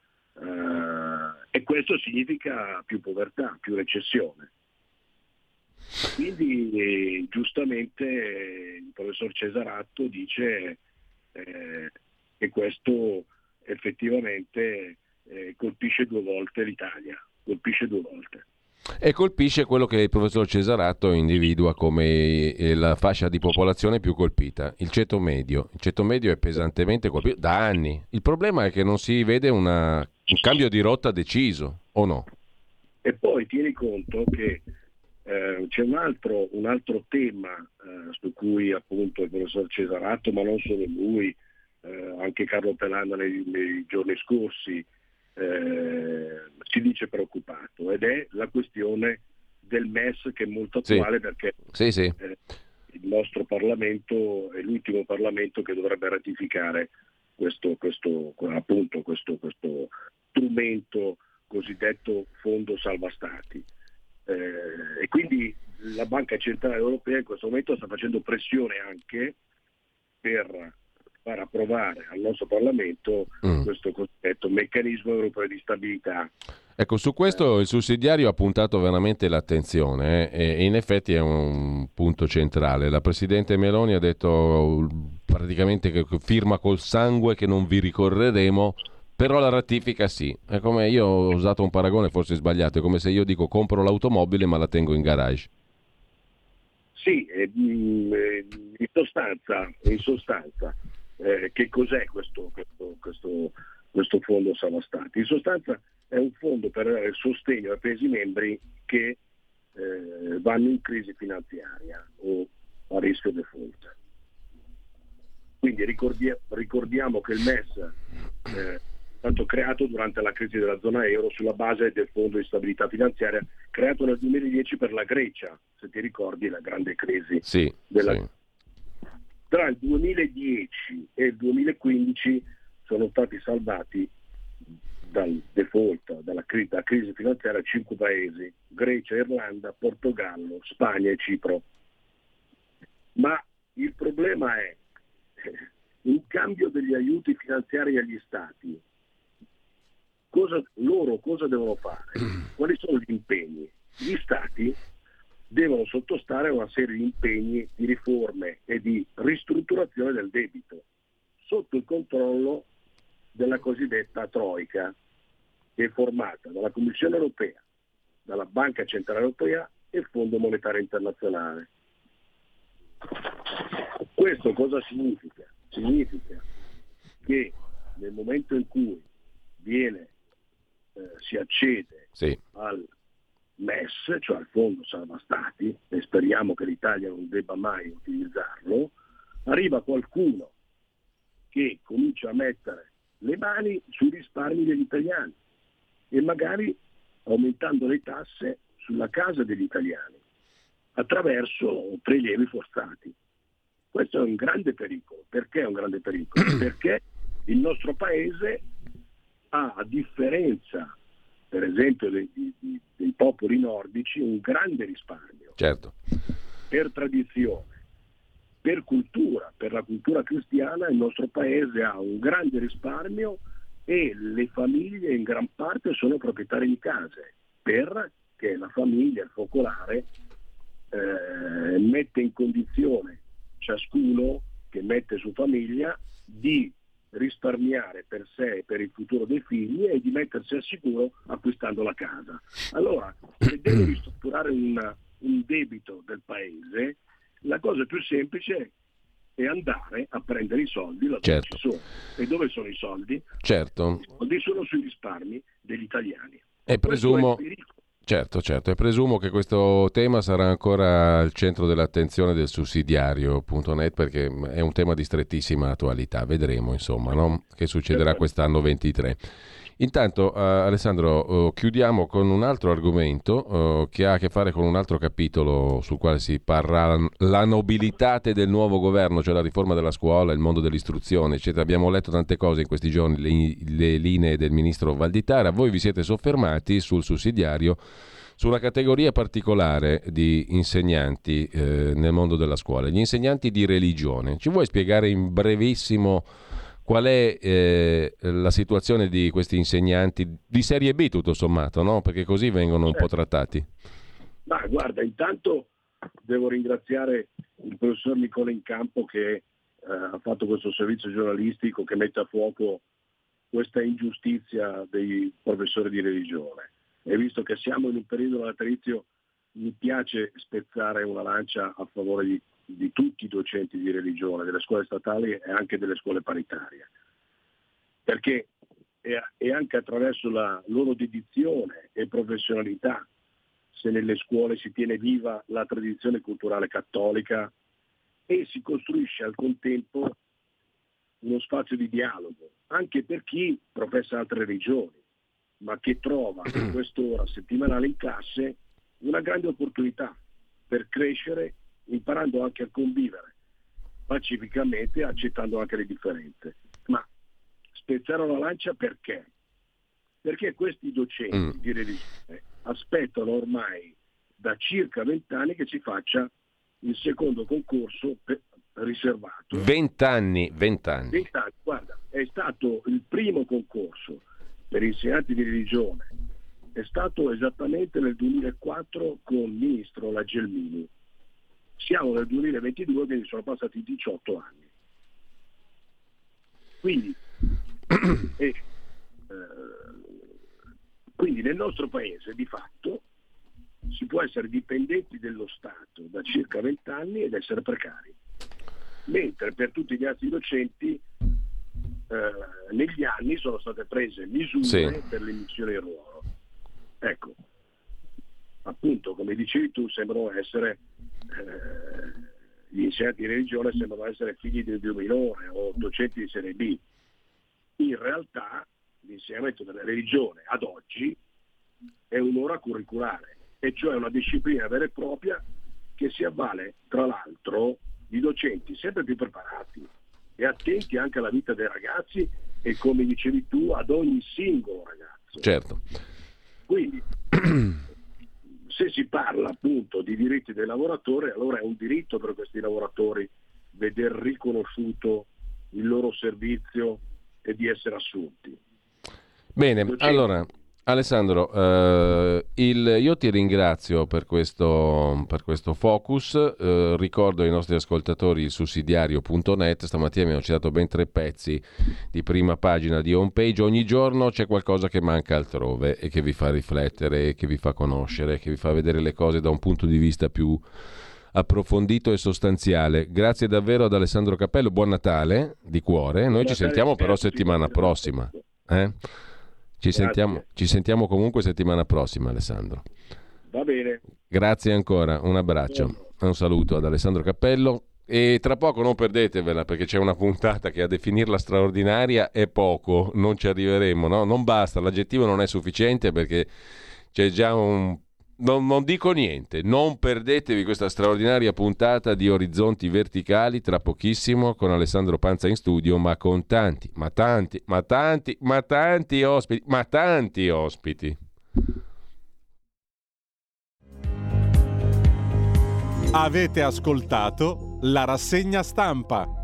e questo significa più povertà, più recessione. Quindi eh, giustamente il professor Cesaratto dice eh, e questo effettivamente eh, colpisce due volte l'Italia, colpisce due volte. E colpisce quello che il professor Cesarato individua come eh, la fascia di popolazione più colpita, il ceto medio. Il ceto medio è pesantemente colpito da anni. Il problema è che non si vede una, un cambio di rotta deciso, o no? E poi tieni conto che eh, c'è un altro, un altro tema eh, su cui appunto il professor Cesarato, ma non solo lui, eh, anche Carlo Pelanda nei, nei giorni scorsi, eh, si dice preoccupato ed è la questione del MES che è molto attuale sì. perché sì, sì. Eh, il nostro Parlamento è l'ultimo Parlamento che dovrebbe ratificare questo, questo, appunto, questo, questo strumento cosiddetto Fondo Salva Stati. Eh, e quindi la Banca Centrale Europea in questo momento sta facendo pressione anche per approvare al nostro Parlamento mm. questo cosiddetto meccanismo europeo di stabilità. Ecco, su questo il sussidiario ha puntato veramente l'attenzione eh, e in effetti è un punto centrale. La Presidente Meloni ha detto praticamente che firma col sangue che non vi ricorreremo, però la ratifica sì. È come io ho usato un paragone forse sbagliato, è come se io dico compro l'automobile ma la tengo in garage. Sì, eh, in sostanza, in sostanza eh, che cos'è questo, questo, questo, questo fondo Salva Stati? In sostanza è un fondo per sostegno ai Paesi membri che eh, vanno in crisi finanziaria o a rischio default. Quindi ricordia- ricordiamo che il MES eh, è stato creato durante la crisi della zona euro sulla base del fondo di stabilità finanziaria creato nel 2010 per la Grecia, se ti ricordi la grande crisi sì, della, sì tra il 2010 e il 2015 sono stati salvati dal default, dalla crisi, finanziaria, cinque paesi, Grecia, Irlanda, Portogallo, Spagna e Cipro. Ma il problema è in cambio degli aiuti finanziari agli stati, cosa, loro cosa devono fare? Quali sono gli impegni? Gli stati devono sottostare a una serie di impegni di riforme e di ristrutturazione del debito sotto il controllo della cosiddetta Troica, che è formata dalla Commissione europea, dalla Banca Centrale Europea e il Fondo Monetario Internazionale. Questo cosa significa? Significa che nel momento in cui viene, eh, si accede sì. al MES, cioè al Fondo Salva Stati, e speriamo che l'Italia non debba mai utilizzarlo, arriva qualcuno che comincia a mettere le mani sui risparmi degli italiani e magari aumentando le tasse sulla casa degli italiani attraverso prelievi forzati. Questo è un grande pericolo. Perché è un grande pericolo? Perché il nostro Paese ha, a differenza per esempio dei, dei, dei popoli nordici, un grande risparmio. Certo. Per tradizione, per cultura, per la cultura cristiana, il nostro paese ha un grande risparmio e le famiglie in gran parte sono proprietarie di case, perché la famiglia, il focolare, eh, mette in condizione ciascuno che mette su famiglia di risparmiare per sé e per il futuro dei figli e di mettersi al sicuro acquistando la casa. Allora, se devi ristrutturare un, un debito del paese, la cosa più semplice è andare a prendere i soldi laddove certo. ci sono. E dove sono i soldi? Certo. I soldi sono sui risparmi degli italiani. E presumo, Certo, certo, e presumo che questo tema sarà ancora al centro dell'attenzione del sussidiario.net perché è un tema di strettissima attualità. Vedremo, insomma, no? che succederà quest'anno 23. Intanto, uh, Alessandro, uh, chiudiamo con un altro argomento uh, che ha a che fare con un altro capitolo sul quale si parla la nobilitate del nuovo governo, cioè la riforma della scuola, il mondo dell'istruzione, eccetera. Abbiamo letto tante cose in questi giorni, le, le linee del ministro Valditara. Voi vi siete soffermati sul sussidiario su una categoria particolare di insegnanti eh, nel mondo della scuola, gli insegnanti di religione. Ci vuoi spiegare in brevissimo qual è eh, la situazione di questi insegnanti di serie B tutto sommato, no? perché così vengono un po' trattati. Ma guarda, intanto devo ringraziare il professor Nicola Incampo che eh, ha fatto questo servizio giornalistico che mette a fuoco questa ingiustizia dei professori di religione. E visto che siamo in un periodo natalizio, mi piace spezzare una lancia a favore di, di tutti i docenti di religione, delle scuole statali e anche delle scuole paritarie. Perché è anche attraverso la loro dedizione e professionalità se nelle scuole si tiene viva la tradizione culturale cattolica e si costruisce al contempo uno spazio di dialogo, anche per chi professa altre religioni, ma che trova in quest'ora settimanale in classe una grande opportunità per crescere imparando anche a convivere pacificamente, accettando anche le differenze. Ma spezzare la lancia perché? Perché questi docenti mm. di religione aspettano ormai da circa vent'anni che si faccia il secondo concorso per, riservato. Vent'anni, vent'anni. Vent'anni, guarda, è stato il primo concorso per insegnanti di religione, è stato esattamente nel 2004 con il ministro La Gelmini. Siamo nel 2022, quindi sono passati 18 anni. Quindi, e, eh, quindi nel nostro paese di fatto si può essere dipendenti dello Stato da circa 20 anni ed essere precari, mentre per tutti gli altri docenti eh, negli anni sono state prese misure sì. per l'emissione in ruolo. Ecco, appunto, come dicevi tu, sembrano essere eh, gli insegnanti di religione sembrano essere figli di Dio minore o docenti di serie B. In realtà l'insegnamento della religione ad oggi è un'ora curriculare e cioè una disciplina vera e propria che si avvale tra l'altro di docenti sempre più preparati e attenti anche alla vita dei ragazzi e come dicevi tu ad ogni singolo ragazzo. Certo. Quindi se si parla appunto di diritti dei lavoratori, allora è un diritto per questi lavoratori veder riconosciuto il loro servizio e di essere assunti. Bene, allora Alessandro, eh, il, io ti ringrazio per questo, per questo focus, eh, ricordo ai nostri ascoltatori il sussidiario.net, stamattina abbiamo citato ben tre pezzi di prima pagina di homepage, ogni giorno c'è qualcosa che manca altrove e che vi fa riflettere, che vi fa conoscere, che vi fa vedere le cose da un punto di vista più approfondito e sostanziale. Grazie davvero ad Alessandro Cappello, buon Natale di cuore, noi ci sentiamo però settimana prossima. Eh? Ci sentiamo, ci sentiamo, comunque settimana prossima, Alessandro. Va bene. Grazie ancora, un abbraccio, un saluto ad Alessandro Cappello. E tra poco non perdetevela perché c'è una puntata che a definirla straordinaria è poco, non ci arriveremo, no? non basta, l'aggettivo non è sufficiente perché c'è già un non, non, dico niente, non perdetevi questa straordinaria puntata di Orizzonti Verticali tra pochissimo con Alessandro Panza in studio, ma con tanti, ma tanti, ma tanti, ma tanti ospiti, ma tanti ospiti. Avete ascoltato la rassegna stampa.